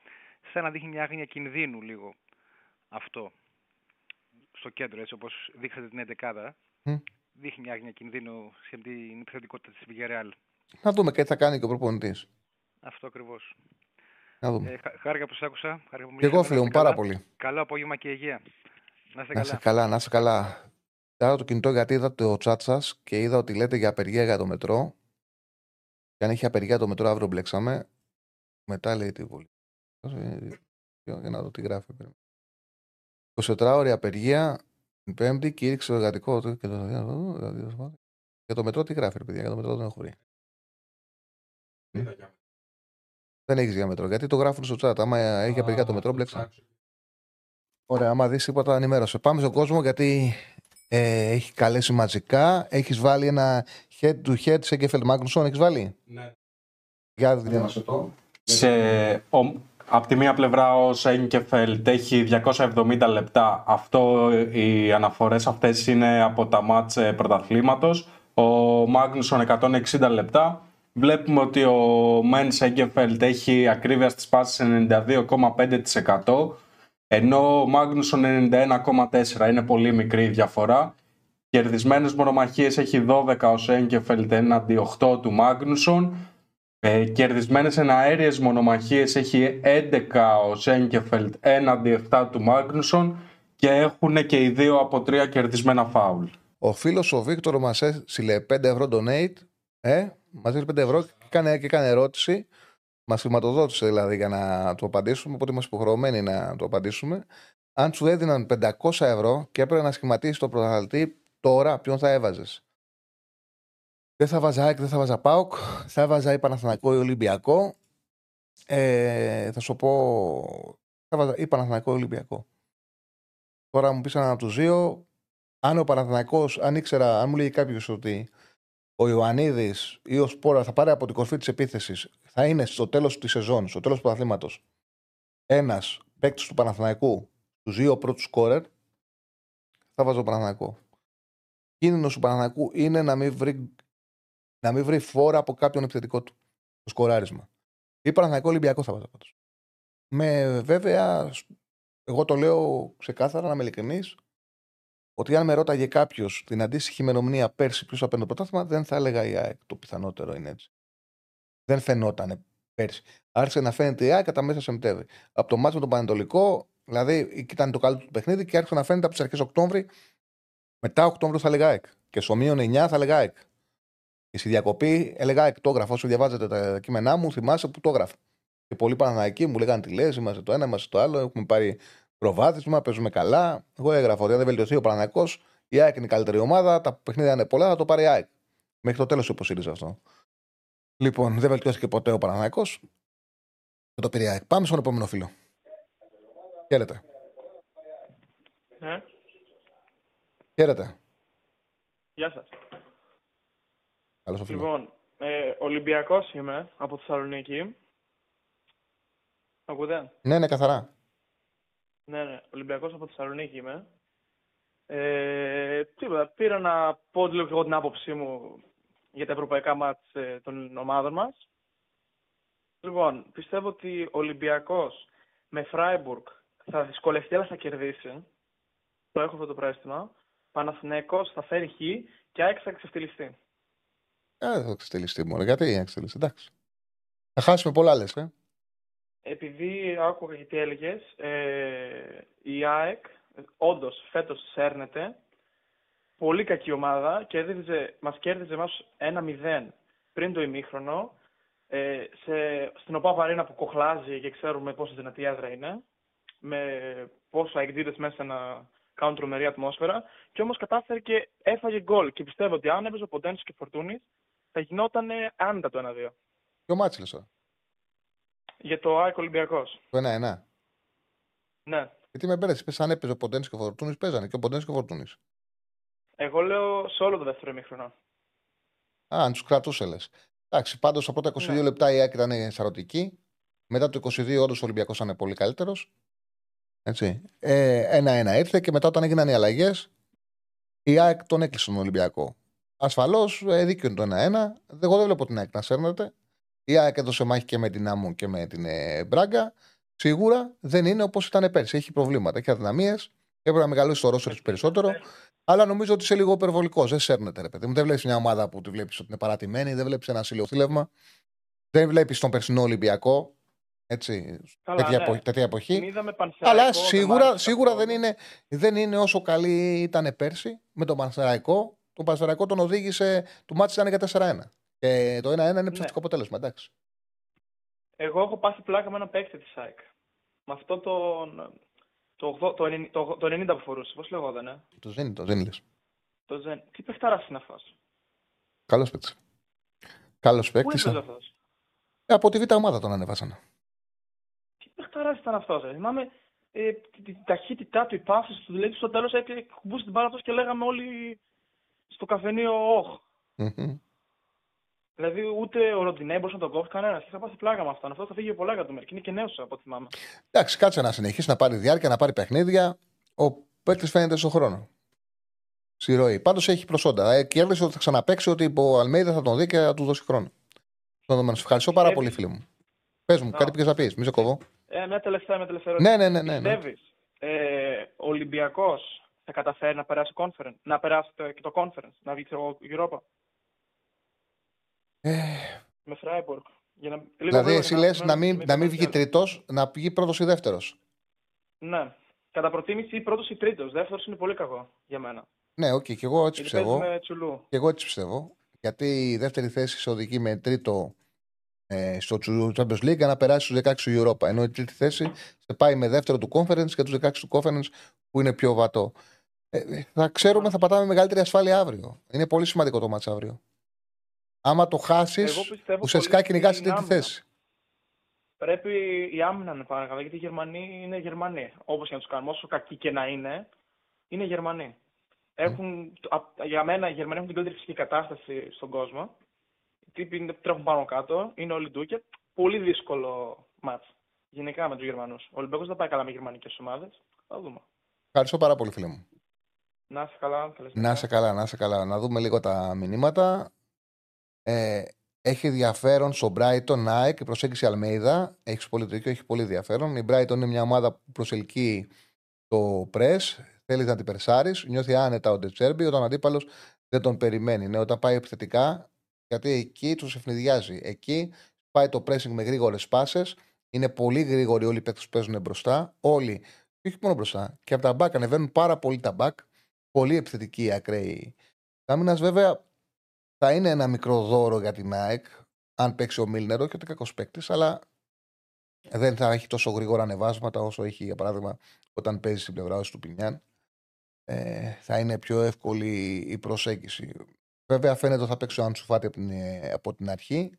σαν να δείχνει μια άγνοια κινδύνου λίγο αυτό στο κέντρο, έτσι όπως δείξατε την 11 Μμ. Δείχνει μια άγνοια κινδύνου σε την επιθετικότητα της Villarreal. Να δούμε και τι θα κάνει και ο προπονητή. Αυτό ακριβώς. Να δούμε. Ε, χα- χάρηκα που σ' άκουσα. Χάρηκα που και εγώ, μιλήσαμε. φίλε Να μου, είστε πάρα καλά. πολύ. Καλό απόγευμα και υγεία. Να είστε Να είσαι καλά. καλά, να είσαι καλά. Τώρα το κινητό γιατί είδα το chat σα και είδα ότι λέτε για απεργία για το μετρό. Και αν είχε απεργία το μετρό, αύριο μπλέξαμε. Μετά λέει τι πολύ. Για να δω τι γράφει. 24 ώρια απεργία. Την Πέμπτη κήρυξε το εργατικό. του Και το... Για το μετρό τι γράφει, ρε παιδιά. Για το μετρό δεν έχω βρει. Δεν έχεις για μετρό. Γιατί το γράφουν στο chat. Άμα έχει απεργία το μετρό, μπλέξαμε. Ωραία, άμα δεις τίποτα, ενημέρωσε. Πάμε στον κόσμο γιατί ε, έχει καλέσει μαζικά. Έχεις βάλει ένα head to head σε Κέφελ Μάγνουσον. Έχεις βάλει; Ναι. Για διαβάσε το. Σε, ο, από τη μία πλευρά ο Σέγκεφελτ έχει 270 λεπτά. Αυτό, οι αναφορές αυτές είναι από τα μάτς ε, πρωταθλήματος. Ο Μάγνουσον 160 λεπτά. Βλέπουμε ότι ο Μεν Σέγκεφελτ έχει ακρίβεια στις πάσεις 92,5% ενώ ο Μάγνουσον 91,4% είναι πολύ μικρή η διαφορά. Κερδισμένες μονομαχίες έχει 12 ο Σέγκεφελτ έναντι 8 του Μάγνουσον. Ε, κερδισμένες εναέριες μονομαχίες έχει 11 ο Σέγκεφελτ έναντι 7 του Μάγνουσον και έχουν και οι δύο από τρία κερδισμένα φάουλ. Ο φίλος ο Βίκτορ μας έστειλε 5 ευρώ donate. Ε, μας έστειλε 5 ευρώ και έκανε, και έκανε ερώτηση. Μας χρηματοδότησε δηλαδή για να του απαντήσουμε. Οπότε είμαστε υποχρεωμένοι να του απαντήσουμε. Αν σου έδιναν 500 ευρώ και έπρεπε να σχηματίσεις το πρωταθλητή, τώρα ποιον θα έβαζες; Δεν θα βάζα ΑΕΚ, δεν θα βάζα ΠΑΟΚ. Θα έβαζα ή Παναθηναϊκό ή Ολυμπιακό. Ε, θα σου πω. Θα βάζα ή Παναθηναϊκό ή Ολυμπιακό. Τώρα μου πεις έναν από τους δύο. Αν ο Παναθηναϊκός, αν ήξερα, αν μου λέει κάποιος ότι ο Ιωαννίδης ή ο Σπόρα θα πάρει από την κορφή της επίθεσης, θα είναι στο τέλος της σεζόν, στο τέλος του πρωταθλήματος, ένας παίκτης του Παναθηναϊκού, του δύο πρώτους σκόρερ, θα βάζω Παναθηναϊκό. Κίνδυνος του Παναθηναϊκού είναι να μην βρει, να μην βρει φόρα από κάποιον επιθετικό του. Το σκοράρισμα. Ή Παναθηναϊκό Ολυμπιακό θα βάζω πάντως. Με βέβαια, εγώ το λέω ξεκάθαρα, να είμαι ειλικρινής, ότι αν με ρώταγε κάποιος την αντίστοιχη ημερομηνία πέρσι ποιο θα παίρνει το πρωτάθλημα, δεν θα έλεγα η ΑΕΚ. Το πιθανότερο είναι έτσι. Δεν φαινόταν πέρσι. Άρχισε να φαίνεται η ΑΕΚ κατά μέσα Σεπτέμβρη. Από το μάτσο με τον Πανετολικό, δηλαδή εκεί ήταν το καλύτερο του παιχνίδι και άρχισε να φαίνεται από τις αρχές Οκτώβρη. Μετά Οκτώβριο θα έλεγα ΑΕΚ. Και στο μείον 9 θα έλεγα ΑΕΚ. Και στη διακοπή έλεγα ΑΕΚ. Το έγραφα. Όσο διαβάζετε τα κείμενά μου, θυμάσαι που το έγραφα. Και πολλοί Παναναϊκοί μου λέγανε τι λε, είμαστε το ένα, είμαστε το άλλο. Έχουμε πάρει προβάδισμα, παίζουμε καλά. Εγώ έγραφα ότι αν δεν βελτιωθεί ο Παναναϊκό, η ΑΕΚ είναι η καλύτερη ομάδα. Τα παιχνίδια είναι πολλά, θα το πάρει η ΑΕΚ. Μέχρι το τέλος υποστήριζε αυτό. Λοιπόν, δεν βελτιώθηκε ποτέ ο Παναναϊκό. Δεν το πήρε η ΑΕΚ. Πάμε στον επόμενο φίλο. Χαίρετε. Ναι, Χαίρετε. γεια σας. Καλώς ο φίλο. Λοιπόν, ε, Ολυμπιακός είμαι από Θεσσαλονίκη. Ακούτε; Ναι, ναι, καθαρά. Ναι, ναι, Ολυμπιακός από Θεσσαλονίκη είμαι. Ε, τίποτα, πήρα να πω λίγο και εγώ την άποψή μου για τα ευρωπαϊκά μάτς ε, των ομάδων μας. Λοιπόν, πιστεύω ότι ο Ολυμπιακός με Φράιμπουργκ θα δυσκολευτεί αλλά θα κερδίσει. Το έχω αυτό το πρόστιμα. Παναθηναϊκός θα φέρει χ και ΑΕΚ θα ξεφτυλιστεί. Ε, δεν θα ξετελιστεί μόνο. Γιατί να ξετελιστεί, εντάξει. Θα χάσουμε πολλά λες. Ε. Επειδή άκουγα γιατί έλεγες, ε, η ΑΕΚ όντως φέτος σέρνεται. Πολύ κακή ομάδα. Κέρδιζε, μας κέρδιζε μας 1-0 πριν το ημίχρονο. Ε, σε, στην ΟΠΑΠ Αρένα που κοχλάζει και ξέρουμε πόσο δυνατή η έδρα είναι. Με τόσους αεκτζήδες μέσα να κάνουν τρομερή ατμόσφαιρα. Και όμως κατάφερε και έφαγε γκολ. Και πιστεύω ότι αν έπαιζε ο Ποντένσε και Φορτούνης θα γινόταν άνετα το 1-2. Ποιο ματς λες τώρα. Για το ΑΕΚ Ολυμπιακός. Το 1-1. Ναι. Γιατί με μπέρδεψες, πες αν έπαιζε ο Ποντένης και ο Φορτούνης, παίζανε και ο Ποντένης και ο Φορτούνης. Εγώ λέω σε όλο το δεύτερο ημίχρονο. Α, αν τους κρατούσε λες. Εντάξει, πάντως στα πρώτα 22 Ναι. λεπτά η ΑΕΚ ήταν σαρωτική. Μετά το 22 όντως ο Ολυμπιακός ήταν πολύ καλύτερος. Έτσι. Ε, ένα-ένα ήρθε και μετά όταν έγιναν οι αλλαγές, Η ΑΕΚ τον έκλεισε τον Ολυμπιακό. Ασφαλώς ε, δίκιο είναι το 1-1. Εγώ δεν βλέπω την ΑΕΚ να σέρνεται. Η ΑΕΚ έδωσε μάχη και με την Άμμο και με την ε, Μπράγκα. Σίγουρα δεν είναι όπως ήταν πέρσι. Έχει προβλήματα, έχει αδυναμίες. Έπρεπε να μεγαλώσει το ρόστερ περισσότερο. Αλλά νομίζω ότι είσαι λίγο υπερβολικός. Δεν σέρνεται, ρε παιδί μου. Δεν βλέπεις μια ομάδα που τη βλέπεις ότι είναι παρατημένη. Δεν βλέπεις ένα ηλιοθήλευμα. Δεν βλέπεις τον περσινό Ολυμπιακό. Έτσι, Καλά, τέτοια, ναι. εποχή, τέτοια εποχή. Την είδαμε Πανσεραϊκό, Αλλά δεν μ' σίγουρα, άρεσε σίγουρα καθόλου. δεν, είναι, δεν είναι όσο καλή ήταν πέρσι με τον Πανσεραϊκό. Το Πανσεραϊκό τον οδήγησε, του μάτς ήταν για 4-1. Και το 1-1 είναι Ναι. ψευτικό αποτέλεσμα, εντάξει. Εγώ έχω πάθει πλάκα με ένα παίκτη της ΑΕΚ. Με αυτό τον. Το, 80 το, 90 το, το 90 που φορούσε. Πώς λεγότανε. Το Ζήνη, το Ζήνη λες. Το Ζεν. Τι παιχτάρα είναι αυτό. Καλός παίκτης. Καλός Πού παίκτης. έπαιζε αυτός; Ε, Από τη β' ομάδα τον ανεβάσανε. Τι παιχτάρας ήταν αυτός. Θυμάμαι ε, τη, τη ταχύτητά του, η πάθηση του. Δηλαδή στο τέλος κουμπούσε την μπάλα αυτός και λέγαμε όλοι στο καφενείο Όχ. Μμμ. Δηλαδή ούτε ο Ροντινέ μπορούσε να τον κόψει κανένας. Και θα πάθει πλάκα με αυτόν. Αυτό θα φύγει πολλά εκατομμύρια. Και είναι και νέος από ό,τι θυμάμαι. Εντάξει, κάτσε να συνεχίσει να πάρει διάρκεια, να πάρει παιχνίδια. Ο παίκτης φαίνεται στον χρόνο. Στη ροή. Πάντως έχει προσόντα. Ε, κέρδισε ότι θα ξαναπέξει ότι ο Αλμέιδα θα τον δει και θα του δώσει χρόνο. Στον δεδομένο. Σε ευχαριστώ πάρα Πιστεύεις- πολύ, φίλε μου. Πες μου, Να. κάτι πήγες να πεις. Μη σε κοβώ. Ε, μια τελευταία, μια τελευταία Ναι, ερώτηση. ναι, ναι. ναι, ναι. Πιστεύεις, ε, ο Ολυμπιακός θα καταφέρει να περάσει conference, να περάσει το, και το conference, να βγει το Europa Ε, με Freiburg. Για να, λίγο δηλαδή, γρήγορα, εσύ να- λες να- να μην, με να μην το βγει Conference. τρίτος, να βγει πρώτος ή δεύτερος; Ναι. Κατά προτίμηση πρώτος ή τρίτος. Δεύτερος είναι πολύ κακό για μένα. Ναι, οκ, και εγώ έτσι Γιατί πιστεύω. παίζει με τσουλού. Και εγώ έτσι πιστεύω. Γιατί η δεύτερη θέση σε οδηγεί με τρίτο ε, στο Champions League για να περάσει στους 16 του Europa. Ενώ η τρίτη θέση σε πάει με δεύτερο του Conference και τους 16 του Conference που είναι πιο βατό. Ε, ε, θα ξέρουμε, θα πατάμε μεγαλύτερη ασφάλεια αύριο. Είναι πολύ σημαντικό το μάτς αύριο. Άμα το χάσεις, Εγώ πιστεύω ουσιαστικά πολύ κυνηγάς την στην τρίτη άμυνα. θέση. Πρέπει η άμυνα να είναι πάρα καλά, γιατί οι Γερμανοί είναι Γερμανοί. Όπως και να τους κάνουμε, όσο κακοί και να είναι, είναι Γερμανοί. Έχουν, α- για μένα, οι Γερμανοί έχουν την καλύτερη φυσική κατάσταση στον κόσμο. Οι τύποι είναι- τρέχουν πάνω κάτω, είναι όλοι ντούκια. Πολύ δύσκολο μάτς. Γενικά με τους Γερμανούς. Ο Ολυμπιακός δεν πάει καλά με γερμανικές ομάδες. Θα δούμε. Ευχαριστώ πάρα πολύ, φίλε μου. Να είσαι καλά. καλές Να νύχτες. σε καλά, να σε καλά. Να δούμε λίγο τα μηνύματα. Ε, έχει ενδιαφέρον στο Brighton ΑΕΚ η προσέγγιση Αλμέιδα. Έχεις πολύ δίκιο, έχει πολύ ενδιαφέρον. Η Brighton είναι μια ομάδα που προσελκύει το press. Θέλεις να την περσάρεις. Νιώθει άνετα ο Ντετσέρμπι όταν ο αντίπαλος δεν τον περιμένει. Ναι, όταν πάει επιθετικά, γιατί εκεί τους ευνηδιάζει. Εκεί πάει το pressing με γρήγορες πάσες. Είναι πολύ γρήγοροι όλοι οι παίκτες που παίζουν μπροστά. Όλοι. Και όχι μόνο μπροστά. Και από τα back ανεβαίνουν πάρα πολύ τα back. Πολύ επιθετικοί οι ακραίοι. Άμυνα, βέβαια, θα είναι ένα μικρό δώρο για την ΑΕΚ, αν παίξει ο Μίλνερ, όχι ότι κακός παίκτης, αλλά δεν θα έχει τόσο γρήγορα ανεβάσματα όσο έχει, για παράδειγμα, όταν παίζει στην πλευρά σου του Πινιάν. Ε, θα είναι πιο εύκολη η προσέγγιση. Βέβαια, φαίνεται ότι θα παίξει ο Αντσουφάτη από την, ε, από την αρχή,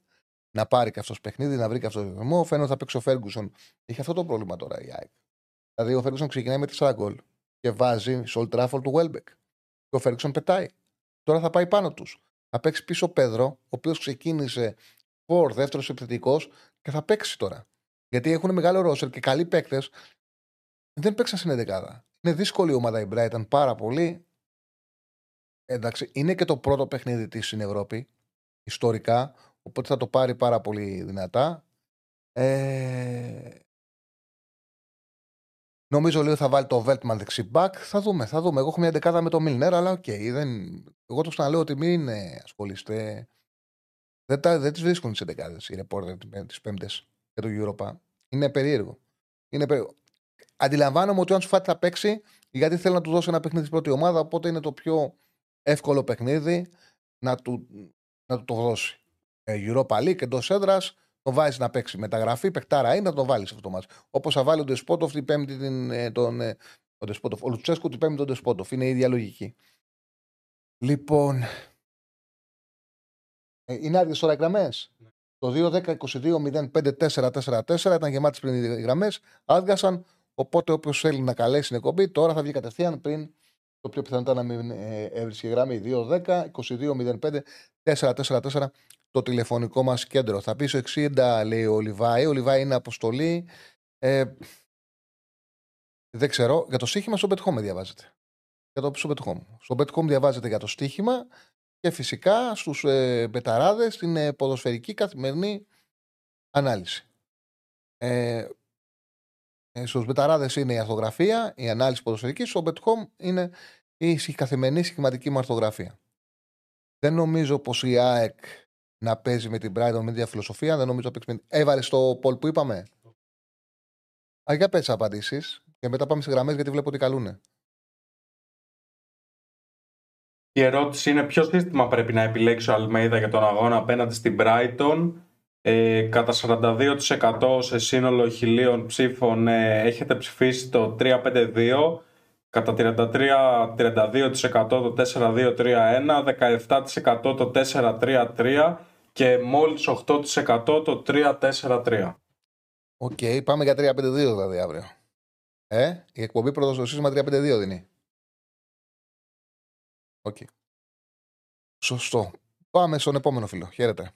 να πάρει και αυτός παιχνίδι, να βρει και αυτός το ρυθμό. Φαίνεται ότι θα παίξει ο Φέργκουσον. Έχει αυτό το πρόβλημα τώρα η ΑΕΚ. Δηλαδή, ο Φέργκουσον ξεκινάει με 4 γκολ και βάζει στο Old Trafford του Welbeck. Και ο Φέργκουσον πετάει. Τώρα θα πάει πάνω τους. Θα παίξει πίσω ο Πέδρο, ο οποίος ξεκίνησε φορ, δεύτερος επιθετικός και θα παίξει τώρα. Γιατί έχουν μεγάλο ρόσερ και καλοί παίκτες. Δεν παίξαν στην 11. Είναι δύσκολη η ομάδα η Brighton πάρα πολύ. Εντάξει, είναι και το πρώτο παιχνίδι της στην Ευρώπη, ιστορικά, οπότε θα το πάρει πάρα πολύ δυνατά. Ε... Νομίζω λίγο θα βάλει το Βέλτμαν δεξί back. Θα δούμε, θα δούμε. Εγώ έχω μια εντεκάδα με το Μίλνερ, αλλά οκ. δεν... Εγώ το ξαναλέω ότι μην ε, ασχολείστε. Δεν, τα, δεν τις βρίσκουν τις εντεκάδες οι ρεπόρτερ τις Πέμπτες για το Europa. Είναι περίεργο. Είναι περίεργο. Αντιλαμβάνομαι ότι ο Άνσου Φάτι θα παίξει γιατί θέλει να του δώσει ένα παιχνίδι στην πρώτη ομάδα, οπότε είναι το πιο εύκολο παιχνίδι να του, να του το δώσει. Ε, Europa League εντός έδρας, το βάζεις να παίξει. Μεταγραφή, παιχτάρα είναι, να το βάλεις αυτό το μάτι. Όπως θα βάλει ο Ντεσπότοφ την Πέμπτη την, ε, τον. Ε, ο, Ντεσπότοφ, ο Λουτσέσκου την Πέμπτη τον Ντεσπότοφ. Είναι η ίδια λογική. Λοιπόν. Ε, είναι άδειες τώρα οι γραμμές; Το 2-10-22-05-4-4-4 ήταν γεμάτες πριν οι γραμμές. Άδειασαν. Οπότε όποιος θέλει να καλέσει την εκπομπή τώρα θα βγει κατευθείαν πριν το πιο πιθανό ήταν να μην ε, έβρισκε γραμμή 2-10-22-05-4-4-4 το τηλεφωνικό μας κέντρο. Θα πει 60, λέει ο Λιβάη. Ο Λιβάη είναι αποστολή. Ε, δεν ξέρω. Για το σύγχυμα στο πετυχό με διαβάζετε. για το στο Bet Home. Στο Bet Home διαβάζετε για το στοίχημα και φυσικά στους ε, μπεταράδες την ε, ποδοσφαιρική καθημερινή ανάλυση. Ε, ε, στους μπεταράδες είναι η αρθογραφία, η ανάλυση ποδοσφαιρικής, στο Bet Home είναι η καθημερινή σχηματική μου αρθογραφία. Δεν νομίζω πως η ΑΕΚ να παίζει με την Brighton με ίδια φιλοσοφία. Δεν νομίζω να παίξει με... Έβαλε το Πολ που είπαμε. Α, για πες απαντήσεις και μετά πάμε σε γραμμές γιατί βλέπω ότι καλούνε. Η ερώτηση είναι ποιο σύστημα πρέπει να επιλέξει ο Αλμέιδα για τον αγώνα απέναντι στην Brighton; Ε, κατά 42% σε σύνολο χιλίων ψήφων ε, έχετε ψηφίσει το 352, κατά 33-32% το 4-2-3-1, 17% το 4-3-3 και μόλις 8% το 3-4-3. OK, okay, πάμε για 3-5-2 δηλαδή αύριο. Ε, η εκπομπή πρώτα στο σύστημα 3-5-2 δίνει. OK. Okay. Σωστό. Πάμε στον επόμενο φίλο. Χαίρετε.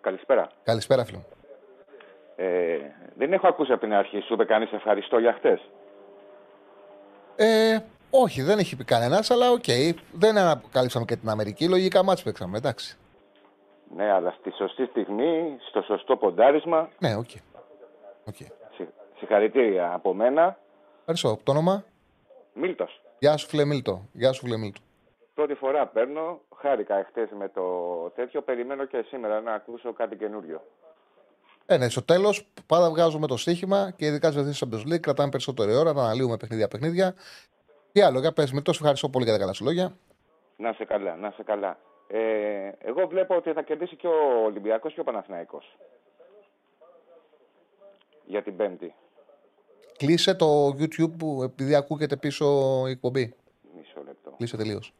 Καλησπέρα. Καλησπέρα, φίλο. Ε, δεν έχω ακούσει από την αρχή. Σου είπε κανείς ευχαριστώ για χτες; Ε, όχι, δεν έχει πει κανένας, αλλά OK. Okay. Δεν ανακαλύψαμε και την Αμερική. Λογικά μάτς παίξαμε, εντάξει. Ναι, αλλά στη σωστή στιγμή, στο σωστό ποντάρισμα. Ναι, OK. Okay. Okay. Συγχαρητήρια από μένα. Ευχαριστώ. Το όνομα; Μίλτος. Γεια σου, φίλε Μίλτο. Γεια σου, φίλε Μίλτο. Πρώτη φορά παίρνω. Χάρηκα εχθές με το τέτοιο. Περιμένω και σήμερα να ακούσω κάτι καινούριο. Ε, ναι, στο τέλος πάντα βγάζουμε το στοίχημα και ειδικά στις βαθμίδε Champions League κρατάμε περισσότερη ώρα, να αναλύουμε παιχνίδια-παιχνίδια. Τι άλλο, για πες με τόσο ευχαριστώ πολύ για τα καλά σου λόγια. Να σε καλά, να σε καλά. Ε, εγώ βλέπω ότι θα κερδίσει και ο Ολυμπιακός και ο Παναθηναϊκός. Για την Πέμπτη. Κλείσε το YouTube που επειδή ακούγεται πίσω η εκπομπή. Μισό λεπτό. Κλείσε τελείως.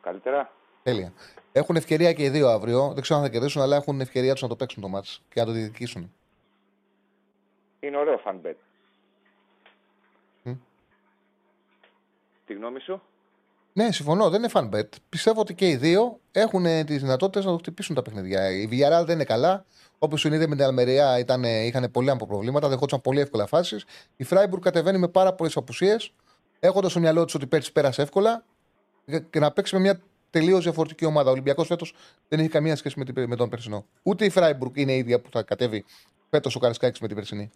Καλύτερα. Τέλεια. Έχουν ευκαιρία και οι δύο αύριο. Δεν ξέρω αν θα κερδίσουν, αλλά έχουν ευκαιρία τους να το παίξουν το μάτς και να το διεκδικήσουν. Είναι ωραίο fanbet. Τη γνώμη σου; Ναι, συμφωνώ. Δεν είναι fanbet. Πιστεύω ότι και οι δύο έχουν τις δυνατότητες να το χτυπήσουν τα παιχνίδια. Η Villarreal δεν είναι καλά. Όπως σου είδε με την Αλμερία, ήταν, είχαν πολύ από προβλήματα, δεχόντουσαν πολύ εύκολα φάσεις. Η Φράιμπουργκ κατεβαίνει με πάρα πολλές απουσίες, έχοντας στο μυαλό της ότι πέρσι πέρασε εύκολα και να παίξει με μια τελείως διαφορετική ομάδα. Ο Ολυμπιακός φέτος δεν έχει καμία σχέση με, την, με τον περσινό. Ούτε η Φράιμπουργκ είναι η ίδια που θα κατέβει φέτος ο Καρασκάκη με την περσινή.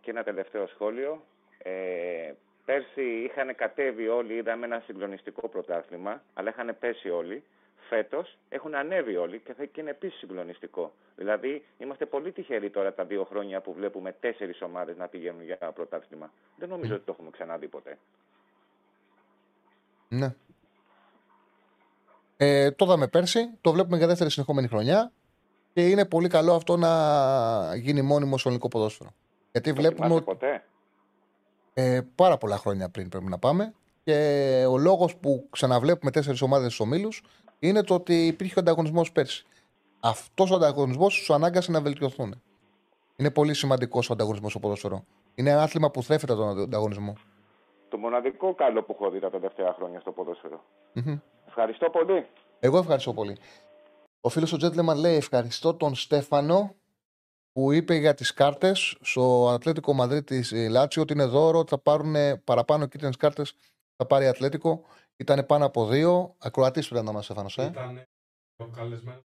Και ένα τελευταίο σχόλιο. Ε, πέρσι είχαν κατέβει όλοι, είδαμε ένα συγκλονιστικό πρωτάθλημα, αλλά είχαν πέσει όλοι. Φέτος έχουν ανέβει όλοι και θα είναι επίσης συγκλονιστικό. Δηλαδή, είμαστε πολύ τυχεροί τώρα τα δύο χρόνια που βλέπουμε τέσσερις ομάδες να πηγαίνουν για πρωτάθλημα. Δεν νομίζω ότι το έχουμε ξαναδεί ποτέ. Ναι. Ε, το είδαμε πέρσι, το βλέπουμε για δεύτερη συνεχόμενη χρονιά και είναι πολύ καλό αυτό να γίνει μόνιμος στο ελληνικό ποδόσφαιρο. Γιατί βλέπουμε. Ότι... Ποτέ; Ε, πάρα πολλά χρόνια πριν πρέπει να πάμε. Και ο λόγος που ξαναβλέπουμε τέσσερις ομάδες στους ομίλους είναι το ότι υπήρχε ο ανταγωνισμός πέρσι. Αυτός ο ανταγωνισμός του ανάγκασε να βελτιωθούν. Είναι πολύ σημαντικός ο ανταγωνισμός στο ποδόσφαιρο. Είναι ένα άθλημα που θρέφεται τον ανταγωνισμό. Το μοναδικό καλό που έχω δει τα τελευταία χρόνια στο ποδοσφαιρο Ευχαριστώ πολύ. Εγώ ευχαριστώ πολύ. Ο φίλος ο Τζέντλεμαν λέει ευχαριστώ τον Στέφανο που είπε για τις κάρτες στο Ατλέτικο Μαδρίτη Λάτσιο ότι είναι δώρο, ότι θα πάρουν παραπάνω κίτρινε κάρτες. Θα πάρει Ατλέτικο. Ήταν πάνω από δύο. Ακροατής πρέπει να είμαστε, Στέφανος. Ε; Ήταν ο καλεσμένος.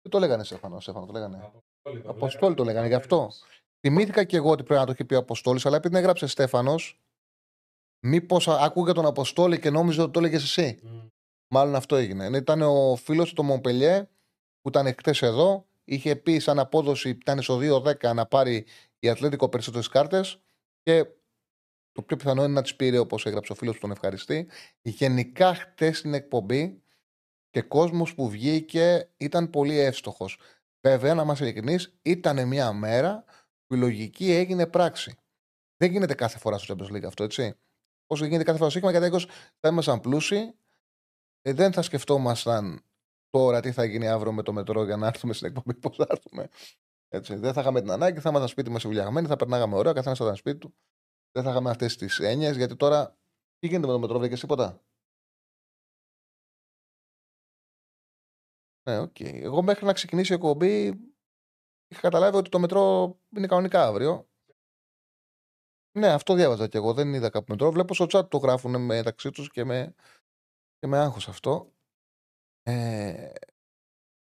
Τι το λέγανε, Στέφανο, Στέφανο το λέγανε. Αποστόλη το, Αποστόλη το λέγανε, γι' αυτό. Θυμήθηκα και εγώ ότι πρέπει να το έχει πει ο Αποστόλης, αλλά επειδή έγραψε Στέφανος, μήπως άκουγε τον Αποστόλη και νόμιζε ότι το έλεγες εσύ. Mm. Μάλλον αυτό έγινε. Ήταν ο φίλος του το Μομπελιέ που ήταν χτες εδώ. Είχε πει σαν απόδοση, ήταν στο 2-10 να πάρει η Ατλέτικο περισσότερες κάρτες. Και το πιο πιθανό είναι να τις πήρε όπως έγραψε ο φίλος που τον ευχαριστεί. Γενικά χτες στην εκπομπή και κόσμος που βγήκε ήταν πολύ εύστοχος. Βέβαια, να είμαστε ειλικρινείς, ήταν μια μέρα που η λογική έγινε πράξη. Δεν γίνεται κάθε φορά στο Champions League αυτό, έτσι. Όσο γίνεται κάθε φορά στο Σίγμα, γιατί θα ήμασταν πλούσιοι, ε, δεν θα σκεφτόμασταν τώρα τι θα γίνει αύριο με το μετρό για να έρθουμε στην εκπομπή, πώς θα έρθουμε. Έτσι. Δεν θα είχαμε την ανάγκη, θα ήμασταν σπίτι μας βουλιαγμένοι, θα περνάγαμε ωραία, καθένας θα ήταν σπίτι του. Δεν θα είχαμε αυτές τις έννοιες, γιατί τώρα τι γίνεται με το μετρό, βρήκες τίποτα; Ναι, OK. Okay. Εγώ μέχρι να ξεκινήσει η εκπομπή είχα καταλάβει ότι το μετρό είναι κανονικά αύριο. Ναι, αυτό διάβαζα κι εγώ. Δεν είδα κάποιο μετρό. Βλέπω στο chat το γράφουν μεταξύ τους και με, και με άγχος αυτό. Ε,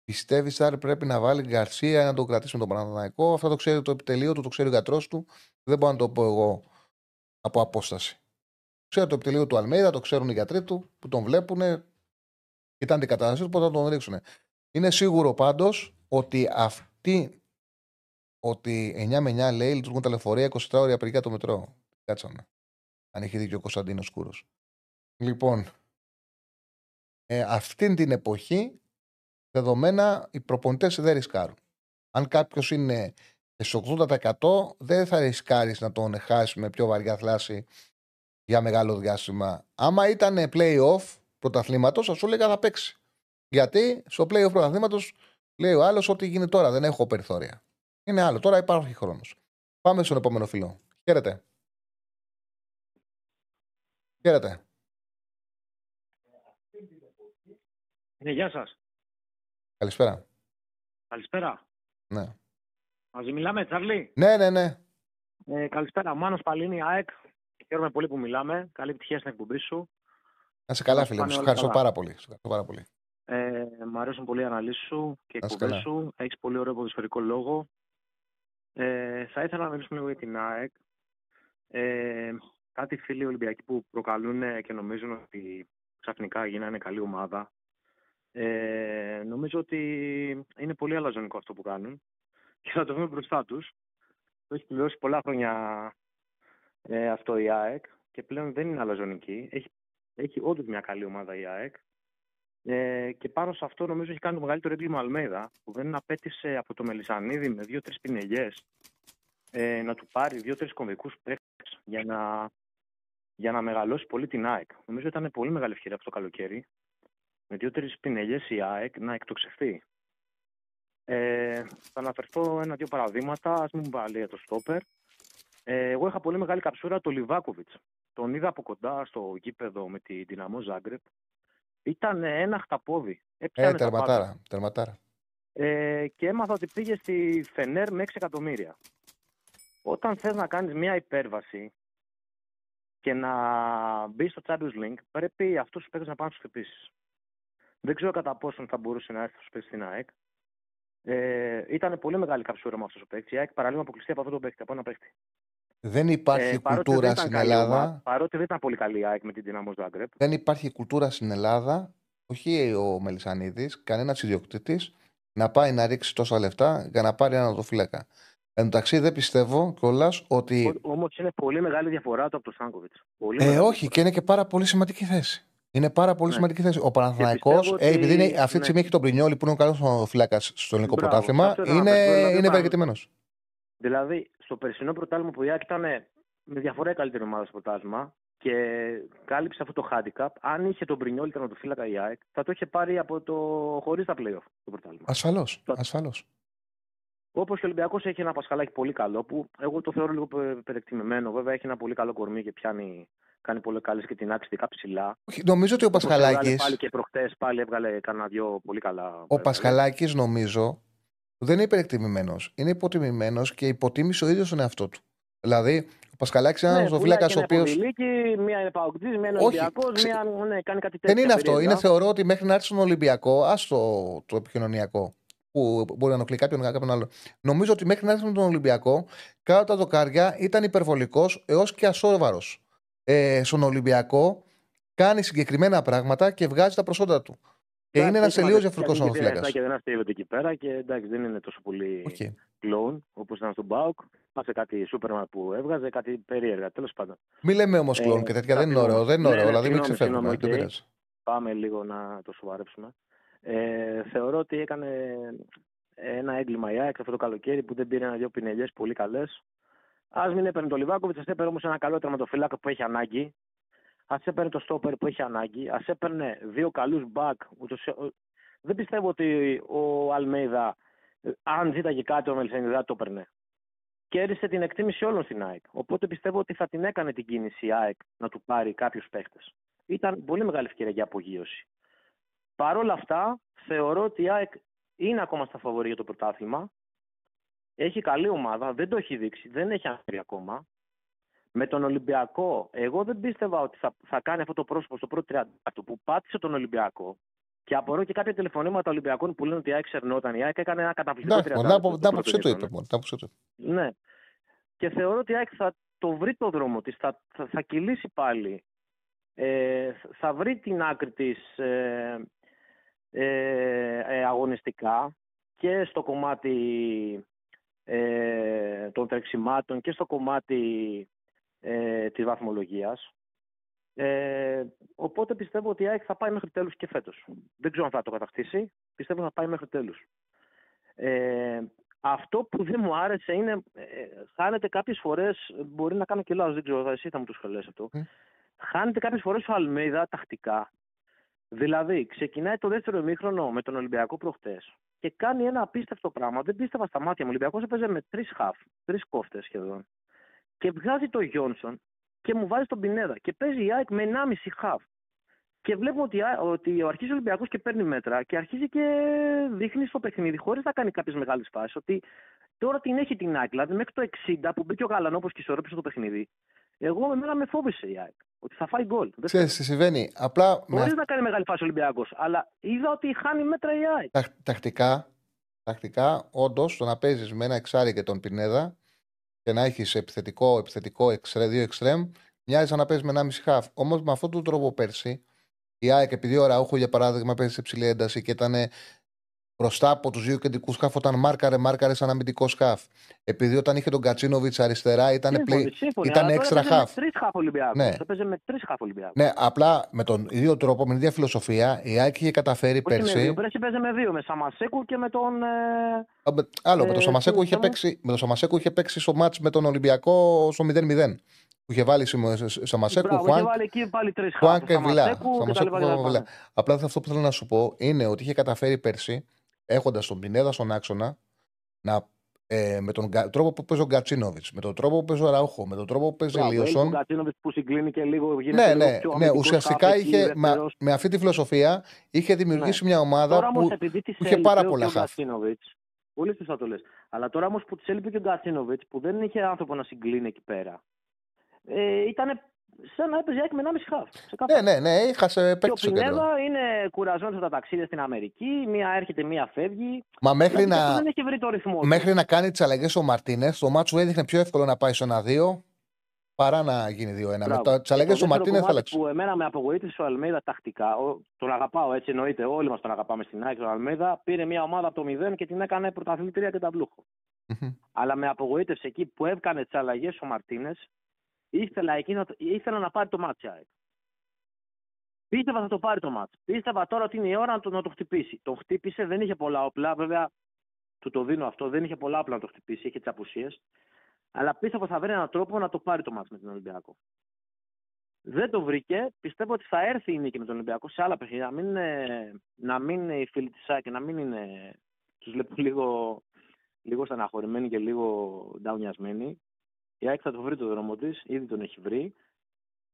Πιστεύεις, Άρη, πρέπει να βάλει Γκαρσία να το κρατήσει με τον Παναθηναϊκό; Αυτό το ξέρει το επιτελείο του, το ξέρει ο γιατρός του. Δεν μπορώ να το πω εγώ από απόσταση. Ξέρει το επιτελείο του Αλμέιδα, το ξέρουν οι γιατροί του που τον βλέπουν. Ήταν την κατάσταση του, πότε θα τον ρίξουν. Είναι σίγουρο πάντως ότι αυτή. Ότι 9 με 9 λέει λειτουργούν τα λεωφορεία 24 ώρες απεργία το μετρό. Κάτσαμε. Αν έχει δίκιο ο Κωνσταντίνος Κούρος. Λοιπόν, ε, αυτήν την εποχή δεδομένα οι προπονητές δεν ρισκάρουν. Αν κάποιος είναι σε 80% δεν θα ρισκάρεις να τον χάσει με πιο βαριά θλάση για μεγάλο διάστημα. Άμα ήταν play-off πρωταθλήματος, θα σου έλεγα θα παίξει. Γιατί στο play-off πρωταθλήματος λέει ο άλλος ότι γίνεται τώρα, δεν έχω περιθώρια. Είναι άλλο, τώρα υπάρχει χρόνος. Πάμε στον επόμενο φιλό. Χαίρετε. Χαίρετε. Ναι, γεια σας. Καλησπέρα. Καλησπέρα. Ναι. Μαζί μιλάμε, Τσάρλι; Ναι, ναι, ναι. Ε, καλησπέρα. Μάνος Παλίνη, ΑΕΚ. Χαίρομαι πολύ που μιλάμε. Καλή επιτυχία στην εκπομπή σου. Να σε καλά, Να φίλε μου. πάνε Σου όλα ευχαριστώ καλά. πάρα πολύ. Σου ευχαριστώ πάρα πολύ. Ε, μ' αρέσουν πολύ οι αναλύσεις σου και οι Να είσαι εκπομπές καλά. σου. Έχεις πολύ ωραίο ποδοσφαιρικό λόγο. Ε, θα ήθελα να μιλήσουμε λίγο για την ΑΕΚ. Ε, κάτι φίλοι Ολυμπιακοί που προκαλούν και νομίζουν ότι ξαφνικά γίνανε καλή ομάδα. Ε, νομίζω ότι είναι πολύ αλαζονικό αυτό που κάνουν και θα το δούμε μπροστά τους. Το έχει πληρώσει πολλά χρόνια ε, αυτό η ΑΕΚ και πλέον δεν είναι αλαζονική. Έχει, έχει όντως μια καλή ομάδα η ΑΕΚ. Ε, και πάνω σε αυτό νομίζω έχει κάνει το μεγαλύτερο έγκλημα ο Αλμέιδα που δεν απέτησε από το Μελισανίδη με δύο-τρεις πινελιέ ε, να του πάρει δύο-τρεις κομβικούς παίκτες για να, για να μεγαλώσει πολύ την ΑΕΚ. Νομίζω ήταν πολύ μεγάλη ευκαιρία αυτό το καλοκαίρι με δύο-τρεις πινελιές η ΑΕΚ να εκτοξευτεί. Ε, θα αναφερθώ ένα-δύο παραδείγματα. Α μην μου βάλει για το στόπερ. Ε, εγώ είχα πολύ μεγάλη καψούρα το Λιβάκοβιτς. Τον είδα από κοντά στο γήπεδο με τη Δυναμό Ζάγκρεπ. Ήταν ένα χταπόδι. Έπιανε Ε, τα πάντα. τερματάρα. τερματάρα. Ε, και έμαθα ότι πήγε στη Φενέρ με 6 εκατομμύρια. Όταν θες να κάνεις μια υπέρβαση και να μπεις στο Champions League, πρέπει αυτούς τους παίκτες να πάνε στους χτυπήσεις. Δεν ξέρω κατά πόσον θα μπορούσε να έρθει στους παίκτες στην ΑΕΚ. Ε, ήταν πολύ μεγάλη καψούρα με αυτός ο παίκτης. Η ΑΕΚ παραλίγο αποκλειστεί από αυτό το παίκτη, από ένα παίκτη. Δεν υπάρχει Ε, παρότι κουλτούρα δεν ήταν στην καλή Ελλάδα. ομάδα, παρότι δεν ήταν πολύ καλή η ΑΕΚ με την Δυναμό Ζάγκρεπ. Δεν υπάρχει κουλτούρα στην Ελλάδα. Όχι ο Μελισανίδης, κανένας ιδιοκτήτης να πάει να ρίξει τόσα λεφτά για να πάρει έναν οδοφύλακα. Εν τω μεταξύ, δεν πιστεύω κιόλας ότι. Όμως είναι πολύ μεγάλη διαφορά του από τον Σάνκοβιτς. Πολύ Ε, μεγάλη όχι, και είναι και πάρα πολύ σημαντική θέση. Είναι πάρα πολύ Ναι. σημαντική θέση. Ο Παναθηναϊκός, πιστεύω ε, επειδή ότι- είναι, αυτή τη ναι. στιγμή έχει τον Πρινιόλη που είναι ο καλός φυλάκας στο ελληνικό Μπράβο, πρωτάθλημα, αυτό ήθελα να είναι, αναφερθώ, δηλαδή, είναι πάνω- ευεργετημένο. Δηλαδή, στο περσινό πρωτάθλημα που η ΑΕΚ ήταν με διαφορά η καλύτερη ομάδα στο πρωτάθλημα και κάλυψε αυτό το handicap, αν είχε τον Πρινιόλ ήταν το φύλακα η ΑΕΚ, θα το είχε πάρει από το χωρίς τα playoff το πρωτάθλημα. Ασφαλώς. Το- Ασφαλώς. Όπως και ο Ολυμπιακός έχει ένα πασχαλάκι πολύ καλό, που εγώ το θεωρώ λίγο πε- υπερεκτιμημένο. Βέβαια έχει ένα πολύ καλό κορμί και πιάνει, κάνει πολύ καλές και την άξιδη ψηλά. Όχι, Νομίζω ότι ο Όπως έβγαλε Πασχαλάκη. Πάλι και προχτές πάλι έβγαλε κανένα δυο πολύ καλά. Ο έβγαλε. Πασχαλάκης, νομίζω, δεν είναι υπερεκτιμημένος. Είναι υποτιμημένος και υποτίμησε ο ίδιος τον εαυτό του. Δηλαδή, ο Πασχαλάκης είναι ένας Ναι, οδοφύλακα πουλάει ο και ένα οποίο. ποδηλίκι, μία είναι παοκτζής, μία είναι Όχι, Ολυμπιακός, ξε- μία ναι, κάνει κάτι τέτοιο. Δεν είναι αυτό. περίεργα. Είναι θεωρώ ότι μέχρι να έρθει στον Ολυμπιακό, άστο το επικοινωνιακό, που μπορεί να ενοχλεί κάποιον ή κάποιον άλλο. Νομίζω ότι μέχρι να έρθει στον Ολυμπιακό, κάτω τα δοκάρια ήταν υπερβολικός έως και ασόβαρο. Ε, στον Ολυμπιακό κάνει συγκεκριμένα πράγματα και βγάζει τα προσόντα του. Και είναι ένας Εντάξει, τελείως έχει διαφορετικός μαζευτεί οδοφύλακα. Και δεν αστείευεται εκεί πέρα και εντάξει δεν είναι τόσο πολύ Okay. κλόουν όπως ήταν στον ΠΑΟΚ. Πάσε κάτι Σούπερμαν που έβγαζε, κάτι περίεργα. Τέλος πάντων. Μην λέμε όμως Ε, κλόουν και τέτοια. Δεν είναι συγγνώμη. ωραίο. Δεν είναι Ναι, ωραίο. ναι, Δηλαδή, μην συγγνώμη, ξεφεύγουμε. συγγνώμη, Δεν οκ. πειράζει. Πάμε λίγο να το σοβαρέψουμε. Ε, θεωρώ ότι έκανε ένα έγκλημα η ΑΕΚ αυτό το καλοκαίρι που δεν πήρε ένα-δυο πινελιές πολύ καλές. Ας μην έπαιρνε το Λιβάκοβιτς, ας έπαιρνε όμως ένα καλό τερματοφύλακα που έχει ανάγκη. Ας έπαιρνε το στόπερ που έχει ανάγκη. Ας έπαιρνε δύο καλούς μπακ. ούτως- ο- Δεν πιστεύω ότι ο Αλμέιδα, ε, αν ζήταγε κάτι ο Μελισανίδη, δεν το έπαιρνε. Κέρδισε την εκτίμηση όλων στην ΑΕΚ. Οπότε πιστεύω ότι θα την έκανε την κίνηση η ΑΕΚ να του πάρει κάποιους παίχτε. Ήταν πολύ μεγάλη ευκαιρία για απογείωση. Παρ' όλα αυτά, θεωρώ ότι η ΑΕΚ είναι ακόμα στα φαβορή για το πρωτάθλημα. Έχει καλή ομάδα, δεν το έχει δείξει, δεν έχει ανέβει ακόμα. Με τον Ολυμπιακό, εγώ δεν πίστευα ότι θα, θα κάνει αυτό το πρόσωπο στο πρώτο 30 που πάτησε τον Ολυμπιακό. Και απορώ και κάποια τηλεφωνήματα Ολυμπιακών που λένε ότι η ΑΕΚ ξερνόταν. Η ΑΕΚ έκανε ένα καταπληκτικό 30 Εντάξει, μόνο, να άποψή του είπε. μόνο, να άποψή του. Ναι. Και θεωρώ ότι η ΑΕΚ θα το βρει το δρόμο της, θα, θα, θα κυλήσει πάλι. Ε, θα βρει την άκρη της ε, ε, ε, αγωνιστικά και στο κομμάτι ε, των τρεξιμάτων και στο κομμάτι ε, της βαθμολογίας. Ε, οπότε πιστεύω ότι η ΑΕΚ θα πάει μέχρι τέλους και φέτος. Δεν ξέρω αν θα το κατακτήσει. Πιστεύω ότι θα πάει μέχρι τέλους. Ε, αυτό που δεν μου άρεσε είναι, ε, χάνεται κάποιες φορές, μπορεί να κάνω και λάθος, δεν ξέρω, εσύ θα μου το σχολιάσεις αυτό. Mm. Χάνεται κάποιες φορές ο Αλμέιδα τακτικά. Δηλαδή, ξεκινάει το δεύτερο ημίχρονο με τον Ολυμπιακό προχτές και κάνει ένα απίστευτο πράγμα. Δεν πίστευα στα μάτια μου. Ο Ολυμπιακός έπαιζε με τρεις χαφ, τρεις κόφτες σχεδόν. Και βγάζει το Γιόνσον και μου βάζει τον Πινέδα και παίζει η ΑΕΚ με 1,5 χαφ. Και βλέπουμε ότι, α- ότι αρχίζει ο Ολυμπιακός και παίρνει μέτρα και αρχίζει και δείχνει στο παιχνίδι, χωρίς να κάνει κάποιες μεγάλες φάσεις, ότι τώρα την έχει την ΑΕΚ. Δηλαδή μέχρι το 60 που μπήκε ο Γαλανόπο και ισορρόπησε το παιχνίδι, εγώ εμένα με φόβησε η ΑΕΚ. Ότι θα φάει γκολ. Δεν Ξέρεις τι συμβαίνει. Απλά με Χωρίς να κάνει μεγάλη φάση ο Ολυμπιακός. Αλλά είδα ότι χάνει μέτρα η ΑΕΚ. τα, τακτικά, τακτικά όντως το να παίζεις με ένα εξάρι και τον Πινέδα και να έχεις επιθετικό, επιθετικό εξτρέ, δύο εξτρέμ, μοιάζει σαν να παίζεις με ένα μισή χαφ. Όμως με αυτόν τον τρόπο πέρσι, η ΑΕΚ επειδή ο Ραούχο για παράδειγμα παίζει σε ψηλή ένταση και ήταν μπροστά από τους δύο κεντρικούς σκάφ όταν μάρκαρε, μάρκαρε σαν αμυντικό σκάφ. Επειδή όταν είχε τον Κατσίνοβιτς αριστερά ήταν, Σύμφωνοι, πλη... σύμφωνοι, ήταν αλλά τώρα έξτρα έπαιζε χαφ. Με τρεις χαφ Ολυμπιακό. Ναι. Το παίζει με τρεις χαφ Ολυμπιακό. Ναι, απλά με τον ίδιο τρόπο, με την ίδια φιλοσοφία, η ΑΕΚ είχε καταφέρει Όχι με πέρσι. δύο. Πέρσι παίζει με δύο. Με Σαμασέκου και με τον. Ε, Α, με- Άλλο, με Ε, τον Σαμασέκου τι είχε είπαμε; παίξει, με τον Σαμασέκου είχε παίξει στο μάτς με τον Ολυμπιακό στο 0-0. Που είχε βάλει Σιμω- Σαμασέκου, Μπράβο, είχε Χουάνκ, βάλει εκεί πάλι τρεις χαφ. Χουάνκ και Βιλά. Σαμασέκου και τα Σαμασέκου λοιπά και τα και Βιλά. λοιπά. Απλά αυτό που θέλω να σου πω είναι ότι είχε καταφέρει πέρσι, έχοντας τον Πινέδα στον άξονα, να, ε, με τον Κα- τρόπο που παίζει ο Γκατσίνοβιτς, με τον τρόπο που παίζει ο Ραούχο, με τον τρόπο που παίζει ο Μπράβο, έλειπε Λίωσον. Ο Κατσίνοβιτ που συγκλίνει και λίγο. γίνεται Ναι, λίγο ναι, πιο ναι. αμυντικός Ουσιαστικά χαφ εκεί, είχε, με, δεύτερος. με αυτή τη φιλοσοφία είχε δημιουργήσει μια ομάδα Τώρα όμως που, επειδή τη που είχε πάρα πολλά ο χαφ. Γκατσίνοβιτς. Πολύ σωστά το λες. Αλλά τώρα όμως που τη έλειπε και ο Γκατσίνοβιτς που δεν είχε άνθρωπο να συγκλίνει εκεί πέρα. Ε, ήταν σαν να έπαιζε η ΑΕΚ με 1,5 χαφ. Ναι, ξεκάθαρα. ναι, ναι, είχασε Και ο παίκτης στο κέντρο. Πινέδα είναι κουρασμένος από τα ταξίδια στην Αμερική. Μία έρχεται, μία φεύγει. Μα μέχρι Δηλαδή, αυτός να, Δεν έχει βρει το ρυθμό του. μέχρι να κάνει τις αλλαγές ο Μαρτίνε, το μάτσο έδειχνε πιο εύκολο να πάει στο 1-2 παρά να γίνει 2-1. Με Μπράβο. τις αλλαγές Και το του Μαρτίνε δεύτερο θα κομμάτι άλλαξε. Που εμένα με απογοήτευσε ο Αλμέιδα τακτικά. Ο, τον αγαπάω έτσι, εννοείται. Όλοι μας τον αγαπάμε στην ΑΕΚ. Ο Αλμέιδα πήρε μια ομάδα από το 0 και την έκανε πρωταθλήτρια και ταμπλούχο. Μμμ. Αλλά με απογοήτευσε εκεί που έκανε τις αλλαγές ο Μαρτίνε. Ήθελα, εκεί να, το- ήθελα να πάρει το μάτσα. ΑΕΚ. Πίστευα θα το πάρει το μάτς. Πίστευα τώρα ότι είναι η ώρα να το, να το χτυπήσει. Το χτύπησε, δεν είχε πολλά όπλα. Βέβαια, του το δίνω αυτό. Δεν είχε πολλά όπλα να το χτυπήσει. Είχε τις απουσίες. Αλλά πίστευα θα βρει έναν τρόπο να το πάρει το μάτς με τον Ολυμπιακό. Δεν το βρήκε. Πιστεύω ότι θα έρθει η νίκη με τον Ολυμπιακό σε άλλα παιχνίδια. Να μην είναι, να μην είναι οι φίλοι της ΣΑΚ να μην είναι. Τους βλέπω λίγο, λίγο στεναχωρημένοι και λίγο νταουνιασμένοι. Η ΑΕΚ θα το βρει το δρόμο της. Ήδη τον έχει βρει.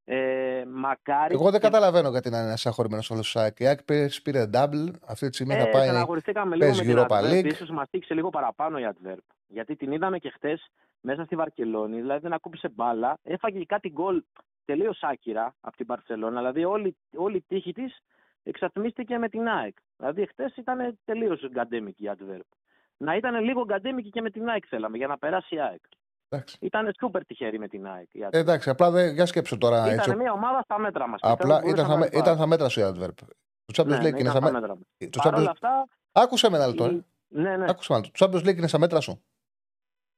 Ε, μακάρι. Εγώ δεν και- καταλαβαίνω γιατί να είναι συγχωρημένο όλος ο Σάκ. Η ΑΕΚ πήρε- πήρε double, αυτή τη στιγμή θα Ε, πάει. στεναχωρηθήκαμε λίγο με παίζει την Europa Adverb. League. Ίσως μας τύχησε λίγο παραπάνω η Adverb. Γιατί την είδαμε και χθε μέσα στη Βαρκελόνη. Δηλαδή δεν ακούπησε μπάλα. Έφαγε και κάτι γκολ τελείως άκυρα από την Παρσελόνα. Δηλαδή όλη, όλη η τύχη της εξατμίστηκε με την ΑΕΚ. Δηλαδή χθε ήταν τελείως γκαντέμικη η Adverb. Να ήταν λίγο γκαντέμικη και με την ΑΕΚ θέλαμε για να περάσει η ΑΕΚ. Εντάξει. Ήταν σούπερ τυχερή με την ΑΕΚ. η Adverb. Ε, εντάξει, απλά δεν, για σκέψου τώρα. Έτσι, ήταν μια ομάδα στα μέτρα μας. απλά ήταν, θα, με- ήταν θα μέτρα σου η Adverb. Το Champions ναι, League ναι, είναι ήταν στα στα μέτρα. μέτρα μας. Το Παρ' όλα Champions... αυτά, Άκουσε με ένα λεπτό. ε. η- ναι, ναι. Άκουσε με ένα λεπτό. Το Champions League είναι στα μέτρα σου.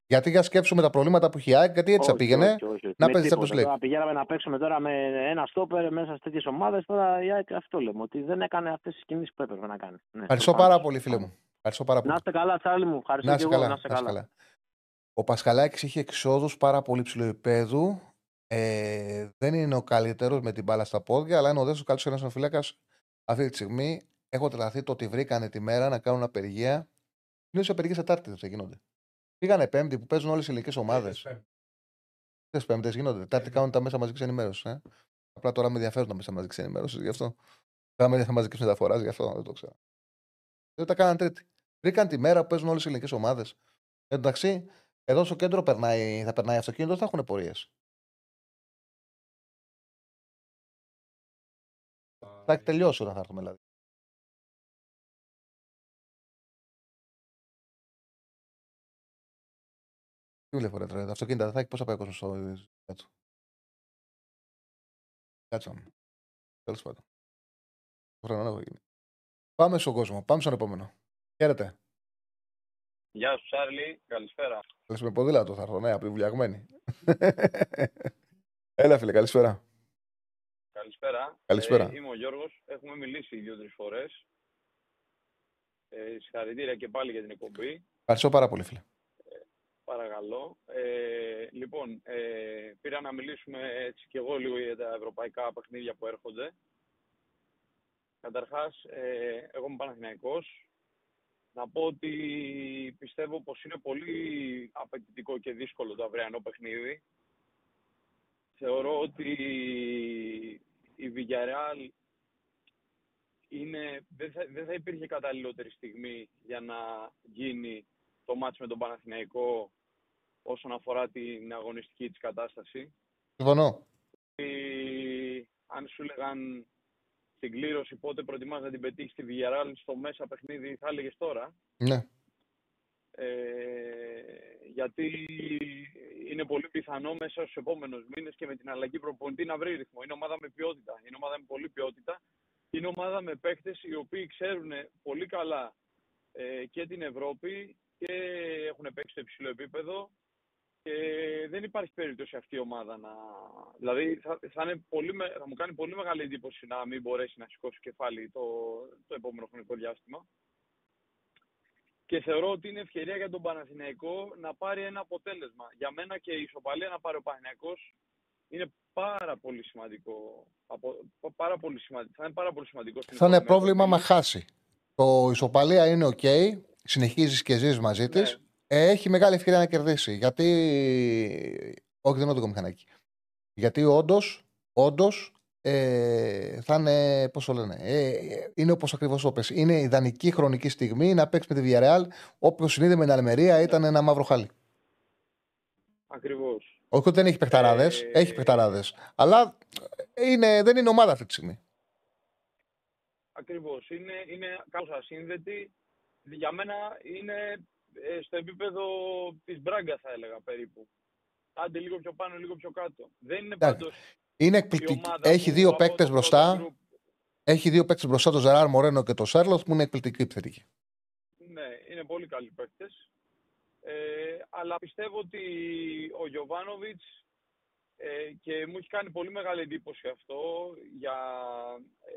Γιατί για σκέψου με τα προβλήματα που έχει η ΑΕΚ, γιατί έτσι θα Όχι, πήγαινε όχι, όχι, όχι. να Με παίζει τίποτα. Champions League. Τώρα πηγαίναμε να παίξουμε τώρα με ένα στόπερ μέσα σε τέτοιες ομάδες. Τώρα η ΑΕΚ αυτό λέμε. Ότι δεν έκανε αυτές τις κινήσεις που έπρεπε να κάνει. Ναι, Ευχαριστώ προφανώς. πάρα πολύ, φίλε μου. Ευχαριστώ πάρα πολύ. Να είστε καλά, Τσάρλι μου. Ευχαριστώ Να και είσαι εγώ. καλά. Να είστε να είσαι καλά. Καλά. Ο Πασχαλάκης είχε εξόδους πάρα πολύ ψηλό επίπεδου. Ε, δεν είναι ο καλύτερος με την μπάλα στα πόδια, αλλά είναι ο δεύτερος καλύτερος τερματοφύλακα αυτή τη στιγμή. Έχω τρελαθεί το ότι βρήκανε τη μέρα να κάνουν απεργία. Είναι σε απεργίες Τετάρτη δεν γίνονται. Πήγανε Πέμπτη που παίζουν όλες οι ελληνικέ ομάδες. Τι Πέμπτε γίνονται. Τετάρτη κάνουν τα μέσα μαζικής ενημέρωσης. Ε. Απλά τώρα με ενδιαφέρουν τα μέσα μαζικής ενημέρωσης γι' αυτό. Τα μέσα μαζικής μεταφοράς γι' αυτό δεν το ξέρω. Δεν τα κάναν Τρίτη. Βρήκαν τη μέρα που παίζουν όλες οι ελληνικέ ομάδες. Εντάξει, εδώ στο κέντρο περνάει, θα περνάει αυτοκίνητο, θα έχουν πορείες. Θα έχει τελειώσει όταν θα έρθουμε δηλαδή. Τι φορέ τώρα, τα αυτοκίνητα δεν θα έχει πόσα πάει ο κόσμος στο κάτσο. Τέλος πάντων. Πάμε στον κόσμο, πάμε στον επόμενο. Χαίρετε. Γεια σου, Σάρλι. Καλησπέρα. Λες με ποδήλατο θα έρθω, ναι, βουλιαγμένη. (laughs) Έλα, φίλε, καλησπέρα. Καλησπέρα. Καλησπέρα. Ε, είμαι ο Γιώργος. Έχουμε μιλήσει δύο-τρει φορές. Ε, συγχαρητήρια και πάλι για την εκπομπή. Ευχαριστώ πάρα πολύ, φίλε. Παρακαλώ. Ε, λοιπόν, ε, πήρα να μιλήσουμε έτσι και εγώ λίγο για τα ευρωπαϊκά παιχνίδια που έρχονται. Καταρχάς, ε, εγώ είμαι Παναθηναϊκός. Να πω ότι πιστεύω πως είναι πολύ απαιτητικό και δύσκολο το αυριανό παιχνίδι. Θεωρώ ότι η Villarreal είναι, δεν, θα, δεν θα υπήρχε καταλληλότερη στιγμή για να γίνει το μάτς με τον Παναθηναϊκό όσον αφορά την αγωνιστική της κατάσταση. Συμφωνώ. αν σου έλεγαν την κλήρωση πότε προτιμάς να την πετύχεις στη Villarreal στο μέσα παιχνίδι θα έλεγες τώρα. Ναι. Ε, γιατί είναι πολύ πιθανό μέσα στους επόμενους μήνες και με την αλλαγή προπονητή να βρει ρυθμό. Είναι ομάδα με ποιότητα, είναι ομάδα με πολύ ποιότητα. Είναι ομάδα με παίχτες οι οποίοι ξέρουν πολύ καλά ε, και την Ευρώπη και έχουν παίξει στο υψηλό επίπεδο και δεν υπάρχει περίπτωση αυτή η ομάδα να... Δηλαδή θα, θα, είναι πολύ, θα μου κάνει πολύ μεγάλη εντύπωση να μην μπορέσει να σηκώσει κεφάλι το, το επόμενο χρονικό διάστημα. Και θεωρώ ότι είναι ευκαιρία για τον Παναθηναϊκό να πάρει ένα αποτέλεσμα. Για μένα και η ισοπαλία να πάρει ο Παναθηναϊκός είναι πάρα πολύ σημαντικό. Πάρα πολύ σημαντικό. Θα είναι πάρα πολύ σημαντικό. Θα είναι πρόβλημα με χάσει. Το ισοπαλία είναι OK. Okay συνεχίζεις και ζεις μαζί ναι. της, έχει μεγάλη ευκαιρία να κερδίσει. Γιατί. Όχι, δεν είναι το κομμηχανάκι. Γιατί όντως, όντως, ε, θα είναι, πώς το λένε, ε, είναι όπως ακριβώς το 'πες. Είναι ιδανική χρονική στιγμή να παίξεις με τη Villarreal, όποιο συνείδη με την Αλμερία ήταν ένα μαύρο χάλι. Ακριβώς. Όχι ότι δεν έχει παιχταράδες, ε, έχει παιχταράδες. Αλλά είναι, δεν είναι ομάδα αυτή τη στιγμή. Ακριβώς. Είναι, είναι κάπως ασύνδετη για μένα είναι ε, στο επίπεδο της Μπράγκας θα έλεγα περίπου. Άντε λίγο πιο πάνω, λίγο πιο κάτω. Δεν είναι πάντως είναι εκπληκτική. Έχει δύο παίκτες μπροστά. Έχει δύο παίκτες μπροστά, τον Ζεράρ Μορένο και τον Σέρλοθ, που είναι εκπληκτική επιθετική. Ναι, είναι πολύ καλοί παίκτες. Ε, αλλά πιστεύω ότι ο Γιωβάνοβιτς ε, και μου έχει κάνει πολύ μεγάλη εντύπωση αυτό για,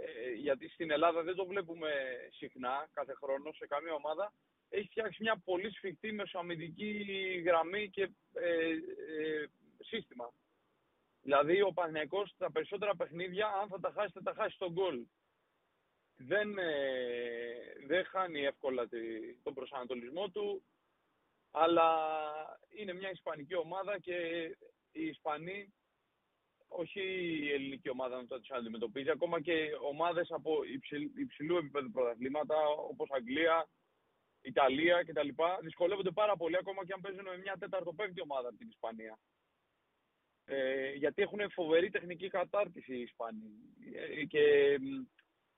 ε, γιατί στην Ελλάδα δεν το βλέπουμε συχνά κάθε χρόνο σε καμία ομάδα. Έχει φτιάξει μια πολύ σφιχτή μεσοαμυντική γραμμή και ε, ε, σύστημα. Δηλαδή ο Παναγιακός τα περισσότερα παιχνίδια αν θα τα χάσει θα τα χάσει στον γκολ. Δεν, δεν χάνει εύκολα τον προσανατολισμό του αλλά είναι μια ισπανική ομάδα και οι Ισπανοί, όχι η ελληνική ομάδα να το αντιμετωπίζει, ακόμα και ομάδες από υψηλού επίπεδου πρωταθλήματα όπως Αγγλία, Ιταλία κτλ. δυσκολεύονται πάρα πολύ ακόμα και αν παίζουν με μια τέταρτο πέμπτη ομάδα από την Ισπανία. Ε, γιατί έχουν φοβερή τεχνική κατάρτιση οι Ισπανοί ε, και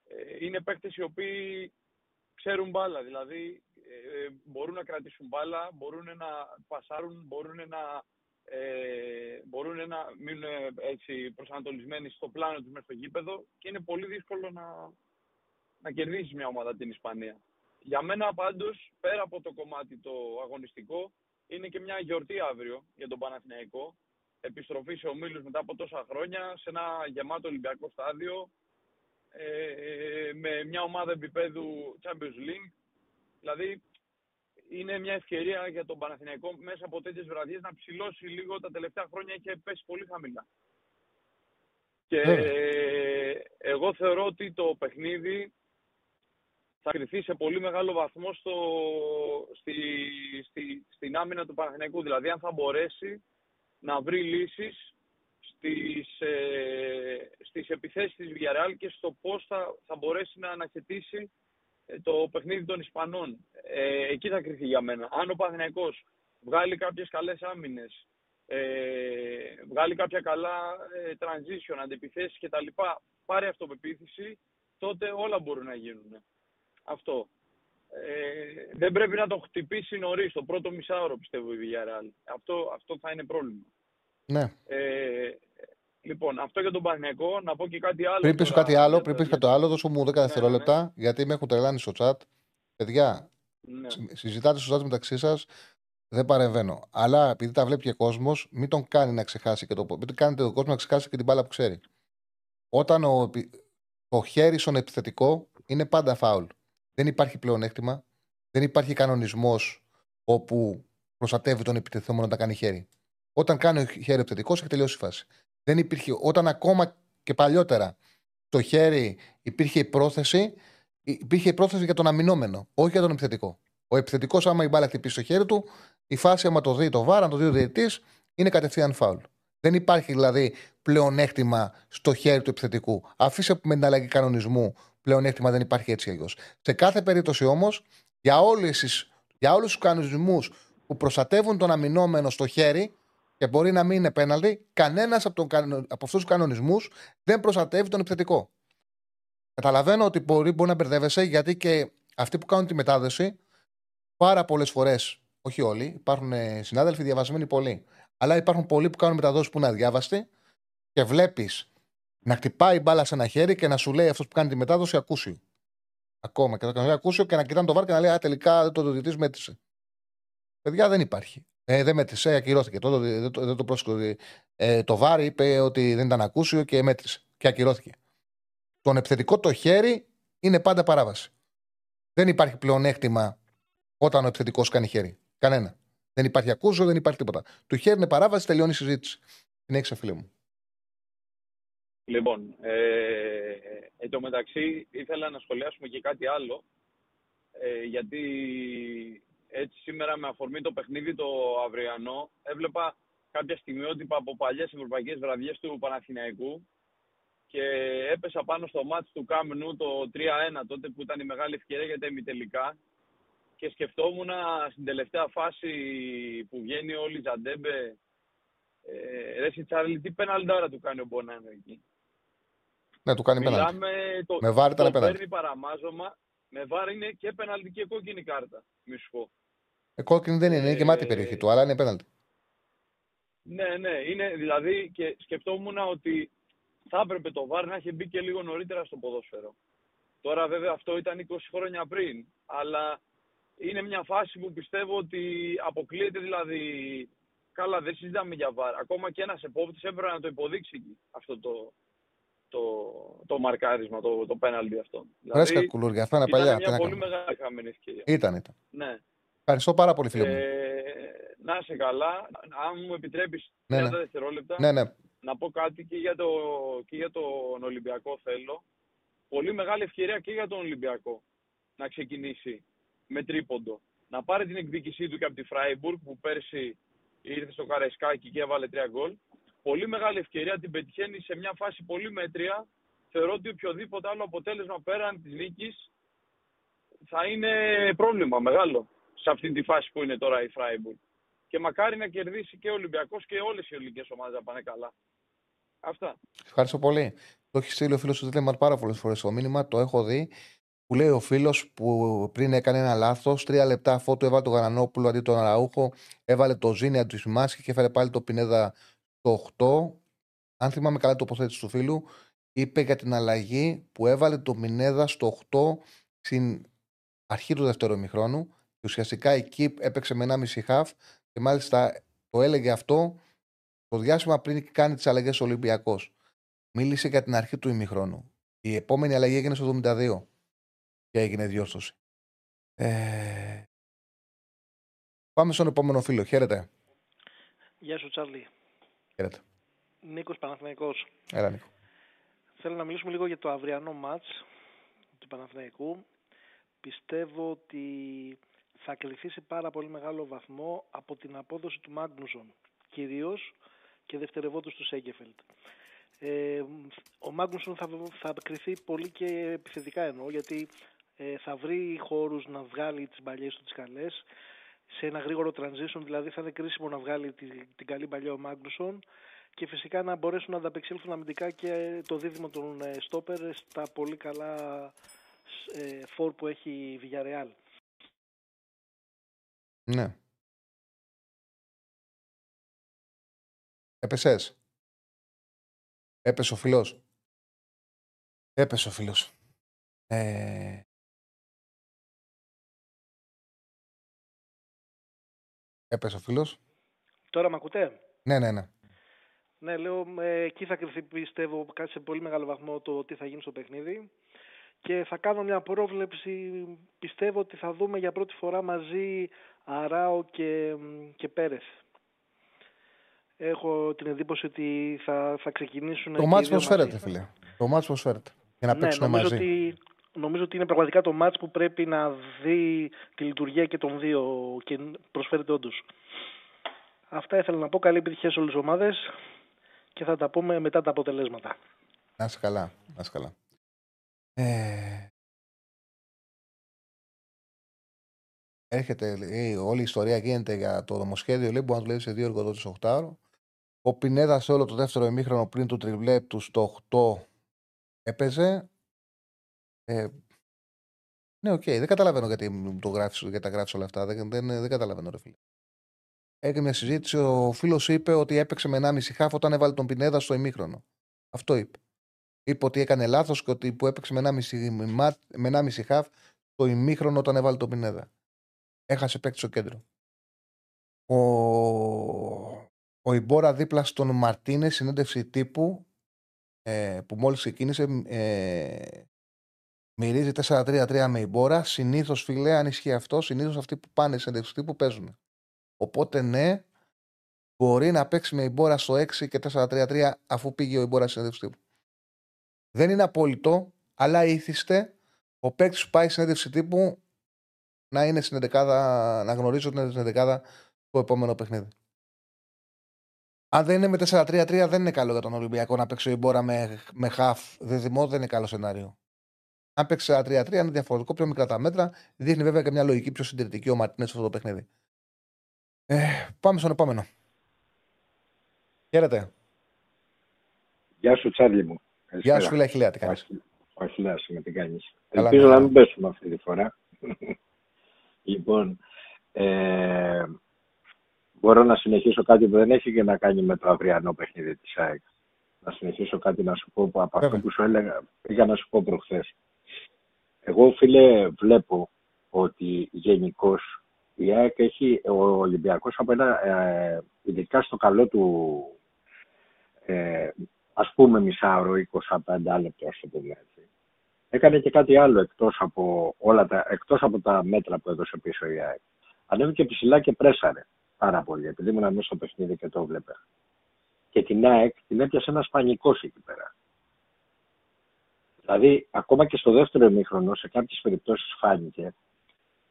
ε, είναι παίκτες οι οποίοι ξέρουν μπάλα, δηλαδή ε, μπορούν να κρατήσουν μπάλα, μπορούν να πασάρουν, μπορούν να ε, μπορούν να μείνουν έτσι προσανατολισμένοι στο πλάνο τους μέσα στο γήπεδο και είναι πολύ δύσκολο να, να κερδίσεις μια ομάδα την Ισπανία. Για μένα πάντως, πέρα από το κομμάτι το αγωνιστικό, είναι και μια γιορτή αύριο για τον Παναθηναϊκό. Επιστροφή σε ομίλους μετά από τόσα χρόνια, σε ένα γεμάτο Ολυμπιακό στάδιο, ε, με μια ομάδα επίπεδου Champions League. Δηλαδή, είναι μια ευκαιρία για τον Παναθηναϊκό μέσα από τέτοιες βραδιές να ψηλώσει λίγο τα τελευταία χρόνια είχε πέσει πολύ χαμηλά. Και εγώ θεωρώ ότι το παιχνίδι θα κρυθεί σε πολύ μεγάλο βαθμό στο, στη, στη, στην άμυνα του Παναθηναϊκού. Δηλαδή αν θα μπορέσει να βρει λύσεις στις, ε, στις επιθέσεις της Villarreal και στο πώς θα, θα μπορέσει να αναχαιτήσει ε, το παιχνίδι των Ισπανών. Ε, εκεί θα κρυθεί για μένα. Αν ο Παναθηναϊκός βγάλει κάποιες καλές άμυνες, ε, βγάλει κάποια καλά ε, transition, αντιπιθέσεις κτλ. Πάρει αυτοπεποίθηση, τότε όλα μπορούν να γίνουν. Αυτό. Ε, δεν πρέπει να το χτυπήσει νωρίς, το πρώτο μισάωρο πιστεύω η Villarreal. Αυτό, αυτό θα είναι πρόβλημα. Ναι. Ε, λοιπόν, αυτό για τον Παναγιακό, να πω και κάτι άλλο. Πριν πεις τώρα κάτι άλλο, για πριν το- πεις κάτι άλλο, δώσω μου 10 Ναι, δευτερόλεπτα, γιατί με έχουν τρελάνει στο chat. Παιδιά, Ναι. συ- συζητάτε στο chat μεταξύ σας, δεν παρεμβαίνω. Αλλά επειδή τα βλέπει και κόσμος, μην τον κάνει να ξεχάσει και το Μην τον κάνετε τον κόσμο να ξεχάσει και την μπάλα που ξέρει. Όταν ο, επι- το χέρι στον επιθετικό είναι πάντα φάουλ. Δεν υπάρχει πλεονέκτημα. Δεν υπάρχει κανονισμός όπου προστατεύει τον επιτεθόμενο να κάνει χέρι. Όταν κάνει ο χέρι επιθετικός, έχει τελειώσει η φάση. Δεν υπήρχε, όταν ακόμα και παλιότερα το χέρι υπήρχε η πρόθεση, υπήρχε η πρόθεση για τον αμυνόμενο, όχι για τον επιθετικό. Ο επιθετικός, άμα η μπάλα χτυπήσει στο χέρι του, η φάση, άμα το δει το βάρα, αν το δει ο διαιτητής, είναι κατευθείαν φάουλ. Δεν υπάρχει δηλαδή πλεονέκτημα στο χέρι του επιθετικού. Αφήσε με την αλλαγή κανονισμού πλεονέκτημα δεν υπάρχει έτσι αλλιώς. Σε κάθε περίπτωση όμως, για, όλες, για όλους τους κανονισμούς που προστατεύουν τον αμυνόμενο στο χέρι και μπορεί να μην είναι πέναλτι, κανένας από, τον κανο- από αυτούς τους κανονισμούς δεν προστατεύει τον επιθετικό. Καταλαβαίνω ότι μπορεί, μπορεί να μπερδεύεσαι γιατί και αυτοί που κάνουν τη μετάδοση πάρα πολλές φορές, όχι όλοι, υπάρχουν ε, συνάδελφοι διαβασμένοι πολλοί. Αλλά υπάρχουν πολλοί που κάνουν μεταδόσεις που είναι αδιάβαστοι και βλέπεις να χτυπάει η μπάλα σε ένα χέρι και να σου λέει αυτός που κάνει τη μετάδοση ακούσιο. Ακόμα και θα κάνει ακούσιο και να κοιτάνε το βάρ και να λέει Α, τελικά δεν το διαιτητή μέτρησε. Παιδιά δεν υπάρχει. Ε, δεν μέτρησε, ακυρώθηκε. Το, δεν το, δεν το πρόσεξε. Ε, το βάρ είπε ότι δεν ήταν ακούσιο και μέτρησε. Και ακυρώθηκε. Τον επιθετικό το χέρι είναι πάντα παράβαση. Δεν υπάρχει πλεονέκτημα όταν ο επιθετικός κάνει χέρι. Κανένα. Δεν υπάρχει ακούσιο, δεν υπάρχει τίποτα. Το χέρι είναι παράβαση, τελειώνει η συζήτηση. Την έχεις φίλε μου. Λοιπόν, ε, εν τω μεταξύ ήθελα να σχολιάσουμε και κάτι άλλο, ε, γιατί έτσι σήμερα με αφορμή το παιχνίδι το αυριανό έβλεπα κάποια στιγμιότυπα από παλιές ευρωπαϊκές βραδιές του Παναθηναϊκού και έπεσα πάνω στο μάτς του Καμπ Νου το 3-1 τότε που ήταν η μεγάλη ευκαιρία για τα ημιτελικά και σκεφτόμουν στην τελευταία φάση που βγαίνει ο Ολισαντέμπε ε, ρε εσύ, Τσάρλι, τι πεναλντάρα του κάνει ο Μπονάνο εκεί. Ναι, του κάνει πέναλτι. Μιλάμε, το, Με VAR ήταν το πέναλτι. παίρνει παραμάζωμα. Με VAR είναι και πέναλτι και κόκκινη κάρτα. Μη σου πω. Ε, κόκκινη δεν είναι, είναι και μάτι η περιοχή του, αλλά είναι πέναλτι. Ναι, ναι. Είναι δηλαδή και σκεφτόμουν ότι θα έπρεπε το βάρ να έχει μπει και λίγο νωρίτερα στο ποδόσφαιρο. Τώρα βέβαια αυτό ήταν 20 χρόνια πριν. Αλλά είναι μια φάση που πιστεύω ότι αποκλείεται δηλαδή. Καλά, δεν συζητάμε για βάρ. Ακόμα και ένας επόπτης έπρεπε να το υποδείξει εκεί, αυτό το, το, το μαρκάρισμα, το, το πέναλτι αυτό. Βρέσκα Δηλαδή, κουλούρια, αυτά είναι ήταν παλιά. μια Τι να πολύ κάνουμε. μεγάλη χαμένη ευκαιρία. Ήταν, ήταν. Ναι. Ευχαριστώ πάρα πολύ, φίλε μου. Ε, να είσαι καλά. Αν μου επιτρέπεις Ναι, 30 ναι. δευτερόλεπτα, Ναι, ναι. να πω κάτι και για, το, και για τον Ολυμπιακό θέλω. Πολύ μεγάλη ευκαιρία και για τον Ολυμπιακό να ξεκινήσει με τρίποντο. Να πάρει την εκδίκησή του και από τη Φράιμπουργκ που πέρσι ήρθε στο Καραϊσκάκι και έβαλε τρία γκολ. Πολύ μεγάλη ευκαιρία την πετυχαίνει σε μια φάση πολύ μέτρια. Θεωρώ ότι οποιοδήποτε άλλο αποτέλεσμα πέραν της νίκης θα είναι πρόβλημα μεγάλο σε αυτή τη φάση που είναι τώρα η Φράιμπουργκ. Και μακάρι να κερδίσει και ο Ολυμπιακός και όλες οι ελληνικές ομάδες να πάνε καλά. Αυτά. Ευχαριστώ πολύ. Το έχεις στείλει ο φίλος του Δίλεμαρ πάρα πολλές φορές το μήνυμα, το έχω δει. Που λέει ο φίλος που πριν έκανε ένα λάθος, τρία λεπτά αφού του έβαλε τον Γαρανόπουλο αντί τον Αραούχο, έβαλε το Ζήνη αντί του Σιμάσκη και έφερε πάλι το Πινέδα στο 8. Αν θυμάμαι καλά το τοποθέτηση του φίλου, είπε για την αλλαγή που έβαλε το Πινέδα στο 8 στην αρχή του δεύτερου ημιχρόνου. Και ουσιαστικά εκεί έπαιξε με 1,5 χαφ και μάλιστα το έλεγε αυτό το διάστημα πριν κάνει τις αλλαγές ο Ολυμπιακός. Μίλησε για την αρχή του ημιχρόνου. Η επόμενη αλλαγή έγινε στο 72 και έγινε διόρθωση. Ε... Πάμε στον επόμενο φίλο. Χαίρετε. Γεια σου, Τσάρλι. Χαίρετε. Νίκος Παναθηναϊκός. Έλα, Νίκο. Θέλω να μιλήσουμε λίγο για το αυριανό μάτς του Παναθηναϊκού. Πιστεύω ότι θα κληθεί σε πάρα πολύ μεγάλο βαθμό από την απόδοση του Μάγνουσον κυρίως και δευτερευόντως του Σέγκεφελτ. Ε, ο Μάγνουσον θα, θα κρυθεί πολύ και επιθετικά εννοώ γιατί ε, θα βρει χώρους να βγάλει τις μπαλιές του τις καλές σε ένα γρήγορο transition δηλαδή θα είναι κρίσιμο να βγάλει την, την καλή παλιά ο Μάγνουσον και φυσικά να μπορέσουν να ανταπεξέλθουν αμυντικά και το δίδυμο των ε, στόπερ στα πολύ καλά ε, φόρ που έχει η Villarreal. Ναι. Έπεσες; Έπεσε ο φιλός; Έπεσε ο φιλός. Ε... Έπεσε ο φίλος. Τώρα με ακούτε; Ναι, ναι, ναι. Ναι, λέω, ε, εκεί θα κρυφτεί πιστεύω σε πολύ μεγάλο βαθμό το τι θα γίνει στο παιχνίδι και θα κάνω μια πρόβλεψη, πιστεύω ότι θα δούμε για πρώτη φορά μαζί Αράο και, και Πέρεθ. Έχω την εντύπωση ότι θα, θα ξεκινήσουν... Το μάτς πώς φέρετε φίλε. Το μάτς πώς φέρετε. Για να ναι, παίξουν νομίζω μαζί. Ότι, νομίζω ότι είναι πραγματικά το μάτς που πρέπει να δει τη λειτουργία και των δύο και προσφέρεται όντως. Αυτά ήθελα να πω. Καλή επιτυχία σε όλες τις ομάδες και θα τα πούμε μετά τα αποτελέσματα. Να είσαι καλά. Να είσαι καλά. Ε... Έρχεται, λέει, όλη η ιστορία γίνεται για το νομοσχέδιο, λέει, μπορεί να δουλεύει σε δύο εργοδότες 8 Ο Πινέδας σε όλο το δεύτερο ημίχρονο πριν του τριβλέ του στο 8 έπαιζε. Ε, ναι, OK, okay. δεν καταλαβαίνω γιατί, το γράφεις, γιατί τα γράφεις όλα αυτά. Δεν, δεν, δεν καταλαβαίνω, ρε φίλε. Έγινε μια συζήτηση. Ο φίλος είπε ότι έπαιξε με 1,5 χάφ όταν έβαλε τον Πινέδα στο ημίχρονο. Αυτό είπε. Είπε ότι έκανε λάθος και ότι που έπαιξε με 1,5, με 1,5 χάφ το ημίχρονο όταν έβαλε τον Πινέδα. Έχασε παίκτης στο κέντρο. Ο, ο Ιμπόρα δίπλα στον Μαρτίνες, συνέντευξη τύπου ε, που μόλις ξεκίνησε, ε, μυρίζει 4-3-3 με Ιμπόρα. Συνήθως, φιλέ, αν ισχύει αυτό, συνήθως αυτοί που πάνε συνέντευξη τύπου παίζουν. Οπότε ναι, μπορεί να παίξει με Ιμπόρα στο 6 και 4-3-3 αφού πήγε ο Ιμπόρα συνέντευξη τύπου. Δεν είναι απόλυτο, αλλά ήθιστε ο παίκτης που πάει συνέντευξη τύπου να είναι στην 11, να γνωρίζει ότι είναι στην 11 το επόμενο παιχνίδι. Αν δεν είναι με 4-3-3, δεν είναι καλό για τον Ολυμπιακό να παίξει ο Ιμπόρα με, με χαφ. Δεδημό δεν είναι καλό σενάριο. Αν παίξει 4-3-3 είναι διαφορετικό, πιο μικρά τα μέτρα. Δείχνει βέβαια και μια λογική πιο συντηρητική ο Μαρτίνες σε αυτό το παιχνίδι. Ε, πάμε στον επόμενο. Χαίρετε. Γεια σου, Τσάρλι μου. Γεια σου, φίλε Αχιλέα, τι κάνεις; Ο Αχιλέας, με τι κάνεις. Ελπίζω να μην πέσουμε αυτή τη φορά. (laughs) λοιπόν, ε, μπορώ να συνεχίσω κάτι που δεν έχει και να κάνει με το αυριανό παιχνίδι της ΑΕΚ. Να συνεχίσω κάτι να σου πω από αυτό που σου έλεγα, πήγα να σου πω προχθές. Εγώ, φίλε, βλέπω ότι γενικώς η ΑΕΚ έχει, ο Ολυμπιακός από ένα, ε, ειδικά στο καλό του, ε, ας πούμε μισάωρο, 25 λεπτό, ας το πούμε έτσι. Έκανε και κάτι άλλο εκτός από, όλα τα, εκτός από τα μέτρα που έδωσε πίσω η ΑΕΚ. Ανέβηκε ψηλά και πρέσαρε πάρα πολύ, επειδή ήμουν μέσα στο παιχνίδι και το βλέπε. Και την ΑΕΚ την έπιασε ένα σπανικός εκεί πέρα. Δηλαδή, ακόμα και στο δεύτερο ημίχρονο, σε κάποιες περιπτώσεις φάνηκε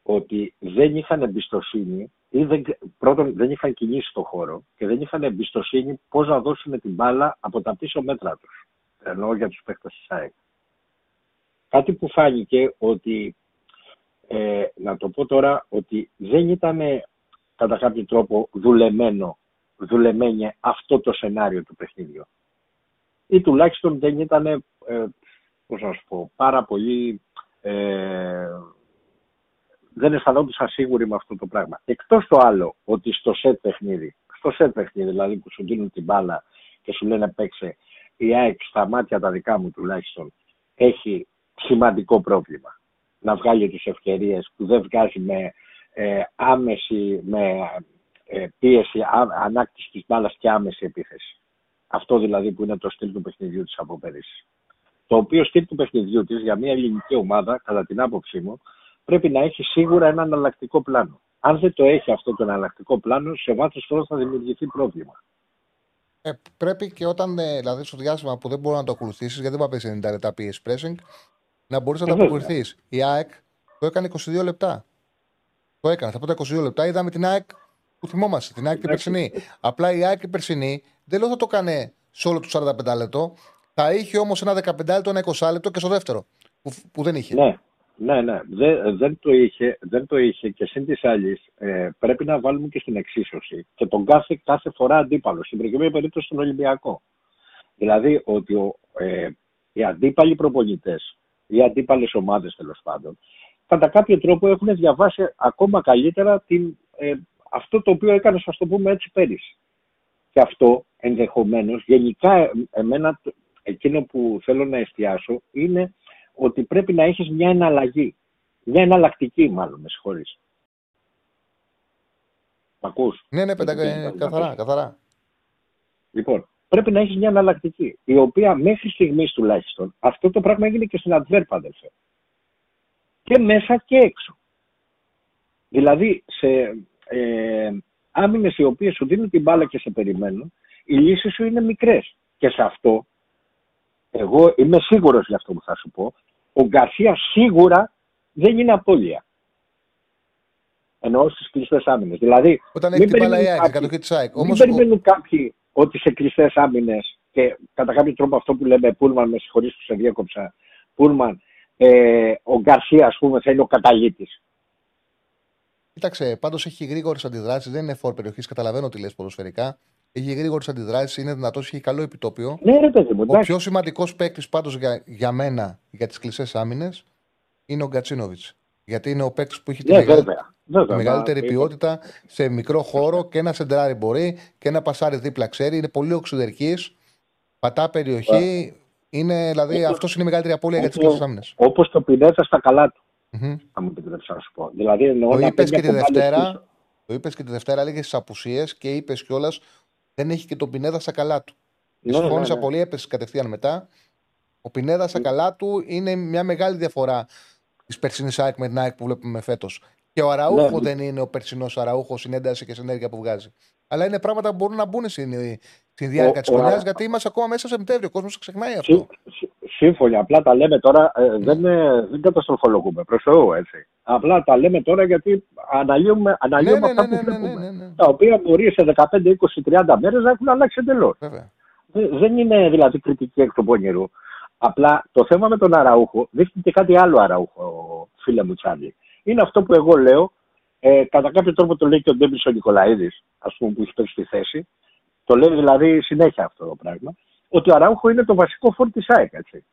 ότι δεν είχαν εμπιστοσύνη ή δεν, πρώτον δεν είχαν κινήσει στο χώρο και δεν είχαν εμπιστοσύνη πώς να δώσουν την μπάλα από τα πίσω μέτρα τους. Εννοώ για τους παίκτες της ΑΕΚ. Κάτι που φάνηκε ότι, ε, να το πω τώρα, ότι δεν ήταν κατά κάποιο τρόπο δουλεμένο, δουλεμένη αυτό το σενάριο του παιχνίδιου. Ή τουλάχιστον δεν ήταν, ε, πώς να σου πω, πάρα πολύ ε, δεν αισθανόντουσαν σίγουροι με αυτό το πράγμα. Εκτός το άλλο, ότι στο σετ παιχνίδι, στο σετ παιχνίδι δηλαδή που σου δίνουν την μπάλα και σου λένε παίξε, η ΑΕΚ στα μάτια τα δικά μου τουλάχιστον έχει σημαντικό πρόβλημα. Να βγάλει τις ευκαιρίες που δεν βγάζει με ε, άμεση, με ε, πίεση, α, ανάκτηση της μπάλας και άμεση επίθεση. Αυτό δηλαδή που είναι το στυλ του παιχνιδιού της από πέρυσι. Το οποίο στυλ του παιχνιδιού της για μια ελληνική ομάδα, κατά την άποψή μου, πρέπει να έχει σίγουρα ένα εναλλακτικό πλάνο. Αν δεν το έχει αυτό το εναλλακτικό πλάνο, σε βάθος χρόνου θα δημιουργηθεί πρόβλημα. Ε, πρέπει και όταν, ε, δηλαδή, στο διάστημα που δεν μπορεί να το ακολουθήσεις, γιατί δεν πάει 90 λεπτά PS pressing, να μπορείς να το ακολουθείς. Η ΑΕΚ το έκανε 22 λεπτά. Το έκανε. Θα πω τα 22 λεπτά είδαμε την ΑΕΚ που θυμόμαστε, την ΑΕΚ την περσινή. Απλά η ΑΕΚ την περσινή δεν λέω θα το κάνει σε όλο το 45 λεπτό. Θα είχε όμως ένα 15 λεπτό, ένα 20 λεπτό και στο δεύτερο. Που, που δεν είχε. Ναι. Ναι, ναι, δεν, δεν, το είχε, δεν το είχε και σύν της άλλης ε, πρέπει να βάλουμε και στην εξίσωση και τον κάθε, κάθε φορά αντίπαλο. Στην προηγούμενη περίπτωση στον Ολυμπιακό. Δηλαδή ότι ο, ε, οι αντίπαλοι προπονητές, οι αντίπαλες ομάδες τέλος πάντων, κατά κάποιο τρόπο έχουν διαβάσει ακόμα καλύτερα την, ε, αυτό το οποίο έκανε, ας το πούμε έτσι, πέρυσι. Και αυτό ενδεχομένως, γενικά ε, εμένα εκείνο που θέλω να εστιάσω είναι ότι πρέπει να έχεις μια εναλλαγή. Μια εναλλακτική μάλλον, με συγχωρείς. Μ' ακούς; Ναι, ναι, πεντα... καθαρά, καθαρά. Λοιπόν, πρέπει να έχεις μια εναλλακτική, η οποία μέχρι στιγμής τουλάχιστον, αυτό το πράγμα έγινε και στην Adverb, αδελφέ. Και μέσα και έξω. Δηλαδή, σε ε, άμυνες οι οποίες σου δίνουν την μπάλα και σε περιμένουν, οι λύσεις σου είναι μικρές. Και σε αυτό, εγώ είμαι σίγουρος για αυτό που θα σου πω, ο Γκαρσίας σίγουρα δεν είναι απώλεια. Εννοώ στις κλειστές άμυνες. Δηλαδή, Όταν έχει την μπάλα η ΑΕΚ, της ΑΕΚ. Μην περιμένουν κάποιοι ότι σε κλειστές άμυνες και κατά κάποιο τρόπο αυτό που λέμε Πούλμαν, με συγχωρείτε που σε διέκοψα, Πούλμαν, ε, ο Γκαρσίας, ας πούμε, θα είναι ο καταλήτη. Κοίταξε, πάντως έχει γρήγορες αντιδράσεις, δεν είναι φόρ περιοχής, καταλαβαίνω τι λες ποδοσφαιρικά. Έχει γρήγορες αντιδράσεις, είναι δυνατός, έχει καλό επιτόπιο. Ναι, ρε παιδί μου, ο πιο σημαντικός παίκτης πάντως για, για μένα για τις κλεισές άμυνες είναι ο Γκατσίνοβιτς. Γιατί είναι ο παίκτης που έχει ναι, τη, βέβαια. μεγαλύτερη ποιότητα σε μικρό χώρο και ένα σεντράρι μπορεί και ένα πασάρι δίπλα ξέρει. Είναι πολύ οξυδερκής, πατά περιοχή. Είναι, δηλαδή, αυτός είναι η μεγαλύτερη απώλεια για τις κλεισές άμυνες. Όπως το πινέτα στα καλά του. Mm-hmm. Θα μου επιτρέψεις να σου πω. Δηλαδή, εννοώ το είπες και τη Δευτέρα. Το είπες και τη Δευτέρα, έλεγε στις απουσίες και είπες κιόλας δεν έχει και τον Πινέδα στα καλά του. Ναι, συμφώνησα ναι, ναι. πολύ, έπεσε κατευθείαν μετά. Ο Πινέδα στα καλά του είναι μια μεγάλη διαφορά της περσινής ΑΕΚ με την ΑΕΚ που βλέπουμε φέτος. Και ο Αραούχο ναι. δεν είναι ο περσινός Αραούχος στην ένταση και στην ενέργεια που βγάζει. Αλλά είναι πράγματα που μπορούν να μπουν στη, στη διάρκεια της χρονιάς, γιατί είμαστε ακόμα μέσα σε Σεπτέμβριο. Ο κόσμος ξεχνάει αυτό. Σύμφωνοι. Απλά τα λέμε τώρα. Ε, δεν, δεν καταστροφολογούμε. Προς Θεού, έτσι. Απλά τα λέμε τώρα γιατί αναλύουμε, αναλύουμε ναι, αυτά ναι, που βλέπουμε. Τα οποία μπορεί σε 15, 20, 30 μέρες να έχουν αλλάξει εντελώς. Δεν είναι δηλαδή κριτική εκ του πονηρού. Απλά το θέμα με τον Αραούχο δείχνει και κάτι άλλο Αραούχο, φίλε μου Τσάλι. Είναι αυτό που εγώ λέω, ε, κατά κάποιο τρόπο το λέει και ο Ντέμπισο Νικολαίδης, ας πούμε, που έχει πέσει στη θέση. Το λέει δηλαδή συνέχεια αυτό το πράγμα. Ότι ο Αραούχο είναι το βασικό φόρ της ΑΕΚ, έτσι.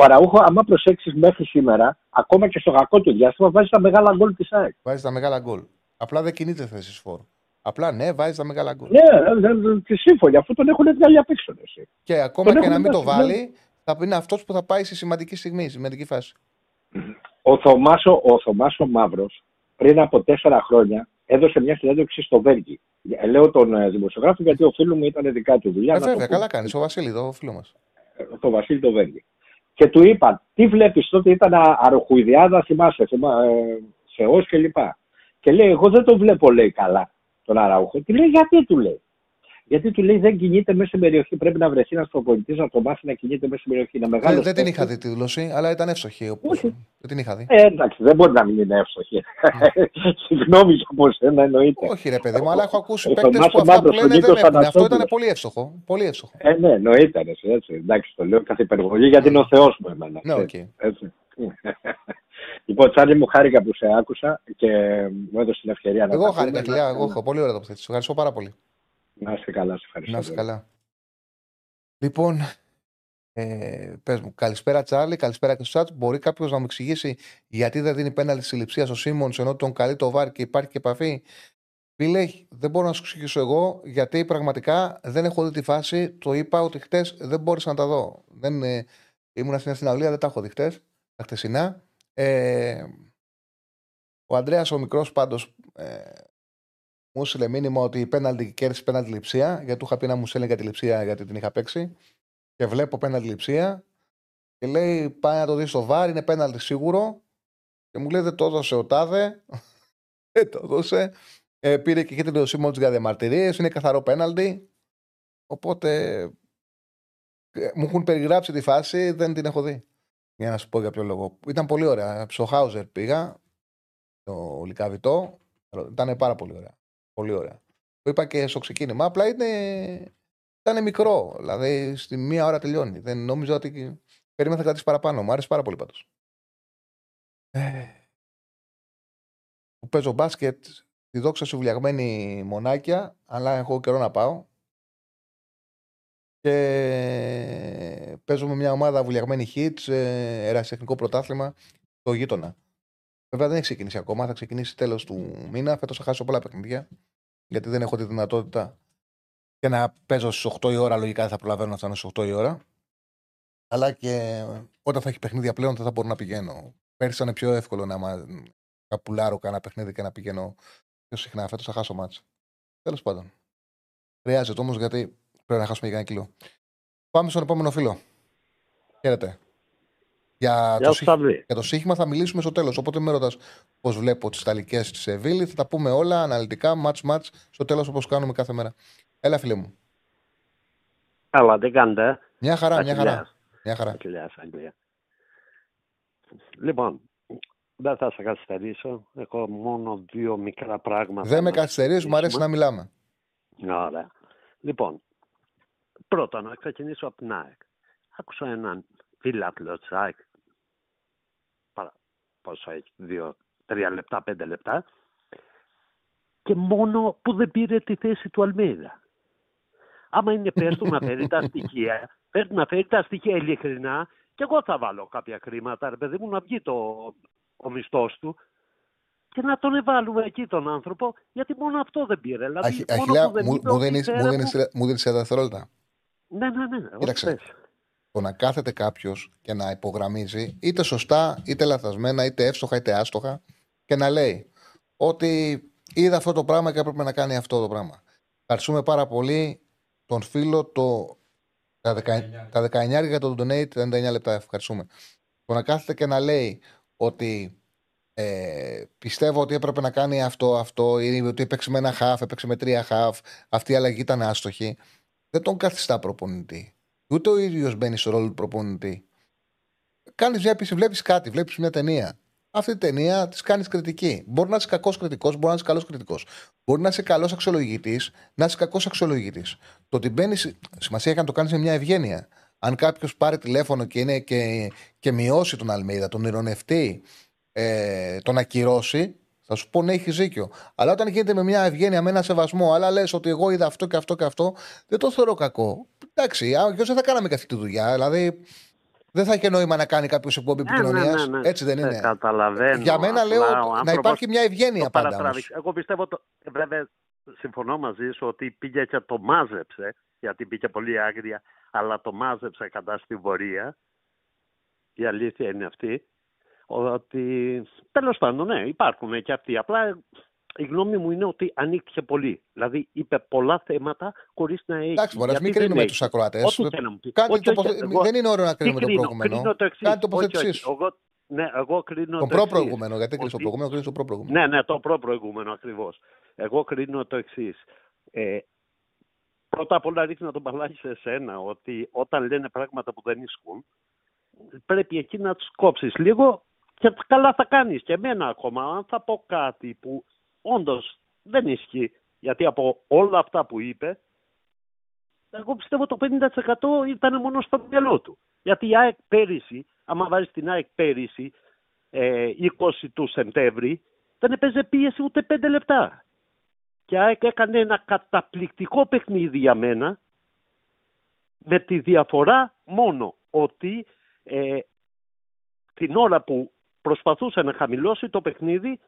Ο Αραούχο, άμα προσέξεις μέχρι σήμερα, ακόμα και στο κακό του διάστημα, βάζει τα μεγάλα γκολ της ΑΕΚ. Βάζει τα μεγάλα γκολ. Απλά δεν κινείται θέση φόρ. Απλά ναι, βάζει τα μεγάλα γκολ. Ναι, και σύμφωνοι, αφού τον έχουν βγάλει απ' έξω. Και ακόμα τον και να μην το βάλει, θα είναι αυτός που θα πάει στη σημαντική στιγμή, σημαντική φάση. Ο Θωμάσο, ο Θωμάσο Μαύρος πριν από τέσσερα χρόνια έδωσε μια συνέντευξη στο Βέλγι. Ε, λέω τον ε, δημοσιογράφο γιατί ο φίλος μου ήταν δικά του δουλειά. Ε, βέβαια, καλά κάνεις. Ο Βασίλη, το φίλος μας. Ε, το Βασίλη το Βέλγι. Και του είπαν, τι βλέπεις τότε ήταν αροχουιδιάδα, θυμάσαι, θυμά, ε, Θεός κλπ. Και, και λέει, εγώ δεν το βλέπω, λέει καλά τον Αραούχο. Και λέει, γιατί του λέει. Γιατί του λέει δεν κινείται μέσα στην περιοχή. Πρέπει να βρεθεί ένας προπονητής να το μάθει να κινείται μέσα στην περιοχή. Να μεγάλος δεν, την είχα δει τη δήλωση, αλλά ήταν εύστοχη. Όπως... Δεν την είχα δει. Ε, εντάξει, δεν μπορεί να μην είναι εύστοχη. (laughs) Συγγνώμη από σένα, εννοείται. Όχι, ρε παιδί μου, αλλά έχω ακούσει παίκτες που αυτά που λένε δεν έχουν. Αυτό ήταν πολύ εύστοχο. Πολύ εύστοχο. Ε, ναι, εννοείται. Έτσι, εντάξει, το λέω κάθε υπερβολή γιατί είναι ο Θεός μου εμένα. Ναι, okay. έτσι. (laughs) Λοιπόν, Τσάρλι μου χάρηκα που σε άκουσα και μου έδωσε την ευκαιρία να Εγώ χάρηκα, κυρία. Εγώ έχω πολύ ωραία τοποθέτηση. Ευχαριστώ πάρα πολύ. Να είστε καλά, σε ευχαριστώ. Να είστε καλά. Λοιπόν, ε, πες μου, καλησπέρα Τσάρλι, καλησπέρα και στο chat. Μπορεί κάποιος να μου εξηγήσει γιατί δεν δίνει πέναλτι συλληψία στο Σίμονς ενώ τον καλεί το βάρ και υπάρχει και επαφή; Φίλε, δεν μπορώ να σου εξηγήσω εγώ γιατί πραγματικά δεν έχω δει τη φάση. Το είπα ότι χτες δεν μπόρεσα να τα δω. Δεν, ε, ήμουν στην Αθηναλία, δεν τα έχω δει χτες, τα χτεσινά. Ε, ο Αντρέα ο μικρός πάντως ε, μου έστειλε μήνυμα ότι η πέναλτι κέρδισε πέναλτι λειψία, γιατί του είχα πει να μου στέλνει για τη λειψία γιατί την είχα παίξει. Και βλέπω πέναλτι λειψία. Και λέει: Πάει να το δεις στο βάρ, είναι πέναλτι σίγουρο. Και μου λέει: Δεν το έδωσε ο Τάδε. (laughs) Δεν το έδωσε. Ε, πήρε και κίτρινο σήμα για διαμαρτυρίες. Είναι καθαρό πέναλτι. Οπότε ε, μου έχουν περιγράψει τη φάση, δεν την έχω δει. Για να σου πω για ποιο λόγο. Ήταν πολύ ωραία. Στο Χάουζερ πήγα, το Λικαβιτό. Ήταν πάρα πολύ ωραία. Πολύ ωραία. Το είπα και στο ξεκίνημα. Απλά είναι... ήταν μικρό. Δηλαδή στη μία ώρα τελειώνει. Δεν νόμιζα ότι. Περίμενα θα κρατήσει παραπάνω. Μου άρεσε πάρα πολύ πάντως. Ε, που παίζω μπάσκετ, τη δόξα σου βουλιαγμένη μονάκια, αλλά έχω καιρό να πάω. Και παίζω με μια ομάδα βουλιαγμένη hits, ε, ερασιτεχνικό πρωτάθλημα, το γείτονα. Βέβαια δεν έχει ξεκινήσει ακόμα, θα ξεκινήσει τέλος του μήνα. Φέτος θα χάσω πολλά παιχνίδια, γιατί δεν έχω τη δυνατότητα και να παίζω στις 8 η ώρα. Λογικά δεν θα προλαβαίνω να φτάνω στις 8 η ώρα. Αλλά και όταν θα έχει παιχνίδια πλέον δεν θα μπορώ να πηγαίνω. Πέρσι ήταν πιο εύκολο να, μα... να πουλάρω κανένα παιχνίδι και να πηγαίνω πιο συχνά. Φέτος θα χάσω μάτσα. Τέλος πάντων. Χρειάζεται όμως γιατί πρέπει να χάσουμε για ένα κιλό. Πάμε στον επόμενο φίλο. Χαίρετε. Για, το, σύγχ... για το σύγχυμα θα μιλήσουμε στο τέλος. Οπότε με ρωτάς πώς βλέπω τις Ιταλικές τη Σεβίλη. Θα τα πούμε όλα αναλυτικά, match match, στο τέλος όπως κάνουμε κάθε μέρα. Έλα, φίλε μου. Έλα, τι κάνετε. Μια χαρά, μια χαρά. Μια χαρά. Λοιπόν, δεν θα σε καθυστερήσω. Έχω μόνο δύο μικρά πράγματα. Δεν με καθυστερείς, μου αρέσει να μιλάμε. Ωραία. Λοιπόν, πρώτα να ξεκινήσω από την ΑΕΚ. Άκουσα έναν φίλαθλο της ΑΕΚ. Πόσο έχει, δύο, τρία λεπτά, πέντε λεπτά. Και μόνο που δεν πήρε τη θέση του Αλμίδα. Άμα είναι πες του να φέρει τα στοιχεία, πρέπει να φέρει τα στοιχεία ειλικρινά και εγώ θα βάλω κάποια χρήματα, ρε παιδί μου, να βγει το, ο μισθός του και να τον βάλουμε εκεί τον άνθρωπο, γιατί μόνο αυτό δεν πήρε. Δηλαδή, Αχιλιά, μου, μου δίνει σε δευτερόλεπτα. Ναι, ναι, ναι. Κοίταξε. Το να κάθεται κάποιος και να υπογραμμίζει είτε σωστά, είτε λαθασμένα, είτε εύστοχα, είτε άστοχα και να λέει ότι είδα αυτό το πράγμα και έπρεπε να κάνει αυτό το πράγμα. Ευχαριστούμε πάρα πολύ τον φίλο το, τα, 19, τα 19 για τον donate, 99 λεπτά. Ευχαριστούμε. Το να κάθεται και να λέει ότι ε, πιστεύω ότι έπρεπε να κάνει αυτό, αυτό, ή ότι έπαιξε με ένα χαφ, έπαιξε με τρία χαφ, αυτή η αλλαγή ήταν άστοχη. Δεν τον καθιστά προπονητή. Ούτε ο ίδιος μπαίνει στο ρόλο του προπονητή. Κάνεις μια επίση, βλέπεις κάτι, βλέπεις μια ταινία αυτή την ταινία της κάνεις κριτική. Μπορεί να είσαι κακός κριτικός, μπορεί να είσαι καλός κριτικός. Μπορεί να είσαι καλός αξιολογητής, να είσαι κακός αξιολογητής. Το ότι μπαίνεις, σημασία έχει να το κάνεις με μια ευγένεια. Αν κάποιος πάρει τηλέφωνο και, είναι και, και μειώσει τον Αλμίδα, τον ηρωνευτεί, ε, τον ακυρώσει, θα σου πω ναι, έχεις δίκιο. Αλλά όταν γίνεται με μια ευγένεια, με ένα σεβασμό, αλλά λες ότι εγώ είδα αυτό και αυτό και αυτό, δεν το θεωρώ κακό. Εντάξει, ποιο δεν θα κάναμε και αυτή τη δουλειά. Δηλαδή, δεν θα έχει νόημα να κάνει κάποιος εκπομπή ναι, επικοινωνίας. Ναι, ναι, ναι, Έτσι δεν είναι. Καταλαβαίνω. Για μένα λέω να υπάρχει μια ευγένεια πάντα. Εγώ πιστεύω, το, βέβαια, συμφωνώ μαζί σου ότι πήγε και το μάζεψε, γιατί πήγε πολύ άγρια, αλλά το μάζεψε κατά στη βορεία. Η αλήθεια είναι αυτή. Ότι τέλος πάντων, ναι, υπάρχουν και αυτοί. Απλά η γνώμη μου είναι ότι ανοίχτηκε πολύ. Δηλαδή είπε πολλά θέματα χωρίς να έχει. Εντάξει, μπορεί να μην κρίνουμε τους ακροατές. Δεν είναι όρο να κρίνουμε το προηγούμενο. Κάτι τοποθετήσεις. Ναι, εγώ κρίνω. Το προ-προηγούμενο, γιατί κλείσει το προηγούμενο, κρίνεις το προ-προηγούμενο. Ναι, ναι, το προ-προηγούμενο ακριβώς. Εγώ κρίνω το εξής. Ε, πρώτα απ' όλα ρίχνω τον παλάκι σε εσένα ότι όταν λένε πράγματα που δεν ισχύουν, πρέπει εκεί να τους κόψεις λίγο και καλά θα κάνεις. Και εμένα ακόμα, αν θα πω κάτι που όντως δεν ισχύει. Γιατί από όλα αυτά που είπε, εγώ πιστεύω το 50% ήταν μόνο στο μυαλό του. Γιατί η ΑΕΚ πέρυσι, άμα βάζεις την ΑΕΚ πέρυσι, ε, 20 του Σεπτέμβρη, δεν έπαιζε πίεση ούτε 5 λεπτά. Και η ΑΕΚ έκανε ένα καταπληκτικό παιχνίδι για μένα, με τη διαφορά μόνο ότι ε, την ώρα που προσπαθούσε να χαμηλώσει το παιχνίδι,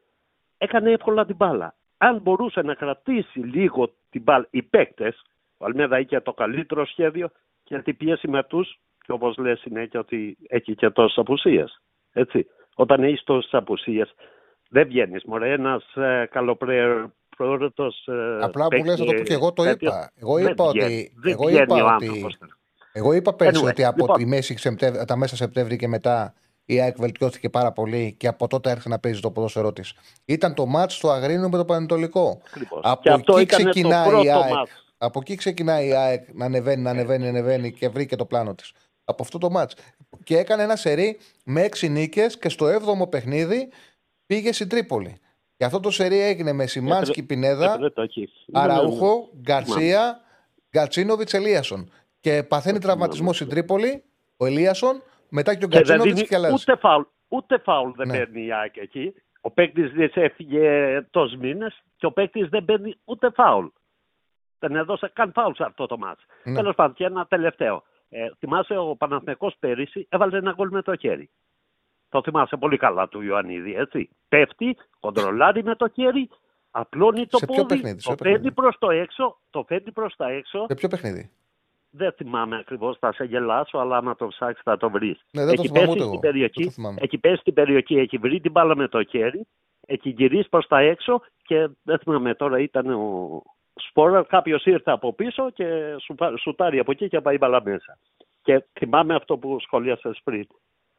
έκανε εύκολα την μπάλα. Αν μπορούσε να κρατήσει λίγο την μπάλα, οι παίκτες, ο Αλμέδα είχε το καλύτερο σχέδιο γιατί πίεση με αυτού, και όπως λε συνέχεια ότι έχει και τόσες απουσίες. Έτσι. Όταν έχεις τόσες απουσίες, δεν βγαίνεις. Μωρέ, ένας ε, καλοπρόεδρο. Ε, Απλά που λες, το πω και εγώ το είπα. Εγώ είπα ότι. Εγώ είπα ότι. Εγώ είπα πέρσι ότι από λοιπόν, τη μέση τα μέσα Σεπτέμβρη και μετά η ΑΕΚ βελτιώθηκε πάρα πολύ και από τότε άρχισε να παίζει το ποδόσφαιρό της. Ήταν το μάτς στο Αγρίνο με το Πανετολικό. Από εκεί, ξεκινάει η ΑΕΚ, από εκεί ξεκινάει η ΑΕΚ να ανεβαίνει, να ανεβαίνει, να ανεβαίνει και βρήκε το πλάνο της. Από αυτό το μάτς. Και έκανε ένα σερί με έξι νίκες και στο 7ο παιχνίδι πήγε στην Τρίπολη. Και αυτό το σερί έγινε με Σιμάνσκι Πινέδα, Αραούχο, Γκαρσία, Γκατσίνοβιτ Ελίασον. Και παθαίνει τραυματισμό στην Τρίπολη ο Ελίασον μετά και ο Γκατσίνοβιτ και, και Ούτε φάουλ, ούτε φάουλ δεν Ναι. παίρνει η ΑΕΚ εκεί. Ο παίκτης της έφυγε τόσους μήνες και ο παίκτης δεν παίρνει ούτε φάουλ. Δεν έδωσε καν φάουλ σε αυτό το μάτς. Ναι. Τέλος πάντων, και ένα τελευταίο. Ε, θυμάσαι ο Παναθηναϊκός πέρυσι έβαλε ένα γκολ με το χέρι. Το θυμάσαι πολύ καλά του Ιωαννίδη, έτσι. Πέφτει, κοντρολάρει με το χέρι, απλώνει το Σε ποιο πόδι, παιχνίδι, σε το ποιο φέρνει παιχνίδι; προς το έξω, το φέρνει προς τα έξω. Σε ποιο παιχνίδι; Δεν θυμάμαι ακριβώς, θα σε γελάσω, αλλά άμα το ψάξεις θα το βρεις. Ναι, δεν το έχει θυμάμαι πέσει ούτε στην εγώ. περιοχή, Δεν το θυμάμαι. έχει πέσει στην περιοχή, έχει βρει την μπάλα με το χέρι, έχει γυρίσει προς τα έξω και δεν θυμάμαι τώρα ήταν ο Σπόρα, κάποιος ήρθε από πίσω και σου, πα- σουτάρει από εκεί και πάει η μπάλα μέσα. Και θυμάμαι αυτό που σχολίασες πριν.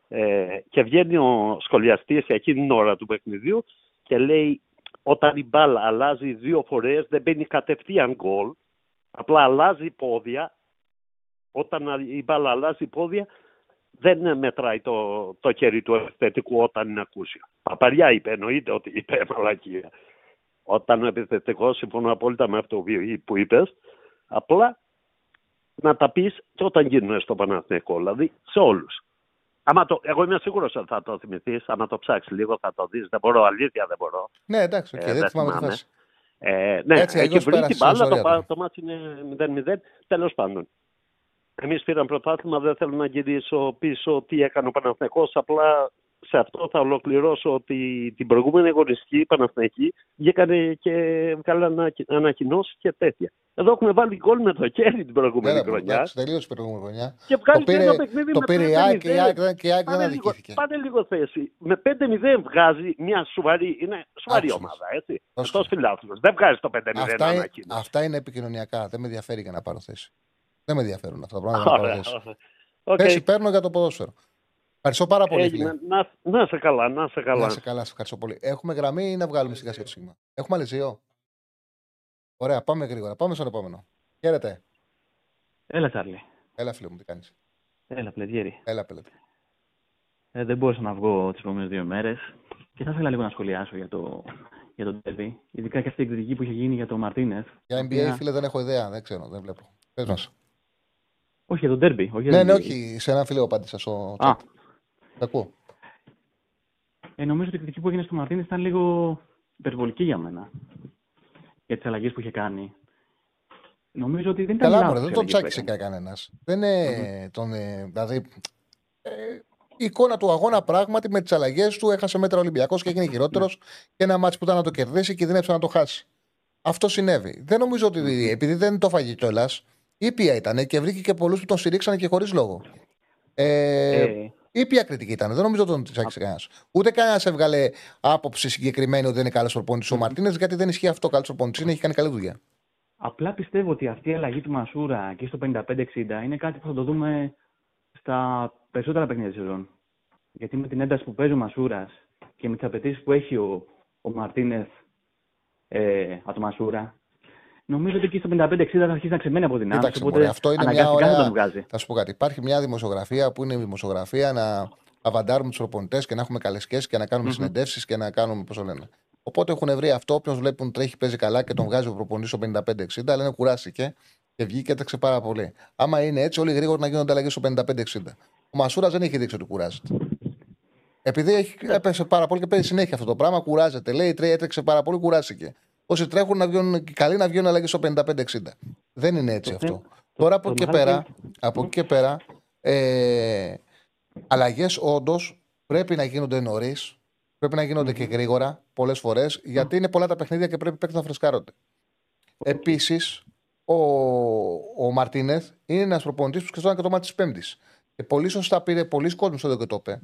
Ε, και βγαίνει ο σχολιαστής εκείνη την ώρα του παιχνιδιού και λέει όταν η μπάλα αλλάζει δύο φορές δεν μπαίνει κατευθείαν γκολ, απλά αλλάζει πόδια. Όταν η μπάλα αλλάζει πόδια δεν μετράει το, το χέρι του επιθετικού όταν είναι ακούσιο. Παπαριά είπε, εννοείται ότι είπε (laughs) μαλακία. Όταν ο επιθετικός, συμφωνώ απόλυτα με αυτό που είπε, απλά να τα πεις και όταν γίνουν στο Παναθηναϊκό, δηλαδή σε όλους. Άμα το, εγώ είμαι σίγουρος ότι θα το θυμηθείς. Άμα το ψάξεις λίγο, θα το δεις. Δεν μπορώ, αλήθεια δεν μπορώ. Ναι, εντάξει, οκ, Ε, δεν θυμάμαι τη θυμάμαι. φάση. Ε, ναι, Έτσι, έχει αλλιώς βρει την πέρασε μπάλα, ιστορία το, πα- τώρα. το μάτι είναι 0-0. Τέλος πάντων. Εμείς πήραμε πρωτάθλημα, δεν θέλω να γυρίσω πίσω τι έκανε ο Παναθηναϊκός. Απλά σε αυτό θα ολοκληρώσω ότι την προηγούμενη αγωνιστική η Παναθηναϊκή βγήκανε και βγάλανε ανακοινώσεις και τέτοια. Εδώ έχουμε βάλει γκολ με το χέρι την προηγούμενη Ναι, ρε, χρονιά. εντάξει, τελείωσε η προηγούμενη χρονιά. Και βγάζει Το πήρε- ένα παιχνίδι το με πήρε η 5-0. ΑΕΚ και η ΑΕΚ δεν- και η ΑΕΚ δεν Πάνε λίγο- αδικήθηκε. Πάνε λίγο θέση. Με 5-0 βγάζει μια σοβαρή, είναι σοβαρή Άκουσες. ομάδα, έτσι. Εκτός φιλάθλους. Δεν βγάζει το 5-0 Αυτά, είναι, ανακοίνωση. αυτά είναι επικοινωνιακά. Δεν με ενδιαφέρει για να πάρω θέση. Δεν με ενδιαφέρουν αυτά τα πράγματα για να πάρω Ωραία, θέση. ωραία. Οκ. Θέση παίρνω για το ποδόσφαιρο. Ευχαριστώ πάρα πολύ. Έγινε. φίλε. Να, να σε καλά, να σε καλά. Να σε καλά, σε ευχαριστώ πολύ. Έχουμε γραμμή ή να βγάλουμε σιγά σιγά το σήμα. Έχουμε άλλες δύο. Ωραία, πάμε γρήγορα. Πάμε στον επόμενο. Χαίρετε. Έλα, Τσάρλι. Έλα, φίλε μου, τι κάνεις; Έλα, μπλε διέρη. Έλα, πέλε. Ε, δεν μπόρεσα να βγω τις επόμενες δύο μέρες και θα ήθελα λίγο να σχολιάσω για το, για το Derby. Ειδικά και αυτή η εκδηλική που είχε γίνει για το Μαρτίνεθ. Για NBA, φίλε, δεν έχω ιδέα. Δεν ξέρω, δεν βλέπω. Πες μας. Όχι για το Derby. Όχι για Ναι, το ναι, derby. όχι. Σε ένα φίλο απάντησα στο Α. chat. Τα ακούω. Ε, νομίζω ότι η κριτική που έγινε στο Μαρτίνεθ ήταν λίγο υπερβολική για μένα. Για τις αλλαγές που είχε κάνει. Νομίζω ότι δεν ήταν Καλά, λάθος μωρέ, οι δεν τον αλλαγές που τσάκισε έκανε. κανένας. Δεν είναι τον. ε, Δηλαδή. ε, η εικόνα του αγώνα πράγματι με τις αλλαγές του έχασε μέτρα Ολυμπιακός και έγινε χειρότερος Ναι. και ένα μάτσο που ήταν να το κερδίσει και κινδύνευσε να το χάσει. Αυτό συνέβη. Δεν νομίζω ότι επειδή δεν το φάγει κιόλας, ήπια ήταν και βρήκε και πολλούς που τον στηρίξαν και χωρίς λόγο. Ε, Ε, ήπια κριτική ήταν. Δεν νομίζω ότι τον τσάκισε κανένας. Ούτε κανένας έβγαλε άποψη συγκεκριμένη ότι δεν είναι καλός προπονητής ο Μαρτίνες, γιατί δεν ισχύει αυτό. Καλός προπονητής είναι, έχει κάνει καλή δουλειά. Απλά πιστεύω ότι αυτή η αλλαγή του Μασούρα και στο 55-60 είναι κάτι που θα το δούμε στα περισσότερα παιχνίδια της σεζόν. Γιατί με την ένταση που παίζει ο Μασούρας και με τις απαιτήσεις που έχει ο, ο Μαρτίνεθ ε, από το Μασούρα, νομίζω ότι εκεί στο 55-60 θα αρχίσει να ξεμένει από δυνάμεις. Κοίταξε, Οπότε μωρέ, αυτό είναι μια αναγκαστικά θα ωραία. τον βγάζει. Θα σου πω κάτι. Υπάρχει μια δημοσιογραφία που είναι η δημοσιογραφία να αβαντάρουμε τους προπονητές και να έχουμε καλές σχέσεις και να κάνουμε Μμμ. συνεντεύξεις και να κάνουμε πώς το λένε. Οπότε έχουν βρει αυτό. Όποιον βλέπουν τρέχει, παίζει καλά και τον βγάζει ο προπονητής στο 55-60, λένε κουράστηκε και βγήκε και έτρεξε πάρα πολύ. Άμα είναι έτσι, όλοι γρήγορα να γίνονται αλλαγές στο 55-60. Ο Μασούρα δεν έχει δείξει ότι κουράζεται. Επειδή έχει, έπεσε πάρα πολύ και παίζει συνέχεια αυτό το πράγμα, κουράζεται. Λέει τρέχει, έτρεξε πάρα πολύ, κουράστηκε. Όσοι τρέχουν να βγαίνουν και καλοί να βγαίνουν αλλαγέ στο 55-60. Δεν είναι έτσι Το αυτό. θέμα- Τώρα από το εκεί και μεγάλο πέρα, από εκεί και πέρα ε, αλλαγές όντως πρέπει να γίνονται νωρίς. Πρέπει να γίνονται και γρήγορα πολλές φορές, γιατί είναι πολλά τα παιχνίδια και πρέπει παίκτες να φρεσκάρονται. Επίσης, ο, ο Μαρτίνεθ είναι ένας προπονητής που σκεφτόταν και το μάτι της Πέμπτης. Και πολύ σωστά πήρε πολλοί κόσμο εδώ και το είπε.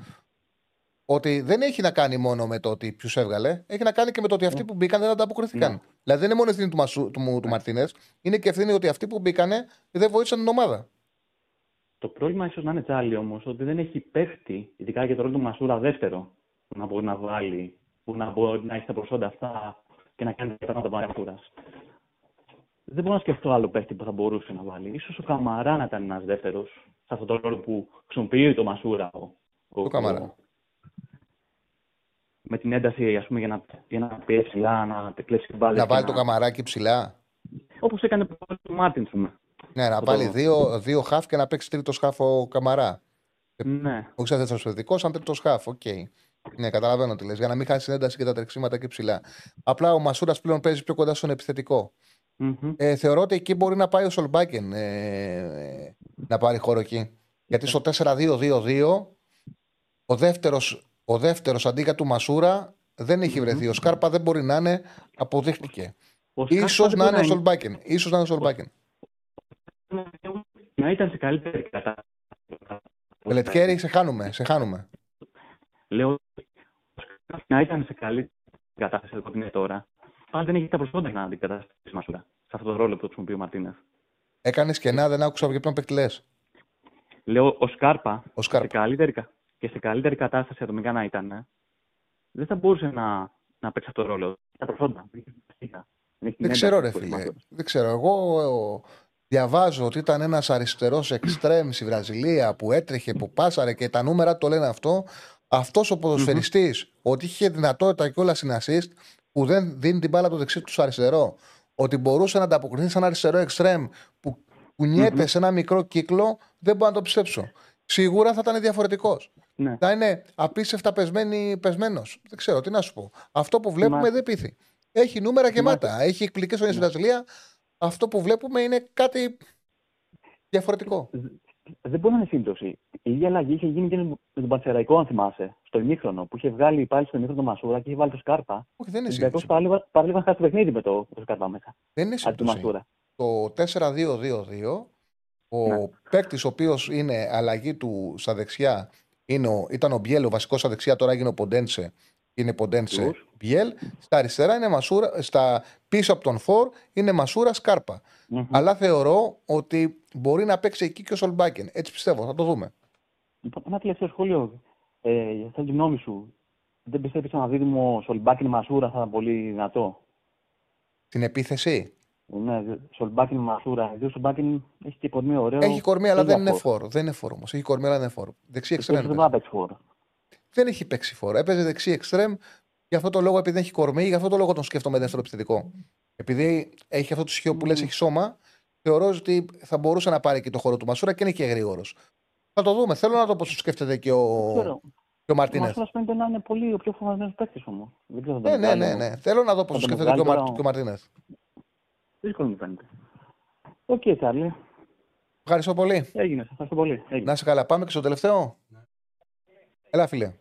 Ότι δεν έχει να κάνει μόνο με το ότι ποιους έβγαλε, έχει να κάνει και με το ότι αυτοί που μπήκαν δεν ανταποκριθήκαν. Ναι. Δηλαδή δεν είναι μόνο ευθύνη του, Μασου, του, του Μαρτίνεθ, είναι και ευθύνη ότι αυτοί που μπήκαν δεν βοήθησαν την ομάδα. Το πρόβλημα ίσως να είναι τσάλι όμως ότι δεν έχει παίχτη, ειδικά για το ρόλο του Μασούρα δεύτερο, που να μπορεί να βάλει, που να μπορεί να έχει τα προσόντα αυτά και να κάνει τα πράγματα που Μασούρας. Δεν μπορώ να σκεφτώ άλλο παίχτη που θα μπορούσε να βάλει. σω ο Καμαρά να ήταν ένας δεύτερος, σε αυτόν τον ρόλο που χρησιμοποιεί το Μασούρα. Ο, ο, Το Καμαρά. Με την ένταση ας πούμε, για να, για να πιέσει ψηλά, να κλέψει την μπάλα. Να βάλει το καμαράκι ψηλά. Όπως έκανε το Μάρτιν, ας πούμε. Ναι, να Το- βάλει δύο, δύο χαφ και να παίξει τρίτο χαφ ο Καμαρά. Ναι. Όχι σαν δεύτερο επιθετικό, σαν τρίτο χάφ. Οκ. Ναι, καταλαβαίνω τι λες. Για να μην χάσει την ένταση και τα τρεξίματα και ψηλά. Απλά ο Μασούρας πλέον παίζει πιο κοντά στον επιθετικό. Μμμ. Ε, θεωρώ ότι εκεί μπορεί να πάει ο Σολμπάκεν ε, να πάρει χώρο εκεί. Γιατί στο 4-2-2-2 ο δεύτερος ο δεύτερος αντί για του Μασούρα δεν έχει βρεθεί. Ο Σκάρπα δεν μπορεί να είναι, αποδείχτηκε. Ο Σκάρπα Ίσως δεν να μπορεί είναι ο να Σολμπάκεν. Ίσως να είναι ο Σολμπάκεν. να ήταν σε καλύτερη κατάσταση. Πελετιέρη, σε χάνουμε. Σε χάνουμε. Λέω να ήταν σε καλύτερη κατάσταση από ό,τι είναι τώρα. Αλλά δεν έχει τα προσόντα για να αντικαταστήσει τη Μασούρα. Σε αυτόν τον ρόλο που το χρησιμοποιεί ο Μαρτίνες. Έκανε κενά, δεν άκουσα για ποιον παίκτη λες. Λέω ο Σκάρπα, Ο Σκάρπα. Σε καλύτερη, κα- και σε καλύτερη κατάσταση ατομικά να ήταν, ε, δεν θα μπορούσε να, να παίξει αυτό το ρόλο. Τα προσόντα. Δεν έχει την Δεν ξέρω, ρε ένταση που έχει φίλε. Μασούρα. Δεν ξέρω. Εγώ ε, διαβάζω ότι ήταν ένας αριστερός εξτρέμ στη Βραζιλία που έτρεχε, που πάσαρε και τα νούμερα το λένε αυτό. Αυτός ο ποδοσφαιριστής, ότι είχε δυνατότητα και όλα στην assist, που δεν δίνει την μπάλα από το δεξί του στο αριστερό. Ότι μπορούσε να ανταποκριθεί σε ένα αριστερό εξτρέμ που κουνιέται σε ένα μικρό κύκλο, δεν μπορώ να το πιστέψω. Σίγουρα θα ήταν διαφορετικός. Ναι. Θα είναι απίστευτα πεσμένος. Δεν ξέρω τι να σου πω. Αυτό που βλέπουμε Μα- δεν πείθει. Έχει νούμερα γεμάτα. Έχει εκπληκτικές ονειρέ στη Βραζιλία. Αυτό που βλέπουμε είναι κάτι διαφορετικό. Δεν μπορεί να είναι σύμπτωση. Η ίδια αλλαγή είχε γίνει και με τον Πανσεραϊκό, αν θυμάσαι, στο ημίχρονο, που είχε βγάλει πάλι στο ημίχρονο τον Μασούρα και είχε βάλει το Σκάρπα. Όχι, δεν είναι Ο σύμπτωση. Ολυμπιακός παραλίγο να χάσει το παιχνίδι με το, το Σκάρπα μέσα. Δεν είναι Αντί του σύμπτωση. Μασούρα. Το 4-2-2-2, ο Ναι. παίκτης ο οποίος είναι αλλαγή του στα δεξιά είναι ο, ήταν ο Μπιέλ, ο βασικός στα δεξιά, τώρα έγινε ο Ποντένσε. Είναι Ποντένσε Ποιος; Μπιέλ. Στα αριστερά είναι Μασούρα, στα πίσω από τον Φορ είναι Μασούρα Σκάρπα. Μμμ. Αλλά θεωρώ ότι μπορεί να παίξει εκεί και ο Σολμπάκεν. Έτσι πιστεύω, θα το δούμε. Λοιπόν, Ένα τελευταίο σχόλιο. Ε, θέλω τη γνώμη σου. Δεν πιστεύεις ένα δίδυμο Σολμπάκιν Μασούρα θα ήταν πολύ δυνατό; Την επίθεση; Ναι, Σολμπάκιν Μασούρα. Γιατί ο Σολμπάκιν έχει και κορμί ωραίο. Έχει κορμί, αλλά και δεν είναι για φόρ. φόρ. Δεν είναι φόρ όμως. Έχει κορμί, αλλά δεν είναι φόρ. Δεξί εξτρέμ. Εκτός δεν παίζει. θα παίξει φόρ. Δεν έχει παίξει φόρ. Έπαιζε δεξί εξτρέμ. Γι' αυτό το λόγο, επειδή δεν έχει κορμί, γι' αυτό το λόγο τον σκέφτομαι δεύτερο επιθετικό. Επειδή έχει αυτό το στοιχείο που λες, έχει σώμα, θεωρώ ότι θα μπορούσε να πάρει και το χώρο του Μασούρα και είναι και γρήγορος. Θα το δούμε. Θέλω να δω πώ το σκέφτεται και ο, Ξέρω. και ο Ο Μαρτίνεθ. Μασούρας φαίνεται να είναι πολύ ο πιο φοβασμένος παίκτης όμως. Δεν ξέρω αν Ναι, τον ναι, βγάλει ναι, όμως. ναι. Θέλω να δω πώ Θα το τον σκέφτεται και ο, βγάλει Μαρ... τώρα και ο Μαρτίνεθ. Δύσκολο μου φαίνεται. Οκ, Τσάρλι. Ευχαριστώ πολύ. Έγινε. Σε ευχαριστώ πολύ. Έγινε. Να είσαι καλά. Πάμε και στο τελευταίο. Έλα, φίλε.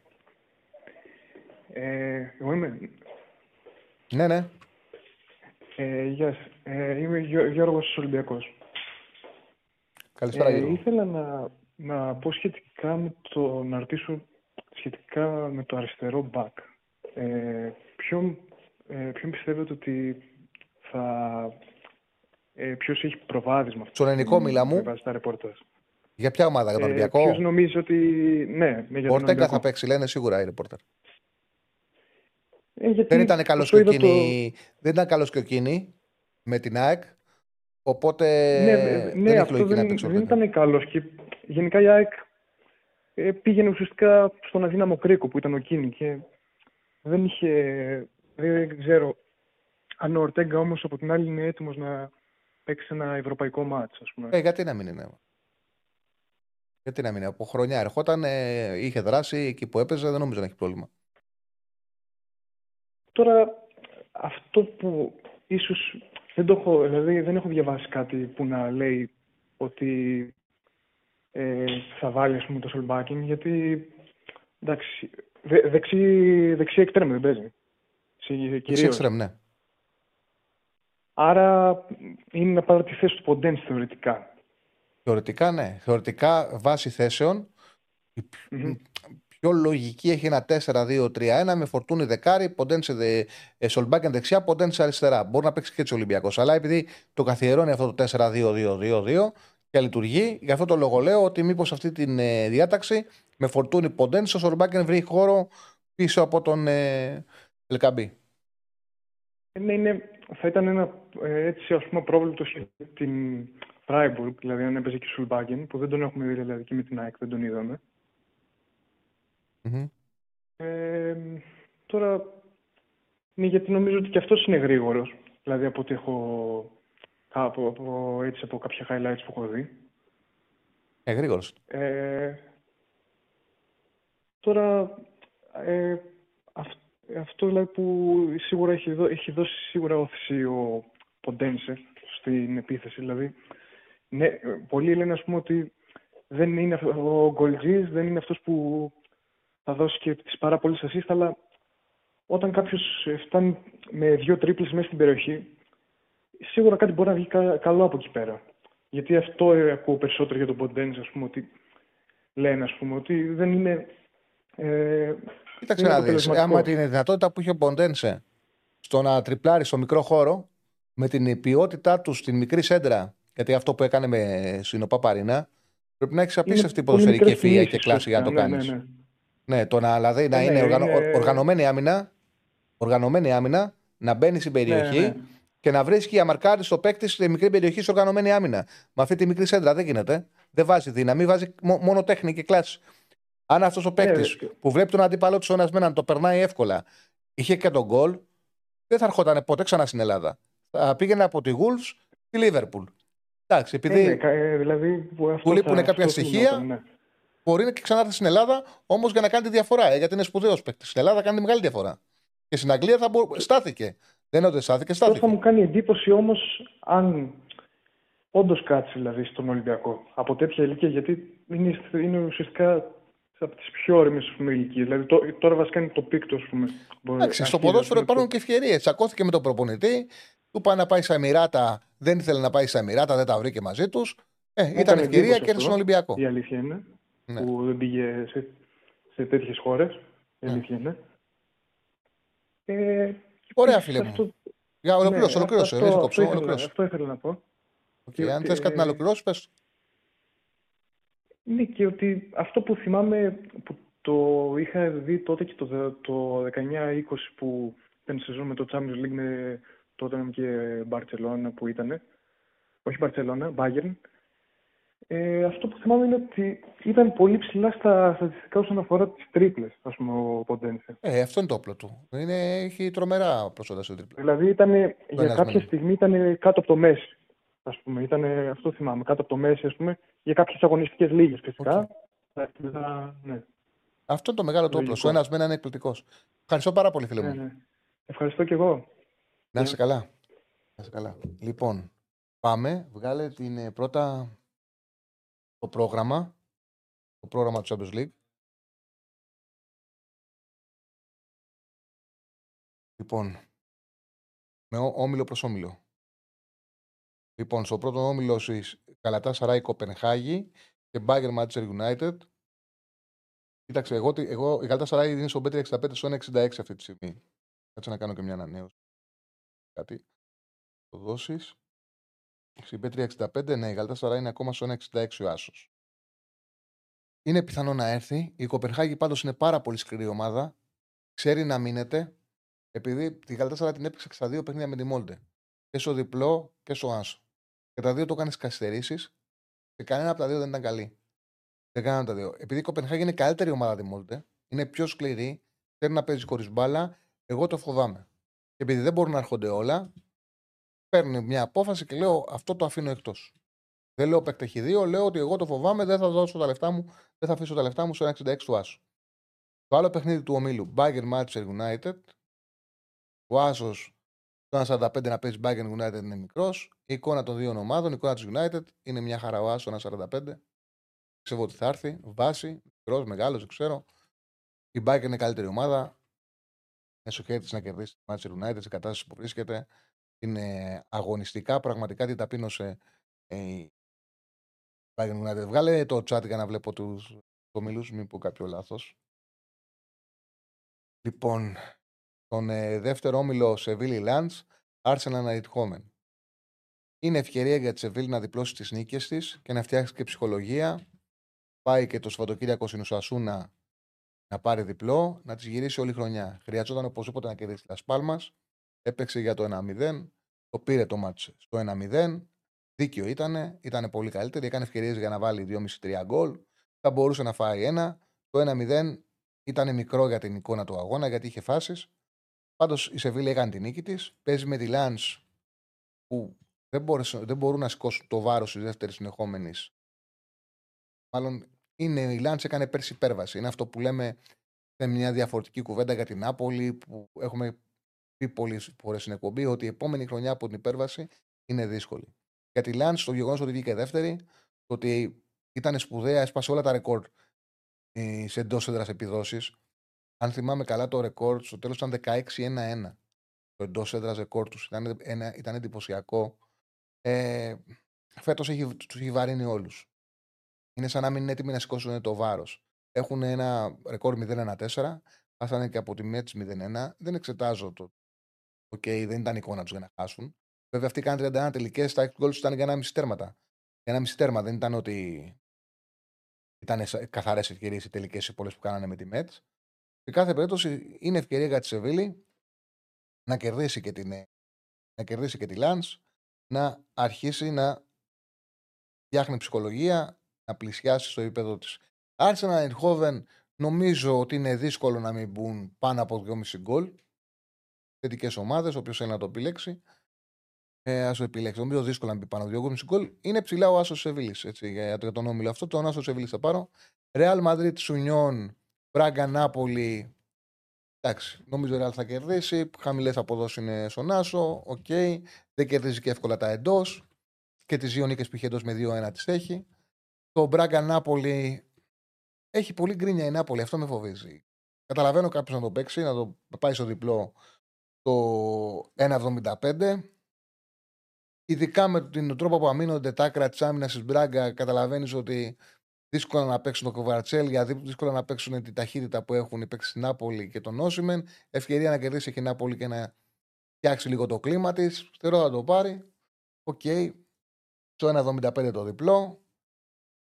Ε, εγώ είμαι. Ναι, ναι. Ε, γεια σας. Ε, είμαι Γιώ- Γιώργος Ολυμπιακός. Καλησπέρα, Ε, Γιώργο. ήθελα να, να πω σχετικά με το, να ρωτήσω σχετικά με το αριστερό μπακ. Ε, ποιον, ε, ποιον πιστεύετε ότι θα... Ε, ποιος έχει προβάδισμα αυτό. Στον ελληνικό μιλά μου. Με βάση τα ρεπορτάζ. Για ποια ομάδα, για τον Ε, Ολυμπιακό; ποιος νομίζει ότι... Ναι, ναι, για τον Ορτέγκα Ολυμπιακό. θα παίξει, λένε σίγουρα οι ρεπόρτερ. Ε, γιατί Δεν ήταν καλός αυτό και είδα εκείνη. Δεν ήταν καλός και εκείνη με την ΑΕΚ. Οπότε Ναι, βε- δεν ναι έχει αυτό λογική να δεν, παίξει ο δεν Ορτέγκα. ήταν καλός. Και γενικά η ΑΕΚ ε, πήγαινε ουσιαστικά στον αδύναμο κρίκο που ήταν ο Κίνη και δεν είχε. Δεν ξέρω αν ο Ορτέγκα όμως από την άλλη είναι έτοιμος να παίξει ένα ευρωπαϊκό μάτς, ας πούμε. Ε, γιατί να μην είναι; Γιατί να μην είναι; Από χρονιά ερχόταν, ε, είχε δράσει εκεί που έπαιζε, δεν νομίζω να έχει πρόβλημα. Τώρα αυτό που ίσως δεν το έχω, δηλαδή δεν έχω διαβάσει κάτι που να λέει ότι ε, θα βάλει ας πούμε το Σολμπάκιν γιατί εντάξει, δε, δεξί, δεξί εκτρέμ δεν παίζει. Σε- Δεξί κυρίως. εξτρέμ, ναι. Άρα είναι να πάρει τη θέση του Ποντένς θεωρητικά. Θεωρητικά, ναι. Θεωρητικά, βάση θέσεων, η πιο- πιο λογική έχει ένα 4-2-3-1 με φορτούνι δεκάρι, ποντένσε δε, ε, Σολμπάκεν δεξιά, ποντένσε αριστερά. Μπορεί να παίξει και έτσι ο Ολυμπιακός. Αλλά επειδή το καθιερώνει αυτό το 4-2-2-2-2 και λειτουργεί, γι' αυτό το λόγο λέω ότι μήπως αυτή τη ε, διάταξη με φορτούνι ποντένσε, ο Σολμπάκεν βρει χώρο πίσω από τον ε, Ελκαμπή. Ε, Ναι, είναι, θα ήταν ένα ε, έτσι ας πούμε πρόβλημα σχέση με την Freiburg, δηλαδή αν έπαιζε και Σουλμπάγκεν, που δεν τον έχουμε δει δηλαδή και με την ΑΕΚ δεν τον είδαμε. Μμμ. Ε, τώρα, ναι, γιατί νομίζω ότι και αυτός είναι γρήγορος. Δηλαδή από ό,τι έχω από, από, έτσι, από κάποια highlights που έχω δει. Ε, γρήγορος. Ε, τώρα ε, αυ- αυτό δηλαδή που σίγουρα έχει, δω- έχει δώσει σίγουρα όθηση ο Ποντένσε στην επίθεση. Δηλαδή, ναι, ε, πολλοί λένε ας πούμε ότι δεν είναι αυτο- ο Γκολτζής, δεν είναι αυτός που θα δώσει και τις πάρα πολλές assist, αλλά όταν κάποιος ε, φτάνει με δύο τρίπλες μέσα στην περιοχή, σίγουρα κάτι μπορεί να βγει κα- καλό από εκεί πέρα. Γιατί αυτό ε, ακούω περισσότερο για τον Ποντένσε, ας πούμε, ότι λένε, ας πούμε, ότι δεν είναι... Ε, Κοίταξε δεν να είναι δεις. αποτελεσματικός. Άμα την δυνατότητα που είχε ο Ποντένσε στο να τριπλάρει στο μικρό χώρο με την ποιότητά του στην μικρή σέντρα, γιατί αυτό που έκανε με Συνοπά Παρίνα, πρέπει να έχεις απίστευτη πολύ ποδοσφαιρική μικρές ευφυΐα και κινήσεις κλάση για να το ουσιαστικά, κάνεις. ναι, ναι, Ναι, ναι. το να, δηλαδή, να Ναι, είναι, οργανω- είναι- οργανωμένη άμυνα, οργανωμένη άμυνα, να μπαίνει στην περιοχή ναι. και να βρίσκει αμαρκάρι στο παίκτη στη μικρή περιοχή σε οργανωμένη άμυνα. Με αυτή τη μικρή σέντρα δεν γίνεται. Δεν βάζει δύναμη, βάζει μο- μόνο τέχνη και κλάση. Αν αυτός ο παίκτης Ναι, που βλέπει τον αντίπαλό του ένα με έναν το περνάει εύκολα, είχε και τον γκολ, δεν θα ερχόταν ποτέ ξανά στην Ελλάδα. Θα πήγαινε από τη Wolves στη Λίβερπουλ. Εντάξει, επειδή Ε, ναι, κα- ε, δηλαδή, που αυτό του λείπουν θα- κάποια αυτό στοιχεία, θυμόταν, ναι. μπορεί να και ξανάρθει στην Ελλάδα όμως για να κάνει τη διαφορά. Ε, γιατί είναι σπουδαίος παίκτης. Στην Ελλάδα κάνει μεγάλη διαφορά. Και στην Αγγλία θα μπο... στάθηκε. Δεν είναι ότι δεν στάθηκε, Αυτό στάθηκε. θα μου κάνει εντύπωση όμως αν όντως κάτσει δηλαδή στον Ολυμπιακό από τέτοια ηλικία, γιατί είναι, είναι ουσιαστικά από τις πιο όρημε ηλικίες. Δηλαδή τω- τώρα βασικά είναι το πίκτο, ας πούμε. Μπορεί- Εντάξει, στο αρχίζει, ποδόσφαιρο ας πούμε, υπάρχουν και ευκαιρίες. Τσακώθηκε με τον προπονητή, του πάει να πάει στα Εμιράτα, δεν ήθελε να πάει στα Εμιράτα, δεν τα βρήκε μαζί τους. Ε, Μου ήταν έκανε ευκαιρία εντύπωση και έρθει στον αυτό, Ολυμπιακό. Η αλήθεια είναι. Ναι. Που δεν πήγε σε, σε τέτοιες χώρες. Η Ναι. αλήθεια είναι. Ε, Ωραία, επίσης φίλε μου. αυτό- Για ολοκλήρωσε, ναι, ολοκλήρωσε. αυτό- Δεν σε αυτό κόψω, ήθελα- ολοκλήρωσε. Αυτό ήθελα να πω. Οκ, Και αν ότι- θες κάτι να ολοκληρώσεις, πες. Ναι, και ότι αυτό που θυμάμαι που το είχα δει τότε και το, δε- το 19-20 που ήταν σεζόν με το Champions League με τότε και Barcelona που ήταν. Όχι Barcelona, Bayern. Ε, αυτό που θυμάμαι είναι ότι ήταν πολύ ψηλά στα στατιστικά όσον αφορά τις τρίπλες, ας πούμε, ο Ποντένσε. Ε, αυτό είναι το όπλο του. Είναι, έχει τρομερά προσόντα στο τρίπλα. Δηλαδή ήταν, για ένας κάποια μένει. στιγμή ήταν κάτω από το μέση. Ας πούμε, ήταν, αυτό θυμάμαι, κάτω από το μέση, ας πούμε, για κάποιες αγωνιστικές λίγες φυσικά. Μετά, ναι. Αυτό είναι το μεγάλο του όπλο. Λογικό. Ο ένας με έναν είναι εκπληκτικός. Ευχαριστώ πάρα πολύ, φίλε Ναι, μου. ναι. Ευχαριστώ και εγώ. Να είσαι καλά. Να είσαι καλά. Λοιπόν, πάμε. Βγάλε την ε, πρώτα το πρόγραμμα. Το πρόγραμμα του Champions League. Λοιπόν, με ό- όμιλο προς όμιλο. Λοιπόν, στο πρώτο όμιλο η Καλατά Σαράι Κοπενχάγη και Bayern Manchester United. Κοίταξε, εγώ, τι- εγώ η Καλατά Σαράι είναι στο B365 στο 1,66 αυτή τη στιγμή. Κάτσε να κάνω και μια ανανέωση. Κάτι. Το δώσεις. Στην B365, ναι, η Γαλατά Σαράι είναι ακόμα στο 1,66 ο Άσος. Είναι πιθανό να έρθει. Η Κοπενχάγη πάντως είναι πάρα πολύ σκληρή ομάδα. Ξέρει να μείνεται. Επειδή τη Γαλατά Σαράι την έπαιξε στα δύο παιχνίδια με τη Μόλτε. Και στο διπλό και στο Άσο. Και τα δύο το έκανες καθυστερήσεις. Και κανένα από τα δύο δεν ήταν καλή. Δεν κάνανε τα δύο. Επειδή η Κοπενχάγη είναι καλύτερη ομάδα τη Μόλτε, είναι πιο σκληρή, θέλει να παίζει χωρίς μπάλα, εγώ το φοβάμαι. Και επειδή δεν μπορούν να έρχονται όλα, παίρνει μια απόφαση και λέω αυτό το αφήνω εκτός. Δεν λέω παίκτε έχει δύο, λέω ότι εγώ το φοβάμαι, δεν θα δώσω τα λεφτά μου, δεν θα αφήσω τα λεφτά μου στο 1,66 του Άσου. Το άλλο παιχνίδι του ομίλου, Bayern Manchester United. Ο Άσος το 1,45 να παίζει Bayern United είναι μικρός. Η εικόνα των δύο ομάδων, η εικόνα τη United είναι μια χαρά ο Άσο 1,45. Ξέρω ότι θα έρθει, βάση, μικρός, μεγάλος, δεν ξέρω. Η Bayern είναι καλύτερη ομάδα. Μέσω χέρι της να κερδίσει τη Manchester United σε κατάσταση που βρίσκεται. Είναι αγωνιστικά, πραγματικά την ταπείνωσε ε, η Bayern United. Βγάλε το chat για να βλέπω τους ομιλού, μην πω κάποιο λάθος. Λοιπόν, τον ε, δεύτερο όμιλο Σεβίλη Λάντ, Arsenal Eindhoven. Είναι ευκαιρία για τη Σεβίλη να διπλώσει τις νίκες της και να φτιάξει και ψυχολογία. Πάει και το Σαββατοκύριακο στην Ουσασούνα να πάρει διπλό, να τη γυρίσει όλη η χρονιά. Χρειαζόταν οπωσδήποτε να κερδίσει τα Σπάλμα. Έπαιξε για το 1-0. Το πήρε το μάτς στο 1-0. Δίκαιο ήταν. Ήταν πολύ καλύτερη. Έκανε ευκαιρίες για να βάλει 2,5-3 γκολ. Θα μπορούσε να φάει ένα. Το 1-0 ήταν μικρό για την εικόνα του αγώνα γιατί είχε φάσεις. Πάντως η Σεβίλη έκανε την νίκη της. Παίζει με τη Λάντ που δεν, μπόρεσε, δεν μπορούν να σηκώσουν το βάρος της δεύτερης συνεχόμενης. Μάλλον είναι η Λάντ έκανε πέρσι υπέρβαση. Είναι αυτό που λέμε σε μια διαφορετική κουβέντα για την Νάπολη που έχουμε πει πολλές φορές στην εκπομπή ότι η επόμενη χρονιά από την υπέρβαση είναι δύσκολη. Για τη Λάντ, το γεγονός ότι βγήκε δεύτερη, το ότι ήταν σπουδαία, έσπασε όλα τα ρεκόρ ε, σε εντός έδρας επιδόσεις. Αν θυμάμαι καλά, το ρεκόρ στο τέλος ήταν 16-1-1. Το εντός έδρα ρεκόρ τους ήταν, ήταν εντυπωσιακό. Ε, Φέτος τους έχει βαρύνει όλους. Είναι σαν να μην είναι έτοιμοι να σηκώσουν το βάρος. Έχουν ένα ρεκόρ 0-1-4. Χάσανε και από τη Μέτς 0-1. Δεν εξετάζω το. Οκ, okay, δεν ήταν εικόνα τους για να χάσουν. Βέβαια, αυτοί κάναν 31 τελικές. Τα έξι γκολ ήταν για ενάμιση τέρματα. Για ενάμιση τέρμα. Δεν ήταν ότι ήταν καθαρές ευκαιρίες οι τελικές οι πολλές που κάνανε με τη Νετς. Σε κάθε περίπτωση είναι ευκαιρία για τη Σεβίλη να κερδίσει και, την, να κερδίσει και τη Λάνς, να αρχίσει να φτιάχνει ψυχολογία, να πλησιάσει στο επίπεδο της. Άρσεναλ Αϊντχόβεν νομίζω ότι είναι δύσκολο να μην μπουν πάνω από 2,5 γκολ. Θετικές ομάδες, όποιος θέλει να το επιλέξει. Ε, Α το επιλέξει. Νομίζω δύσκολο να μπει πάνω από 2,5 γκολ. Είναι ψηλά ο άσος Σεβίλης για, για τον όμιλο αυτό. Τον άσο Σεβίλης θα πάρω. Ρεάλ Μαδρίτης Ουνιόν, Μπράγκα Νάπολη. Εντάξει, νομίζω ο Ρεάλ θα κερδίσει. Χαμηλές αποδόσεις είναι στον άσο. Οκ. Okay. Δεν κερδίζει και εύκολα τα εντός και τις δύο νίκες που είχε εντός με 2-1 τις έχει. Το Μπράγκα Νάπολη έχει πολύ γκρίνια η Νάπολη, αυτό με φοβίζει. Καταλαβαίνω κάποιος να το παίξει, να το πάει στο διπλό το 1,75. Ειδικά με τον τρόπο που αμύνονται τα άκρα της άμυνας της Μπράγκα, καταλαβαίνεις ότι δύσκολα να παίξουν το Κβαρατσκέλια, δύσκολα να παίξουν την ταχύτητα που έχουν οι παίξει στην Νάπολη και τον Όσιμεν. Ευκαιρία να κερδίσει και η Νάπολη και να φτιάξει λίγο το κλίμα της. Θεωρώ να το πάρει. Οκ. Okay. Στο 1,75 το διπλό.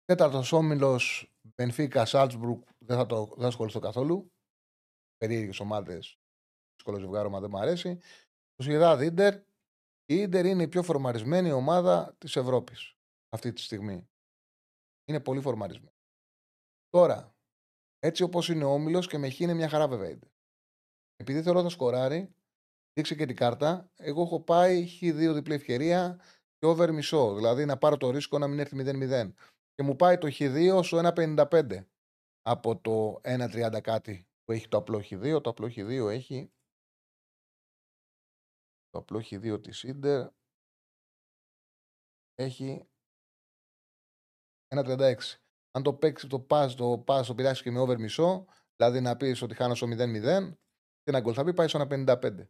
Τέταρτος όμιλος Μπενφίκα Σάλτσμπρουκ δεν θα, το, δεν θα ασχοληθώ καθόλου. Περίεργες ομάδες. Δύσκολο ζευγάρωμα δεν μου αρέσει. Το Σιεδάδ Ιντερ. Η Ιντερ είναι η πιο φορμαρισμένη ομάδα της Ευρώπης αυτή τη στιγμή. Είναι πολύ φορμαρισμένη. Τώρα, έτσι όπως είναι ο όμιλος και με χ είναι μια χαρά βέβαια Ιντερ. Επειδή θέλω να σκοράρει, δείξε και την κάρτα. Εγώ έχω πάει χ2 διπλή ευκαιρία και over μισό. Δηλαδή να πάρω το ρίσκο να μην έρθει 0-0 και μου πάει το Χ2 στο 1,55 από το 1,30 κάτι που έχει το απλό Χ2. Το απλό Χ2 έχει το απλό Χ2 της Ίντερ έχει 1,36. Αν το παίξεις το pass, το pass το πειράξεις και με over μισό, δηλαδή να πεις ότι χάνω στο 0-0, και ένα γκολ θα πει πάει στο 1,55.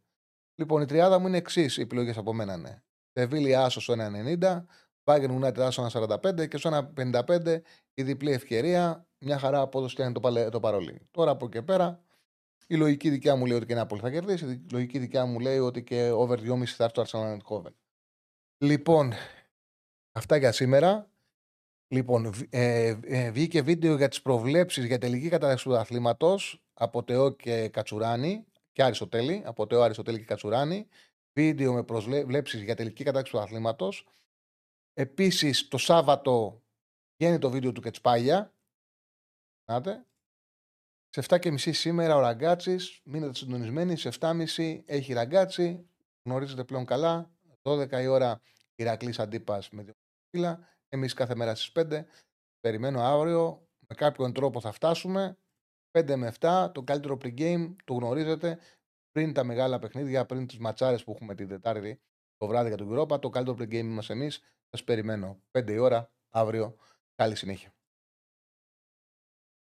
Λοιπόν, η τριάδα μου είναι εξής οι επιλογές από μένα, ναι. Σεβίλη Άσο στο 1,90, Bayern United άσο 1,45 και στο 1,55 η διπλή ευκαιρία. Μια χαρά απόδοση και είναι το, παλε, το παρόλι. Τώρα από εκεί πέρα η λογική δικιά μου λέει ότι και ένα πολύ θα κερδίσει. Η λογική δικιά μου λέει ότι και over 2,5 θα έρθει το Arsenal Eindhoven. Λοιπόν, αυτά για σήμερα. Λοιπόν, ε, ε, βγήκε βίντεο για τις προβλέψεις για τελική κατάσταση του αθλήματος από Τεό και Κατσουράνη και Αριστοτέλη, από Τεό Αριστοτέλη και Κατσουράνη. Βίντεο με προβλέψεις για τελική κατάσταση του αθλήματος. Επίσης το Σάββατο βγαίνει το βίντεο του Κετσπάγια. Νάτε. Σε 7.30 σήμερα ο Ραγκάτσι. Μείνετε συντονισμένοι. Σε 7.30 έχει Ραγκάτσι. Γνωρίζετε πλέον καλά. 12 η ώρα Ηρακλής Αντίπας με δύο φύλλα. Εμείς κάθε μέρα στις 5. Περιμένω αύριο. Με κάποιον τρόπο θα φτάσουμε. 5 με 7. Το καλύτερο pre-game το γνωρίζετε. Πριν τα μεγάλα παιχνίδια, πριν τις ματσάρες που έχουμε την Τετάρτη το βράδυ για τον Europa. Το καλύτερο pre-game μα εμείς. Σας περιμένω 5 η ώρα αύριο. Καλή συνέχεια.